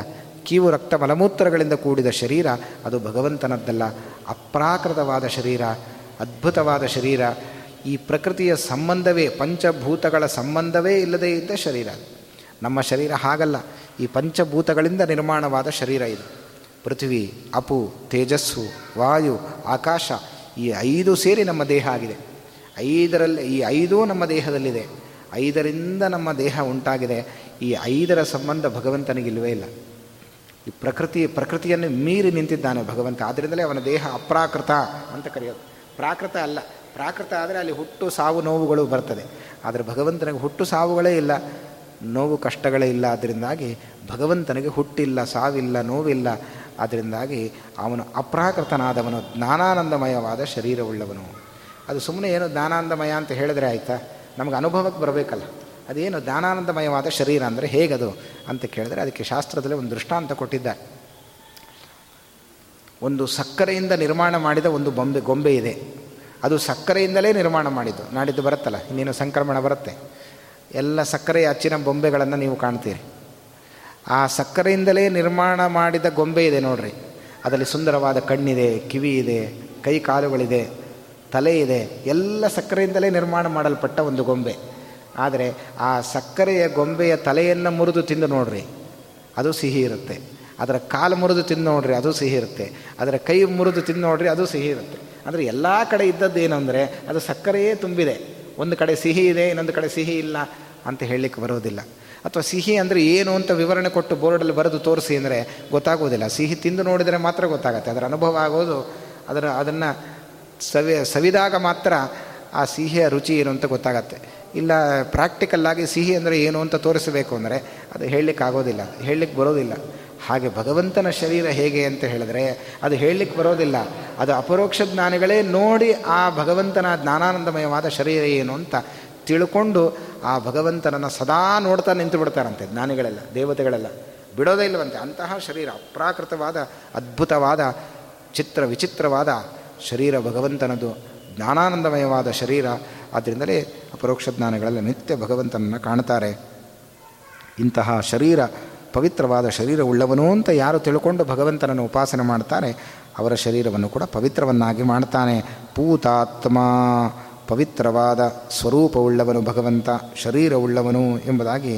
ಕೀವು ರಕ್ತ ಮಲಮೂತ್ರಗಳಿಂದ ಕೂಡಿದ ಶರೀರ, ಅದು ಭಗವಂತನದ್ದಲ್ಲ, ಅಪ್ರಾಕೃತವಾದ ಶರೀರ, ಅದ್ಭುತವಾದ ಶರೀರ. ಈ ಪ್ರಕೃತಿಯ ಸಂಬಂಧವೇ, ಪಂಚಭೂತಗಳ ಸಂಬಂಧವೇ ಇಲ್ಲದೇ ಇದ್ದ ಶರೀರ ನಮ್ಮ ಶರೀರ ಹಾಗಲ್ಲ, ಈ ಪಂಚಭೂತಗಳಿಂದ ನಿರ್ಮಾಣವಾದ ಶರೀರ ಇದು. ಪೃಥ್ವಿ, ಅಪು, ತೇಜಸ್ಸು, ವಾಯು, ಆಕಾಶ, ಈ ಐದು ಸೇರಿ ನಮ್ಮ ದೇಹ ಆಗಿದೆ. ಐದರಲ್ಲಿ, ಈ ಐದೂ ನಮ್ಮ ದೇಹದಲ್ಲಿದೆ. ಐದರಿಂದ ನಮ್ಮ ದೇಹ ಉಂಟಾಗಿದೆ. ಈ ಐದರ ಸಂಬಂಧ ಭಗವಂತನಿಗಿಲ್ವೇ ಇಲ್ಲ. ಈ ಪ್ರಕೃತಿ, ಪ್ರಕೃತಿಯನ್ನು ಮೀರಿ ನಿಂತಿದ್ದಾನೆ ಭಗವಂತ. ಆದ್ದರಿಂದಲೇ ಅವನ ದೇಹ ಅಪ್ರಾಕೃತ ಅಂತ ಕರೆಯೋದು. ಪ್ರಾಕೃತ ಅಲ್ಲ ಪ್ರಾಕೃತ ಆದರೆ ಅಲ್ಲಿ ಹುಟ್ಟು ಸಾವು ನೋವುಗಳು ಬರ್ತದೆ. ಆದರೆ ಭಗವಂತನಿಗೆ ಹುಟ್ಟು ಸಾವುಗಳೇ ಇಲ್ಲ. ನೋವು ಕಷ್ಟಗಳೇ ಇಲ್ಲ. ಅದರಿಂದಾಗಿ ಭಗವಂತನಿಗೆ ಹುಟ್ಟಿಲ್ಲ, ಸಾವಿಲ್ಲ, ನೋವಿಲ್ಲ. ಅದರಿಂದಾಗಿ ಅವನು ಅಪ್ರಾಕೃತನಾದವನು, ಜ್ಞಾನಾನಂದಮಯವಾದ ಶರೀರವುಳ್ಳವನು. ಅದು ಸುಮ್ಮನೆ ಏನು ಜ್ಞಾನಾನಂದಮಯ ಅಂತ ಹೇಳಿದ್ರೆ ಆಯಿತಾ? ನಮಗೆ ಅನುಭವಕ್ಕೆ ಬರಬೇಕಲ್ಲ. ಅದೇನು ಜ್ಞಾನಾನಂದಮಯವಾದ ಶರೀರ ಅಂದರೆ ಹೇಗದು ಅಂತ ಕೇಳಿದ್ರೆ ಅದಕ್ಕೆ ಶಾಸ್ತ್ರದಲ್ಲಿ ಒಂದು ದೃಷ್ಟಾಂತ ಕೊಟ್ಟಿದ್ದ ಒಂದು ಸಕ್ಕರೆಯಿಂದ ನಿರ್ಮಾಣ ಮಾಡಿದ ಒಂದು ಬೊಂಬೆ, ಗೊಂಬೆ ಇದೆ. ಅದು ಸಕ್ಕರೆಯಿಂದಲೇ ನಿರ್ಮಾಣ ಮಾಡಿದ್ದು. ನಾಡಿದ್ದು ಬರುತ್ತಲ್ಲ, ಇನ್ನೇನು ಸಂಕ್ರಮಣ ಬರುತ್ತೆ. ಎಲ್ಲ ಸಕ್ಕರೆಯ ಅಚ್ಚಿನ ಬೊಂಬೆಗಳನ್ನು ನೀವು ಕಾಣ್ತೀರಿ. ಆ ಸಕ್ಕರೆಯಿಂದಲೇ ನಿರ್ಮಾಣ ಮಾಡಿದ ಗೊಂಬೆ ಇದೆ ನೋಡ್ರಿ. ಅದರಲ್ಲಿ ಸುಂದರವಾದ ಕಣ್ಣಿದೆ, ಕಿವಿ ಇದೆ, ಕೈ ಕಾಲುಗಳಿದೆ, ತಲೆ ಇದೆ, ಎಲ್ಲ ಸಕ್ಕರೆಯಿಂದಲೇ ನಿರ್ಮಾಣ ಮಾಡಲ್ಪಟ್ಟ ಒಂದು ಗೊಂಬೆ. ಆದರೆ ಆ ಸಕ್ಕರೆಯ ಗೊಂಬೆಯ ತಲೆಯನ್ನು ಮುರಿದು ತಿಂದು ನೋಡ್ರಿ, ಅದು ಸಿಹಿ ಇರುತ್ತೆ. ಅದರ ಕಾಲು ಮುರಿದು ತಿಂದು ನೋಡ್ರಿ, ಅದು ಸಿಹಿ ಇರುತ್ತೆ. ಅದರ ಕೈ ಮುರಿದು ತಿಂದು ನೋಡ್ರಿ, ಅದು ಸಿಹಿ ಇರುತ್ತೆ. ಅಂದರೆ ಎಲ್ಲ ಕಡೆ ಇದ್ದದ್ದು ಅಂದರೆ ಅದು ಸಕ್ಕರೆಯೇ ತುಂಬಿದೆ. ಒಂದು ಕಡೆ ಸಿಹಿ ಇದೆ, ಇನ್ನೊಂದು ಕಡೆ ಸಿಹಿ ಇಲ್ಲ ಅಂತ ಹೇಳಲಿಕ್ಕೆ ಬರೋದಿಲ್ಲ. ಅಥವಾ ಸಿಹಿ ಅಂದರೆ ಏನು ಅಂತ ವಿವರಣೆ ಕೊಟ್ಟು ಬೋರ್ಡಲ್ಲಿ ಬರೆದು ತೋರಿಸಿ ಅಂದರೆ ಗೊತ್ತಾಗೋದಿಲ್ಲ. ಸಿಹಿ ತಿಂದು ನೋಡಿದರೆ ಮಾತ್ರ ಗೊತ್ತಾಗುತ್ತೆ. ಅದರ ಅನುಭವ ಆಗೋದು, ಅದರ ಅದನ್ನು ಸವಿ ಸವಿದಾಗ ಮಾತ್ರ ಆ ಸಿಹಿಯ ರುಚಿ ಏನು ಅಂತ ಗೊತ್ತಾಗತ್ತೆ. ಇಲ್ಲ ಪ್ರಾಕ್ಟಿಕಲ್ಲಾಗಿ ಸಿಹಿ ಅಂದರೆ ಏನು ಅಂತ ತೋರಿಸಬೇಕು ಅಂದರೆ ಅದು ಹೇಳಲಿಕ್ಕೆ ಆಗೋದಿಲ್ಲ ಹೇಳಲಿಕ್ಕೆ ಬರೋದಿಲ್ಲ. ಹಾಗೆ ಭಗವಂತನ ಶರೀರ ಹೇಗೆ ಅಂತ ಹೇಳಿದ್ರೆ ಅದು ಹೇಳಲಿಕ್ಕೆ ಬರೋದಿಲ್ಲ. ಅದು ಅಪರೋಕ್ಷ ಜ್ಞಾನಿಗಳೇ ನೋಡಿ ಆ ಭಗವಂತನ ಜ್ಞಾನಾನಂದಮಯವಾದ ಶರೀರ ಏನು ಅಂತ ತಿಳ್ಕೊಂಡು ಆ ಭಗವಂತನನ್ನು ಸದಾ ನೋಡ್ತಾ ನಿಂತು ಬಿಡ್ತಾರಂತೆ ಜ್ಞಾನಿಗಳೆಲ್ಲ, ದೇವತೆಗಳೆಲ್ಲ. ಬಿಡೋದೇ ಇಲ್ಲವಂತೆ. ಅಂತಹ ಶರೀರ, ಅಪ್ರಾಕೃತವಾದ, ಅದ್ಭುತವಾದ, ಚಿತ್ರ ವಿಚಿತ್ರವಾದ ಶರೀರ ಭಗವಂತನದು. ಜ್ಞಾನಾನಂದಮಯವಾದ ಶರೀರ. ಆದ್ದರಿಂದಲೇ ಅಪರೋಕ್ಷ ಜ್ಞಾನಗಳಲ್ಲಿ ನಿತ್ಯ ಭಗವಂತನನ್ನು ಕಾಣ್ತಾರೆ. ಇಂತಹ ಶರೀರ ಪವಿತ್ರವಾದ ಶರೀರ ಉಳ್ಳವನು ಅಂತ ಯಾರು ತಿಳ್ಕೊಂಡು ಭಗವಂತನನ್ನು ಉಪಾಸನೆ ಮಾಡ್ತಾರೆ, ಅವರ ಶರೀರವನ್ನು ಕೂಡ ಪವಿತ್ರವನ್ನಾಗಿ ಮಾಡ್ತಾನೆ. ಪೂತಾತ್ಮ ಪವಿತ್ರವಾದ ಸ್ವರೂಪವುಳ್ಳವನು ಭಗವಂತ, ಶರೀರವುಳ್ಳವನು ಎಂಬುದಾಗಿ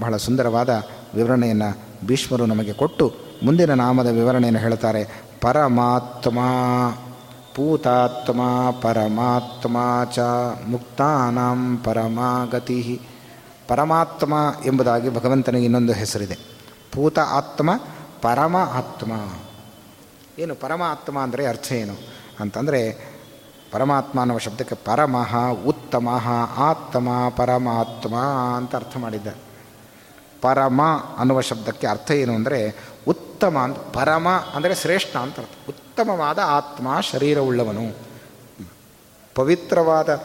ಬಹಳ ಸುಂದರವಾದ ವಿವರಣೆಯನ್ನು ಭೀಷ್ಮರು ನಮಗೆ ಕೊಟ್ಟು ಮುಂದಿನ ನಾಮದ ವಿವರಣೆಯನ್ನು ಹೇಳ್ತಾರೆ. ಪರಮಾತ್ಮ ಪೂತಾತ್ಮ ಪರಮಾತ್ಮ ಚ ಮುಕ್ತಾನಾಂ ಪರಮಾಗತಿ. ಪರಮಾತ್ಮ ಎಂಬುದಾಗಿ ಭಗವಂತನಿಗೆ ಇನ್ನೊಂದು ಹೆಸರಿದೆ. ಪೂತ ಆತ್ಮ, ಪರಮ ಆತ್ಮ. ಏನು ಪರಮಾತ್ಮ ಅಂದರೆ ಅರ್ಥ ಏನು? ಅಂತಂದರೆ ಪರಮಾತ್ಮ ಅನ್ನುವ ಶಬ್ದಕ್ಕೆ ಪರಮಃ, ಉತ್ತಮ, ಆತ್ಮ, ಪರಮಾತ್ಮ ಅಂತ ಅರ್ಥ ಮಾಡಿದ್ದ. ಪರಮ ಅನ್ನುವ ಶಬ್ದಕ್ಕೆ ಅರ್ಥ ಏನು ಅಂದರೆ ಉತ್ತಮ ಅಂತ, ಪರಮ ಅಂದರೆ ಶ್ರೇಷ್ಠ ಅಂತ ಅರ್ಥ. ಉತ್ತಮವಾದ ಆತ್ಮ ಶರೀರವುಳ್ಳವನು. ಪವಿತ್ರವಾದ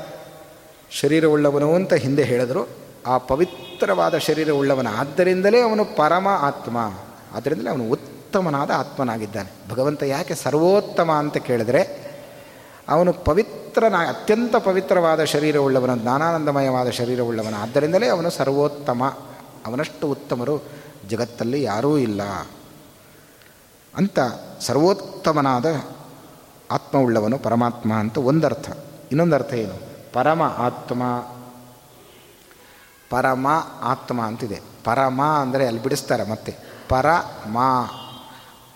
ಶರೀರವುಳ್ಳವನು ಅಂತ ಹಿಂದೆ ಹೇಳಿದ್ರು. ಆ ಪವಿತ್ರವಾದ ಶರೀರ ಉಳ್ಳವನ. ಆದ್ದರಿಂದಲೇ ಅವನು ಪರಮ ಆತ್ಮ. ಆದ್ದರಿಂದಲೇ ಅವನು ಉತ್ತಮನಾದ ಆತ್ಮನಾಗಿದ್ದಾನೆ. ಭಗವಂತ ಯಾಕೆ ಸರ್ವೋತ್ತಮ ಅಂತ ಕೇಳಿದರೆ, ಅವನು ಪವಿತ್ರನ, ಅತ್ಯಂತ ಪವಿತ್ರವಾದ ಶರೀರ ಶರೀರವುಳ್ಳವನ ಜ್ಞಾನಾನಂದಮಯವಾದ ಶರೀರವುಳ್ಳವನ ಆದ್ದರಿಂದಲೇ ಅವನು ಸರ್ವೋತ್ತಮ. ಅವನಷ್ಟು ಉತ್ತಮರು ಜಗತ್ತಲ್ಲಿ ಯಾರೂ ಇಲ್ಲ. ಅಂತ ಸರ್ವೋತ್ತಮನಾದ ಆತ್ಮವುಳ್ಳವನು ಪರಮಾತ್ಮ ಅಂತ ಒಂದರ್ಥ. ಇನ್ನೊಂದರ್ಥ ಏನು? ಪರಮ ಆತ್ಮ. ಪರಮ ಆತ್ಮ ಅಂತಿದೆ. ಪರಮ ಅಂದರೆ ಅಲ್ಲಿ ಬಿಡಿಸ್ತಾರೆ ಮತ್ತೆ. ಪರ ಮಾ.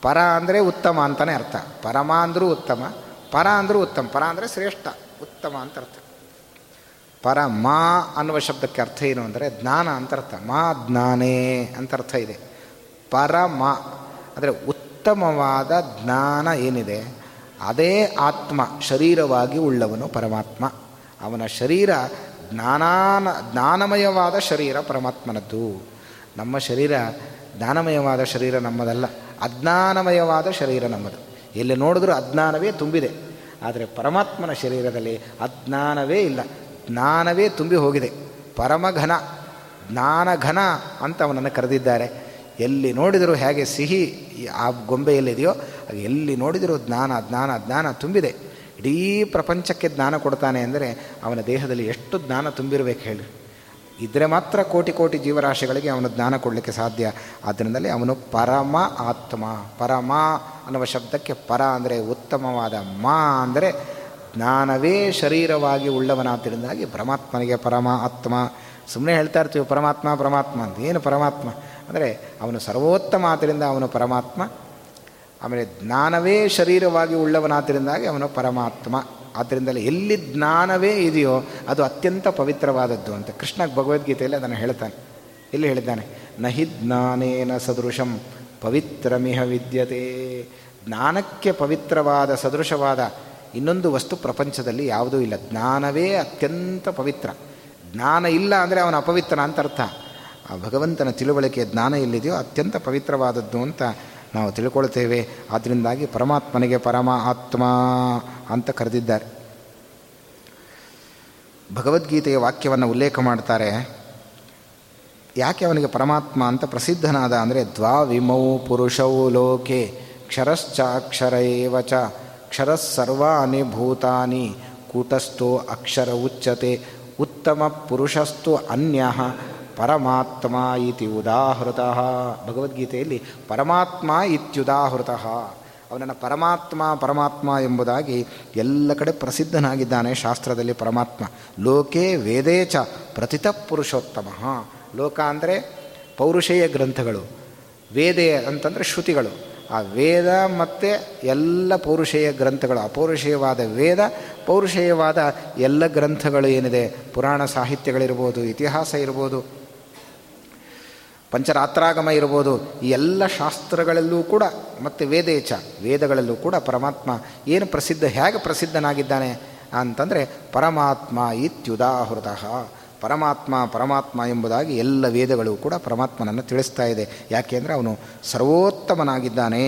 ಪರ ಅಂದರೆ ಉತ್ತಮ ಅಂತಲೇ ಅರ್ಥ. ಪರಮ ಅಂದರೂ ಉತ್ತಮ, ಪರ ಅಂದರೂ ಉತ್ತಮ. ಪರ ಅಂದರೆ ಶ್ರೇಷ್ಠ, ಉತ್ತಮ ಅಂತ ಅರ್ಥ. ಪರ ಮಾ ಅನ್ನುವ ಶಬ್ದಕ್ಕೆ ಅರ್ಥ ಏನು ಅಂದರೆ ಜ್ಞಾನ ಅಂತ ಅರ್ಥ. ಮಾ ಜ್ಞಾನೇ ಅಂತ ಅರ್ಥ ಇದೆ. ಪರಮ ಅಂದರೆ ಉತ್ತಮವಾದ ಜ್ಞಾನ ಏನಿದೆ, ಅದೇ ಆತ್ಮ ಶರೀರವಾಗಿ ಉಳ್ಳವನು ಪರಮಾತ್ಮ. ಅವನ ಶರೀರ ಜ್ಞಾನಾನ ಜ್ಞಾನಮಯವಾದ ಶರೀರ ಪರಮಾತ್ಮನದ್ದು. ನಮ್ಮ ಶರೀರ ಜ್ಞಾನಮಯವಾದ ಶರೀರ ನಮ್ಮದಲ್ಲ, ಅಜ್ಞಾನಮಯವಾದ ಶರೀರ ನಮ್ಮದು. ಎಲ್ಲಿ ನೋಡಿದ್ರೂ ಅಜ್ಞಾನವೇ ತುಂಬಿದೆ, ಆದರೆ ಪರಮಾತ್ಮನ ಶರೀರದಲ್ಲಿ ಅಜ್ಞಾನವೇ ಇಲ್ಲ, ಜ್ಞಾನವೇ ತುಂಬಿ ಹೋಗಿದೆ. ಪರಮಘನ, ಜ್ಞಾನಘನ ಅಂತ ಅವನನ್ನು ಕರೆದಿದ್ದಾರೆ. ಎಲ್ಲಿ ನೋಡಿದರೂ ಹೇಗೆ ಸಿಹಿ ಆ ಗೊಂಬೆಯಲ್ಲಿದೆಯೋ, ಎಲ್ಲಿ ನೋಡಿದರೂ ಜ್ಞಾನ ಜ್ಞಾನ ಜ್ಞಾನ ತುಂಬಿದೆ. ಇಡೀ ಪ್ರಪಂಚಕ್ಕೆ ಜ್ಞಾನ ಕೊಡ್ತಾನೆ ಅಂದರೆ ಅವನ ದೇಹದಲ್ಲಿ ಎಷ್ಟು ಜ್ಞಾನ ತುಂಬಿರಬೇಕು ಹೇಳಿ. ಇದ್ದರೆ ಮಾತ್ರ ಕೋಟಿ ಕೋಟಿ ಜೀವರಾಶಿಗಳಿಗೆ ಅವನು ಜ್ಞಾನ ಕೊಡಲಿಕ್ಕೆ ಸಾಧ್ಯ. ಆದ್ದರಿಂದಲೇ ಅವನು ಪರಮ ಆತ್ಮ. ಪರಮ ಅನ್ನುವ ಶಬ್ದಕ್ಕೆ ಪರ ಅಂದರೆ ಉತ್ತಮವಾದ ಮಾ ಅಂದರೆ ಜ್ಞಾನವೇ ಶರೀರವಾಗಿ ಉಳ್ಳವನಾದ್ದರಿಂದಾಗಿ ಪರಮಾತ್ಮನಿಗೆ ಪರಮ ಆತ್ಮ. ಸುಮ್ಮನೆ ಹೇಳ್ತಾ ಇರ್ತೀವಿ ಪರಮಾತ್ಮ ಪರಮಾತ್ಮ ಅಂತ ಏನು ಪರಮಾತ್ಮ? ಅಂದರೆ ಅವನು ಸರ್ವೋತ್ತಮ ಆದ್ದರಿಂದ ಅವನು ಪರಮಾತ್ಮ. ಆಮೇಲೆ ಜ್ಞಾನವೇ ಶರೀರವಾಗಿ ಉಳ್ಳವನಾದ್ದರಿಂದಾಗಿ ಅವನು ಪರಮಾತ್ಮ. ಆದ್ದರಿಂದಲೇ ಎಲ್ಲಿ ಜ್ಞಾನವೇ ಇದೆಯೋ ಅದು ಅತ್ಯಂತ ಪವಿತ್ರವಾದದ್ದು ಅಂತ ಕೃಷ್ಣ ಭಗವದ್ಗೀತೆಯಲ್ಲಿ ಅದನ್ನು ಹೇಳ್ತಾನೆ. ಎಲ್ಲಿ ಹೇಳಿದ್ದಾನೆ? ನಹಿ ಜ್ಞಾನೇನ ಸದೃಶಂ ಪವಿತ್ರಮಿಹ ವಿದ್ಯತೆ. ಜ್ಞಾನಕ್ಕೆ ಪವಿತ್ರವಾದ ಸದೃಶವಾದ ಇನ್ನೊಂದು ವಸ್ತು ಪ್ರಪಂಚದಲ್ಲಿ ಯಾವುದೂ ಇಲ್ಲ. ಜ್ಞಾನವೇ ಅತ್ಯಂತ ಪವಿತ್ರ. ಜ್ಞಾನ ಇಲ್ಲ ಅಂದರೆ ಅವನ ಅಪವಿತ್ರ ಅಂತ ಅರ್ಥ. ಆ ಭಗವಂತನ ತಿಳುವಳಿಕೆ ಜ್ಞಾನ ಎಲ್ಲಿದೆಯೋ ಅತ್ಯಂತ ಪವಿತ್ರವಾದದ್ದು ಅಂತ ನಾವು ತಿಳ್ಕೊಳ್ತೇವೆ. ಆದ್ದರಿಂದಾಗಿ ಪರಮಾತ್ಮನಿಗೆ ಪರಮ ಆತ್ಮ ಅಂತ ಕರೆದಿದ್ದಾರೆ. ಭಗವದ್ಗೀತೆಯ ವಾಕ್ಯವನ್ನು ಉಲ್ಲೇಖ ಮಾಡ್ತಾರೆ. ಯಾಕೆ ಅವನಿಗೆ ಪರಮಾತ್ಮ ಅಂತ ಪ್ರಸಿದ್ಧನಾದ ಅಂದರೆ ದ್ವಾವಿಮೌ ಪುರುಷೌ ಲೋಕೆ ಕ್ಷರಶ್ಚಾಕ್ಷರ ಏವ ಚ ಕ್ಷರಸ್ಸರ್ವಾನಿ ಭೂತಾನಿ ಕೂಟಸ್ಥೋ ಅಕ್ಷರ ಉಚ್ಯತೆ ಉತ್ತಮ ಪುರುಷಸ್ತು ಅನ್ಯ ಪರಮಾತ್ಮ ಇತಿ ಉದಾಹೃತ. ಭಗವದ್ಗೀತೆಯಲ್ಲಿ ಪರಮಾತ್ಮ ಇತ್ಯುದಾಹೃತ. ಅವನನ್ನು ಪರಮಾತ್ಮ ಪರಮಾತ್ಮ ಎಂಬುದಾಗಿ ಎಲ್ಲ ಕಡೆ ಪ್ರಸಿದ್ಧನಾಗಿದ್ದಾನೆ ಶಾಸ್ತ್ರದಲ್ಲಿ ಪರಮಾತ್ಮ. ಲೋಕೆ ವೇದೇ ಚ ಪ್ರತಿತ ಪುರುಷೋತ್ತಮ. ಲೋಕ ಅಂದರೆ ಪೌರುಷೇಯ ಗ್ರಂಥಗಳು. ವೇದೆ ಅಂತಂದರೆ ಶ್ರುತಿಗಳು. ಆ ವೇದ ಮತ್ತು ಎಲ್ಲ ಪೌರುಷೇಯ ಗ್ರಂಥಗಳು. ಅಪೌರುಷೇಯವಾದ ವೇದ, ಪೌರುಷೇಯವಾದ ಎಲ್ಲ ಗ್ರಂಥಗಳು ಏನಿದೆ? ಪುರಾಣ ಸಾಹಿತ್ಯಗಳಿರ್ಬೋದು, ಇತಿಹಾಸ ಇರ್ಬೋದು. ಪಂಚರಾತ್ರಾಗಮ ಇರ್ಬೋದು, ಈ ಎಲ್ಲ ಶಾಸ್ತ್ರಗಳಲ್ಲೂ ಕೂಡ, ಮತ್ತು ವೇದೇಚ, ವೇದಗಳಲ್ಲೂ ಕೂಡ ಪರಮಾತ್ಮ ಏನು ಪ್ರಸಿದ್ಧ, ಹೇಗೆ ಪ್ರಸಿದ್ಧನಾಗಿದ್ದಾನೆ ಅಂತಂದರೆ, ಪರಮಾತ್ಮ ಇತ್ಯುದಾಹೃತ. ಪರಮಾತ್ಮ ಪರಮಾತ್ಮ ಎಂಬುದಾಗಿ ಎಲ್ಲ ವೇದಗಳು ಕೂಡ ಪರಮಾತ್ಮನನ್ನು ತಿಳಿಸ್ತಾ ಇದೆ. ಯಾಕೆ ಅಂದರೆ ಅವನು ಸರ್ವೋತ್ತಮನಾಗಿದ್ದಾನೆ.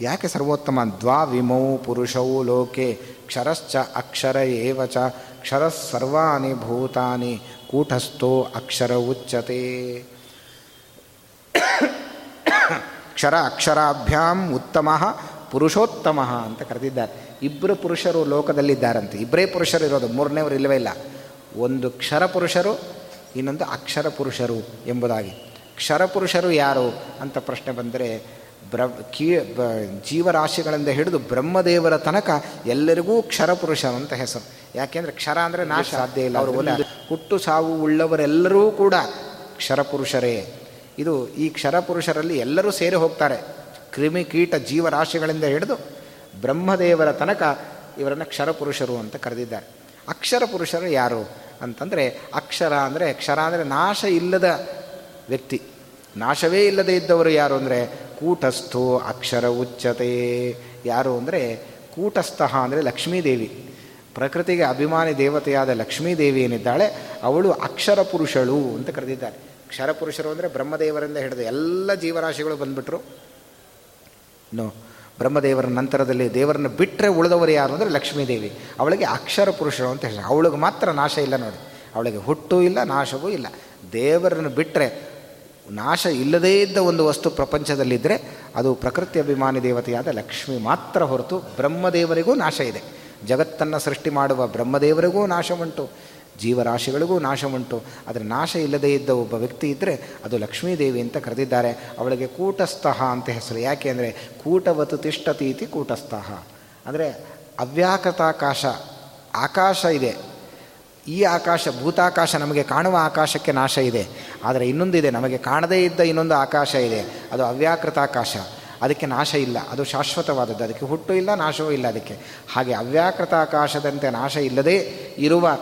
ಯಾಕೆ ಸರ್ವೋತ್ತಮ? ದ್ವಾವಿಮೌ ಪುರುಷೌ ಲೋಕೆ, ಕ್ಷರಶ್ಚ ಅಕ್ಷರ ಏವಚ ಕ್ಷರ ಸರ್ವಾನಿ ಭೂತಾನಿ, ಕೂಟಸ್ಥೋ ಅಕ್ಷರ ಉಚ್ಯತೆ ಕ್ಷರ ಅಕ್ಷರಾಭ್ಯಾಂ ಉತ್ತಮ ಪುರುಷೋತ್ತಮ ಅಂತ ಕರೆದಿದ್ದಾರೆ. ಇಬ್ಬರು ಪುರುಷರು ಲೋಕದಲ್ಲಿದ್ದಾರಂತೆ. ಇಬ್ಬರೇ ಪುರುಷರು ಇರೋದು ಮೂರನೇವರು ಇಲ್ಲವೇ ಇಲ್ಲ. ಒಂದು ಕ್ಷರ ಪುರುಷರು ಇನ್ನೊಂದು ಅಕ್ಷರ ಪುರುಷರು ಎಂಬುದಾಗಿ. ಕ್ಷರ ಪುರುಷರು ಯಾರು ಅಂತ ಪ್ರಶ್ನೆ ಬಂದರೆ ಬ್ರ ಕೀ ಬ ಜೀವರಾಶಿಗಳಿಂದ ಹಿಡಿದು ಬ್ರಹ್ಮದೇವರ ತನಕ ಎಲ್ಲರಿಗೂ ಕ್ಷರ ಪುರುಷ ಅಂತ ಹೆಸರು. ಯಾಕೆಂದರೆ ಕ್ಷರ ಅಂದರೆ ನಾಶ. ಸಾಧ್ಯ ಇಲ್ಲ. ಅವರು ಹುಟ್ಟು ಸಾವು ಉಳ್ಳವರೆಲ್ಲರೂ ಕೂಡ ಕ್ಷರಪುರುಷರೇ ಇದು ಈ ಕ್ಷರಪುರುಷರಲ್ಲಿ ಎಲ್ಲರೂ ಸೇರಿ ಹೋಗ್ತಾರೆ. ಕ್ರಿಮಿಕೀಟ ಜೀವರಾಶಿಗಳಿಂದ ಹಿಡಿದು ಬ್ರಹ್ಮದೇವರ ತನಕ ಇವರನ್ನು ಕ್ಷರಪುರುಷರು ಅಂತ ಕರೆದಿದ್ದಾರೆ. ಅಕ್ಷರ ಪುರುಷರು ಯಾರು ಅಂತಂದರೆ ಅಕ್ಷರ ಅಂದರೆ ಕ್ಷರ ಅಂದರೆ ನಾಶ ಇಲ್ಲದ ವ್ಯಕ್ತಿ. ನಾಶವೇ ಇಲ್ಲದೇ ಇದ್ದವರು ಯಾರು ಅಂದರೆ ಕೂಟಸ್ಥು ಅಕ್ಷರ ಉಚ್ಚತೆ. ಯಾರು ಅಂದರೆ ಕೂಟಸ್ಥಃ ಅಂದರೆ ಲಕ್ಷ್ಮೀದೇವಿ. ಪ್ರಕೃತಿಗೆ ಅಭಿಮಾನಿ ದೇವತೆಯಾದ ಲಕ್ಷ್ಮೀದೇವಿ ಏನಿದ್ದಾಳೆ, ಅವಳು ಅಕ್ಷರ ಪುರುಷಳು ಅಂತ ಕರೆದಿದ್ದಾರೆ. ಕ್ಷರ ಪುರುಷರು ಅಂದರೆ ಬ್ರಹ್ಮದೇವರಿಂದ ಹಿಡಿದು ಎಲ್ಲ ಜೀವರಾಶಿಗಳು ಬಂದುಬಿಟ್ರು. ನೋ ಬ್ರಹ್ಮದೇವರ ನಂತರದಲ್ಲಿ ದೇವರನ್ನು ಬಿಟ್ಟರೆ ಉಳಿದವರು ಯಾರು ಅಂದರೆ ಲಕ್ಷ್ಮೀದೇವಿ. ಅವಳಿಗೆ ಅಕ್ಷರ ಪುರುಷರು ಅಂತ ಹೇಳಿ ಅವಳಿಗೆ ಮಾತ್ರ ನಾಶ ಇಲ್ಲ ನೋಡಿ. ಅವಳಿಗೆ ಹುಟ್ಟು ಇಲ್ಲ, ನಾಶವೂ ಇಲ್ಲ. ದೇವರನ್ನು ಬಿಟ್ಟರೆ ನಾಶ ಇಲ್ಲದೇ ಇದ್ದ ಒಂದು ವಸ್ತು ಪ್ರಪಂಚದಲ್ಲಿದ್ದರೆ ಅದು ಪ್ರಕೃತಿ ಅಭಿಮಾನಿ ದೇವತೆಯಾದ ಲಕ್ಷ್ಮಿ ಮಾತ್ರ ಹೊರತು ಬ್ರಹ್ಮದೇವರಿಗೂ ನಾಶ ಇದೆ. ಜಗತ್ತನ್ನು ಸೃಷ್ಟಿ ಮಾಡುವ ಬ್ರಹ್ಮದೇವರಿಗೂ ನಾಶ ಉಂಟು ಜೀವರಾಶಿಗಳಿಗೂ ನಾಶ ಉಂಟು ಆದರೆ ನಾಶ ಇಲ್ಲದೇ ಇದ್ದ ಒಬ್ಬ ವ್ಯಕ್ತಿ ಇದ್ದರೆ ಅದು ಲಕ್ಷ್ಮೀದೇವಿ ಅಂತ ಕರೆದಿದ್ದಾರೆ. ಅವಳಿಗೆ ಕೂಟಸ್ಥಃ ಅಂತ ಹೆಸರು. ಯಾಕೆ ಅಂದರೆ ಕೂಟವತು ತಿಷ್ಟತಿ ಇತಿ ಕೂಟಸ್ಥಃ. ಅಂದರೆ ಅವ್ಯಾಕೃತಾಕಾಶ, ಆಕಾಶ ಇದೆ. ಈ ಆಕಾಶ, ಭೂತಾಕಾಶ ನಮಗೆ ಕಾಣುವ ಆಕಾಶಕ್ಕೆ ನಾಶ ಇದೆ. ಆದರೆ ಇನ್ನೊಂದಿದೆ, ನಮಗೆ ಕಾಣದೇ ಇದ್ದ ಇನ್ನೊಂದು ಆಕಾಶ ಇದೆ. ಅದು ಅವ್ಯಾಕೃತಾಕಾಶ. ಅದಕ್ಕೆ ನಾಶ ಇಲ್ಲ. ಅದು ಶಾಶ್ವತವಾದದ್ದು. ಅದಕ್ಕೆ ಹುಟ್ಟು ಇಲ್ಲ, ನಾಶವೂ ಇಲ್ಲ ಅದಕ್ಕೆ. ಹಾಗೆ ಅವ್ಯಾಕೃತ ಆಕಾಶದಂತೆ ನಾಶ ಇಲ್ಲದೇ ಇರುವ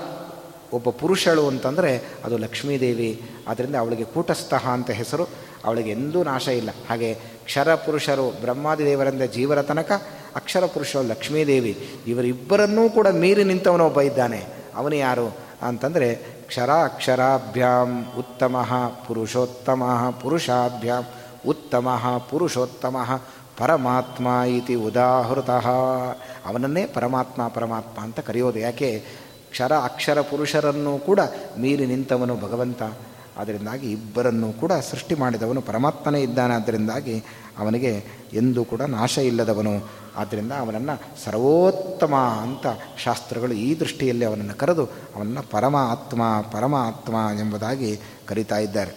ಒಬ್ಬ ಪುರುಷಳು ಅಂತಂದರೆ ಅದು ಲಕ್ಷ್ಮೀದೇವಿ. ಆದ್ದರಿಂದ ಅವಳಿಗೆ ಕೂಟಸ್ಥಃ ಅಂತ ಹೆಸರು. ಅವಳಿಗೆ ಎಂದೂ ನಾಶ ಇಲ್ಲ. ಹಾಗೆ ಕ್ಷರ ಪುರುಷರು ಬ್ರಹ್ಮಾದಿ ದೇವರಿಂದ ಜೀವರ ತನಕ ಅಕ್ಷರ ಪುರುಷರು ಲಕ್ಷ್ಮೀದೇವಿ. ಇವರಿಬ್ಬರನ್ನೂ ಕೂಡ ಮೀರಿ ನಿಂತವನು ಒಬ್ಬ ಇದ್ದಾನೆ. ಅವನು ಯಾರು ಅಂತಂದರೆ ಕ್ಷರ ಅಕ್ಷರಾಭ್ಯಾಂ ಉತ್ತಮ ಪುರುಷೋತ್ತಮ ಪುರುಷಾಭ್ಯಾಂ ಉತ್ತಮ ಪುರುಷೋತ್ತಮ ಪರಮಾತ್ಮ ಇತಿ ಉದಾಹೃತಃ. ಅವನನ್ನೇ ಪರಮಾತ್ಮ ಪರಮಾತ್ಮ ಅಂತ ಕರೆಯೋದು. ಯಾಕೆ? ಕ್ಷರ ಅಕ್ಷರ ಪುರುಷರನ್ನು ಕೂಡ ಮೀರಿ ನಿಂತವನು ಭಗವಂತ. ಅದರಿಂದಾಗಿ ಇಬ್ಬರನ್ನು ಕೂಡ ಸೃಷ್ಟಿ ಮಾಡಿದವನು ಪರಮಾತ್ಮನೇ ಇದ್ದಾನೆ. ಅದರಿಂದಾಗಿ ಅವನಿಗೆ ಎಂದೂ ಕೂಡ ನಾಶ ಇಲ್ಲದವನು. ಆದ್ದರಿಂದ ಅವನನ್ನು ಸರ್ವೋತ್ತಮ ಅಂತ ಶಾಸ್ತ್ರಗಳು ಈ ದೃಷ್ಟಿಯಲ್ಲಿ ಅವನನ್ನು ಕರೆದು ಅವನನ್ನು ಪರಮಾತ್ಮ ಪರಮಾತ್ಮ ಎಂಬುದಾಗಿ ಕರೀತಾ ಇದ್ದಾರೆ.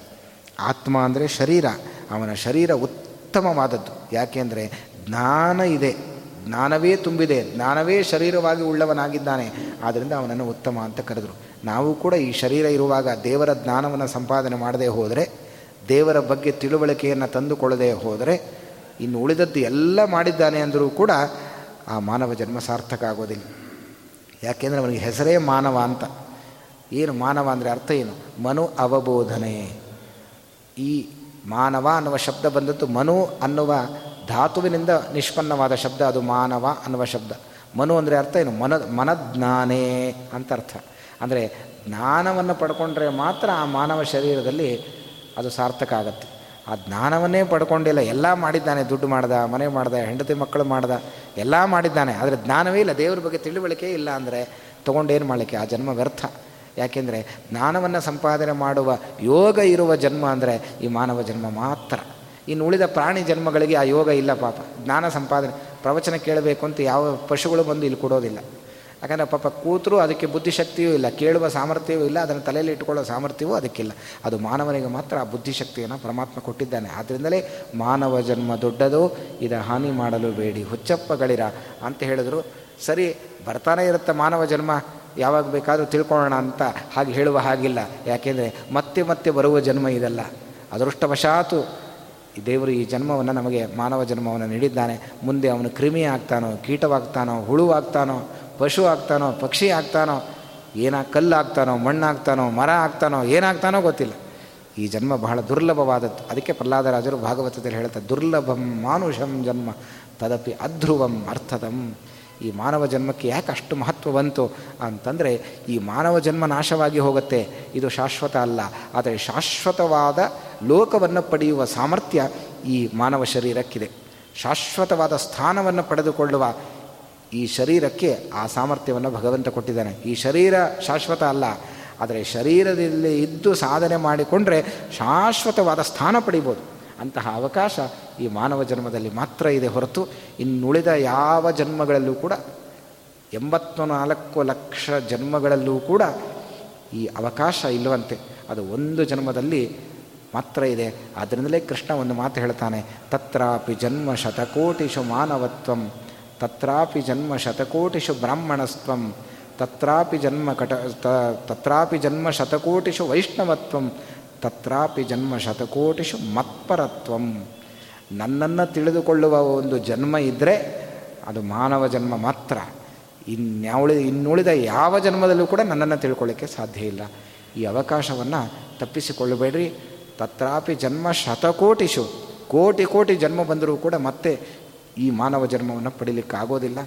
ಆತ್ಮ ಅಂದರೆ ಶರೀರ. ಅವನ ಶರೀರ ಉತ್ತಮವಾದದ್ದು. ಯಾಕೆಂದರೆ ಜ್ಞಾನ ಇದೆ. ಜ್ಞಾನವೇ ತುಂಬಿದೆ, ಜ್ಞಾನವೇ ಶರೀರವಾಗಿ ಉಳ್ಳವನಾಗಿದ್ದಾನೆ. ಆದ್ದರಿಂದ ಅವನನ್ನು ಉತ್ತಮ ಅಂತ ಕರೆದರು. ನಾವು ಕೂಡ ಈ ಶರೀರ ಇರುವಾಗ ದೇವರ ಜ್ಞಾನವನ್ನು ಸಂಪಾದನೆ ಮಾಡದೇ ಹೋದರೆ, ದೇವರ ಬಗ್ಗೆ ತಿಳುವಳಿಕೆಯನ್ನು ತಂದುಕೊಳ್ಳದೆ ಹೋದರೆ, ಇನ್ನು ಉಳಿದದ್ದು ಎಲ್ಲ ಮಾಡಿದ್ದಾನೆ ಅಂದರೂ ಕೂಡ ಆ ಮಾನವ ಜನ್ಮ ಸಾರ್ಥಕ ಆಗೋದಿಲ್ಲ. ಯಾಕೆಂದರೆ ಅವನಿಗೆ ಹೆಸರೇ ಮಾನವ ಅಂತ. ಏನು ಮಾನವ ಅಂದರೆ ಅರ್ಥ ಏನು? ಮನು ಅವಬೋಧನೆ. ಈ ಮಾನವ ಅನ್ನುವ ಶಬ್ದ ಬಂದದ್ದು ಮನು ಅನ್ನುವ ಧಾತುವಿನಿಂದ ನಿಷ್ಪನ್ನವಾದ ಶಬ್ದ ಅದು ಮಾನವ ಅನ್ನುವ ಶಬ್ದ. ಮನು ಅಂದರೆ ಅರ್ಥ ಏನು? ಮನ, ಮನಜ್ಞಾನೇ ಅಂತ ಅರ್ಥ. ಅಂದರೆ ಜ್ಞಾನವನ್ನು ಪಡ್ಕೊಂಡ್ರೆ ಮಾತ್ರ ಆ ಮಾನವ ಶರೀರದಲ್ಲಿ ಅದು ಸಾರ್ಥಕ ಆಗುತ್ತೆ. ಆ ಜ್ಞಾನವನ್ನೇ ಪಡ್ಕೊಂಡಿಲ್ಲ, ಎಲ್ಲ ಮಾಡಿದ್ದಾನೆ, ದುಡ್ಡು ಮಾಡ್ದ, ಮನೆ ಮಾಡ್ದ, ಹೆಂಡತಿ ಮಕ್ಕಳು ಮಾಡ್ದ, ಎಲ್ಲ ಮಾಡಿದ್ದಾನೆ. ಆದರೆ ಜ್ಞಾನವೇ ಇಲ್ಲ, ದೇವ್ರ ಬಗ್ಗೆ ತಿಳುವಳಿಕೆ ಇಲ್ಲ ಅಂದರೆ ತೊಗೊಂಡೇನು ಮಾಡಲಿಕ್ಕೆ? ಆ ಜನ್ಮ ವ್ಯರ್ಥ. ಯಾಕೆಂದರೆ ಜ್ಞಾನವನ್ನು ಸಂಪಾದನೆ ಮಾಡುವ ಯೋಗ ಇರುವ ಜನ್ಮ ಅಂದರೆ ಈ ಮಾನವ ಜನ್ಮ ಮಾತ್ರ. ಇನ್ನು ಉಳಿದ ಪ್ರಾಣಿ ಜನ್ಮಗಳಿಗೆ ಆ ಯೋಗ ಇಲ್ಲ ಪಾಪ. ಜ್ಞಾನ ಸಂಪಾದನೆ. ಪ್ರವಚನ ಕೇಳಬೇಕು ಅಂತ ಯಾವ ಪಶುಗಳು ಬಂದು ಇಲ್ಲಿ ಕೊಡೋದಿಲ್ಲ. ಯಾಕಂದರೆ ಪಾಪ ಕೂತರು ಅದಕ್ಕೆ ಬುದ್ಧಿಶಕ್ತಿಯೂ ಇಲ್ಲ. ಕೇಳುವ ಸಾಮರ್ಥ್ಯವೂ ಇಲ್ಲ. ಅದನ್ನು ತಲೆಯಲ್ಲಿ ಇಟ್ಟುಕೊಳ್ಳೋ ಸಾಮರ್ಥ್ಯವೂ ಅದಕ್ಕಿಲ್ಲ. ಅದು ಮಾನವನಿಗೆ ಮಾತ್ರ ಆ ಬುದ್ಧಿಶಕ್ತಿಯನ್ನು ಪರಮಾತ್ಮ ಕೊಟ್ಟಿದ್ದಾನೆ. ಆದ್ದರಿಂದಲೇ ಮಾನವ ಜನ್ಮ ದೊಡ್ಡದು. ಇದರ ಹಾನಿ ಮಾಡಲು ಬೇಡಿ. ಹುಚ್ಚಪ್ಪಗಳಿರ ಅಂತ ಹೇಳಿದ್ರು. ಸರಿ, ಬರ್ತಾನೆ ಇರುತ್ತೆ ಮಾನವ ಜನ್ಮ. ಯಾವಾಗ ಬೇಕಾದರೂ ತಿಳ್ಕೊಳ್ಳೋಣ ಅಂತ ಹಾಗೆ ಹೇಳುವ ಹಾಗಿಲ್ಲ. ಯಾಕೆಂದರೆ ಮತ್ತೆ ಮತ್ತೆ ಬರುವ ಜನ್ಮ ಇದಲ್ಲ. ಅದೃಷ್ಟವಶಾತು ದೇವರು ಈ ಜನ್ಮವನ್ನು ನಮಗೆ ಮಾನವ ಜನ್ಮವನ್ನು ನೀಡಿದ್ದಾನೆ. ಮುಂದೆ ಅವನು ಕ್ರಿಮಿ ಆಗ್ತಾನೋ, ಕೀಟವಾಗ್ತಾನೋ, ಹುಳುವಾಗ್ತಾನೋ, ಪಶು ಆಗ್ತಾನೋ, ಪಕ್ಷಿ ಆಗ್ತಾನೋ, ಏನ ಕಲ್ಲು ಆಗ್ತಾನೋ ಮಣ್ಣಾಗ್ತಾನೋ, ಮರ ಆಗ್ತಾನೋ, ಏನಾಗ್ತಾನೋ ಗೊತ್ತಿಲ್ಲ. ಈ ಜನ್ಮ ಬಹಳ ದುರ್ಲಭವಾದದ್ದು. ಅದಕ್ಕೆ ಪ್ರಹ್ಲಾದರಾಜರು ಭಾಗವತದಲ್ಲಿ ಹೇಳ್ತಾರೆ ದುರ್ಲಭಂ ಮಾನುಷಂ ಜನ್ಮ, ತದಪಿ ಅಧ್ರುವಂ ಅರ್ಥದಂ ಈ ಮಾನವ ಜನ್ಮಕ್ಕೆ ಯಾಕೆ ಅಷ್ಟು ಮಹತ್ವ ಬಂತು ಅಂತಂದರೆ ಈ ಮಾನವ ಜನ್ಮ ನಾಶವಾಗಿ ಹೋಗುತ್ತೆ. ಇದು ಶಾಶ್ವತ ಅಲ್ಲ. ಆದರೆ ಶಾಶ್ವತವಾದ ಲೋಕವನ್ನು ಪಡೆಯುವ ಸಾಮರ್ಥ್ಯ ಈ ಮಾನವ ಶರೀರಕ್ಕಿದೆ. ಶಾಶ್ವತವಾದ ಸ್ಥಾನವನ್ನು ಪಡೆದುಕೊಳ್ಳುವ ಈ ಶರೀರಕ್ಕೆ ಆ ಸಾಮರ್ಥ್ಯವನ್ನು ಭಗವಂತ ಕೊಟ್ಟಿದ್ದಾನೆ. ಈ ಶರೀರ ಶಾಶ್ವತ ಅಲ್ಲ. ಆದರೆ ಶರೀರದಲ್ಲಿ ಇದ್ದು ಸಾಧನೆ ಮಾಡಿಕೊಂಡ್ರೆ ಶಾಶ್ವತವಾದ ಸ್ಥಾನ ಪಡಿಬೋದು. ಅಂತಹ ಅವಕಾಶ ಈ ಮಾನವ ಜನ್ಮದಲ್ಲಿ ಮಾತ್ರ ಇದೆ ಹೊರತು ಇನ್ನುಳಿದ ಯಾವ ಜನ್ಮಗಳಲ್ಲೂ ಕೂಡ ಎಂಬತ್ತು ನಾಲ್ಕು ಲಕ್ಷ ಜನ್ಮಗಳಲ್ಲೂ ಕೂಡ ಈ ಅವಕಾಶ ಇಲ್ಲವಂತೆ. ಅದು ಒಂದು ಜನ್ಮದಲ್ಲಿ ಮಾತ್ರ ಇದೆ. ಅದರಿಂದಲೇ ಕೃಷ್ಣ ಒಂದು ಮಾತು ಹೇಳ್ತಾನೆ, ತತ್ರಾಪಿ ಜನ್ಮ ಶತಕೋಟಿಷು ಮಾನವತ್ವಂ, ತತ್ರಾಪಿ ಜನ್ಮ ಶತಕೋಟಿಷು ಬ್ರಾಹ್ಮಣಸ್ತ್ವಂ, ತತ್ರಾಪಿ ಜನ್ಮ ಕಟ ತತ್ರಾಪಿ ಜನ್ಮ ಶತಕೋಟಿಷು ವೈಷ್ಣವತ್ವಂ ತತ್ರಾಪಿ ಜನ್ಮ ಶತಕೋಟಿಷು ಮತ್ಪರತ್ವಂ. ನನ್ನನ್ನು ತಿಳಿದುಕೊಳ್ಳುವ ಒಂದು ಜನ್ಮ ಇದ್ದರೆ ಅದು ಮಾನವ ಜನ್ಮ ಮಾತ್ರ. ಇನ್ಯಾವಳಿ, ಇನ್ನುಳಿದ ಯಾವ ಜನ್ಮದಲ್ಲೂ ಕೂಡ ನನ್ನನ್ನು ತಿಳ್ಕೊಳ್ಳಿಕ್ಕೆ ಸಾಧ್ಯ ಇಲ್ಲ. ಈ ಅವಕಾಶವನ್ನು ತಪ್ಪಿಸಿಕೊಳ್ಳಬೇಡ್ರಿ. ತತ್ರಾಪಿ ಜನ್ಮ ಶತಕೋಟಿಷು, ಕೋಟಿ ಕೋಟಿ ಜನ್ಮ ಬಂದರೂ ಕೂಡ ಮತ್ತೆ ಈ ಮಾನವ ಜನ್ಮವನ್ನು ಪಡೀಲಿಕ್ಕಾಗೋದಿಲ್ಲ.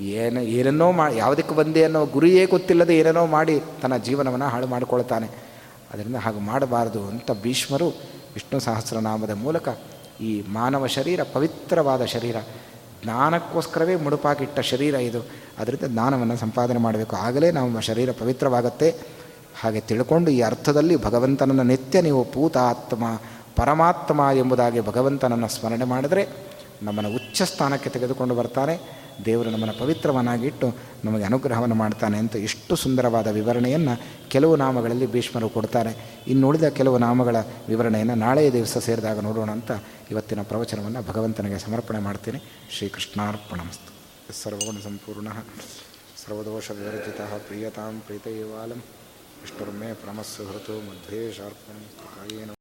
ಏನು ಏನನ್ನೋ ಮಾ ಯಾವುದಕ್ಕೆ ಬಂದೆ ಅನ್ನೋ ಗುರಿಯೇ ಗೊತ್ತಿಲ್ಲದೆ ಏನೇನೋ ಮಾಡಿ ತನ್ನ ಜೀವನವನ್ನು ಹಾಳು ಮಾಡಿಕೊಳ್ತಾನೆ. ಅದರಿಂದ ಹಾಗೆ ಮಾಡಬಾರದು ಅಂತ ಭೀಷ್ಮರು ವಿಷ್ಣು ಸಹಸ್ರನಾಮದ ಮೂಲಕ ಈ ಮಾನವ ಶರೀರ, ಪವಿತ್ರವಾದ ಶರೀರ, ಜ್ಞಾನಕ್ಕೋಸ್ಕರವೇ ಮುಡುಪಾಗಿಟ್ಟ ಶರೀರ ಇದು. ಅದರಿಂದ ಜ್ಞಾನವನ್ನು ಸಂಪಾದನೆ ಮಾಡಬೇಕು. ಆಗಲೇ ನಮ್ಮ ಶರೀರ ಪವಿತ್ರವಾಗತ್ತೆ. ಹಾಗೆ ತಿಳ್ಕೊಂಡು ಈ ಅರ್ಥದಲ್ಲಿ ಭಗವಂತನನ್ನು ನಿತ್ಯ ನೀವು ಪೂತಾತ್ಮ, ಪರಮಾತ್ಮ ಎಂಬುದಾಗಿ ಭಗವಂತನನ್ನು ಸ್ಮರಣೆ ಮಾಡಿದರೆ ನಮ್ಮನ್ನು ಉಚ್ಚ ಸ್ಥಾನಕ್ಕೆ ತೆಗೆದುಕೊಂಡು ಬರ್ತಾನೆ. ದೇವರು ನಮ್ಮನ್ನು ಪವಿತ್ರವನ್ನಾಗಿಟ್ಟು ನಮಗೆ ಅನುಗ್ರಹವನ್ನು ಮಾಡ್ತಾನೆ ಅಂತ ಇಷ್ಟು ಸುಂದರವಾದ ವಿವರಣೆಯನ್ನು ಕೆಲವು ನಾಮಗಳಲ್ಲಿ ಭೀಷ್ಮರು ಕೊಡ್ತಾರೆ. ಇನ್ನುಳಿದ ಕೆಲವು ನಾಮಗಳ ವಿವರಣೆಯನ್ನು ನಾಳೆಯ ದಿವಸ ಸೇರಿದಾಗ ನೋಡೋಣ ಅಂತ ಇವತ್ತಿನ ಪ್ರವಚನವನ್ನು ಭಗವಂತನಿಗೆ ಸಮರ್ಪಣೆ ಮಾಡ್ತೀನಿ. ಶ್ರೀಕೃಷ್ಣಾರ್ಪಣಮಸ್ತು. ಸರ್ವಗುಣ ಸಂಪೂರ್ಣ, ಸರ್ವದೋಷ ವಿವರ್ಜಿತ ಪ್ರಿಯತಾಂ ಪ್ರೀತೈವಾಲಂ. ವಿಷ್ಣುರ್ಮೇ ಪ್ರಮಸ್ಸು ಹೃತು ಕಾಯೇನ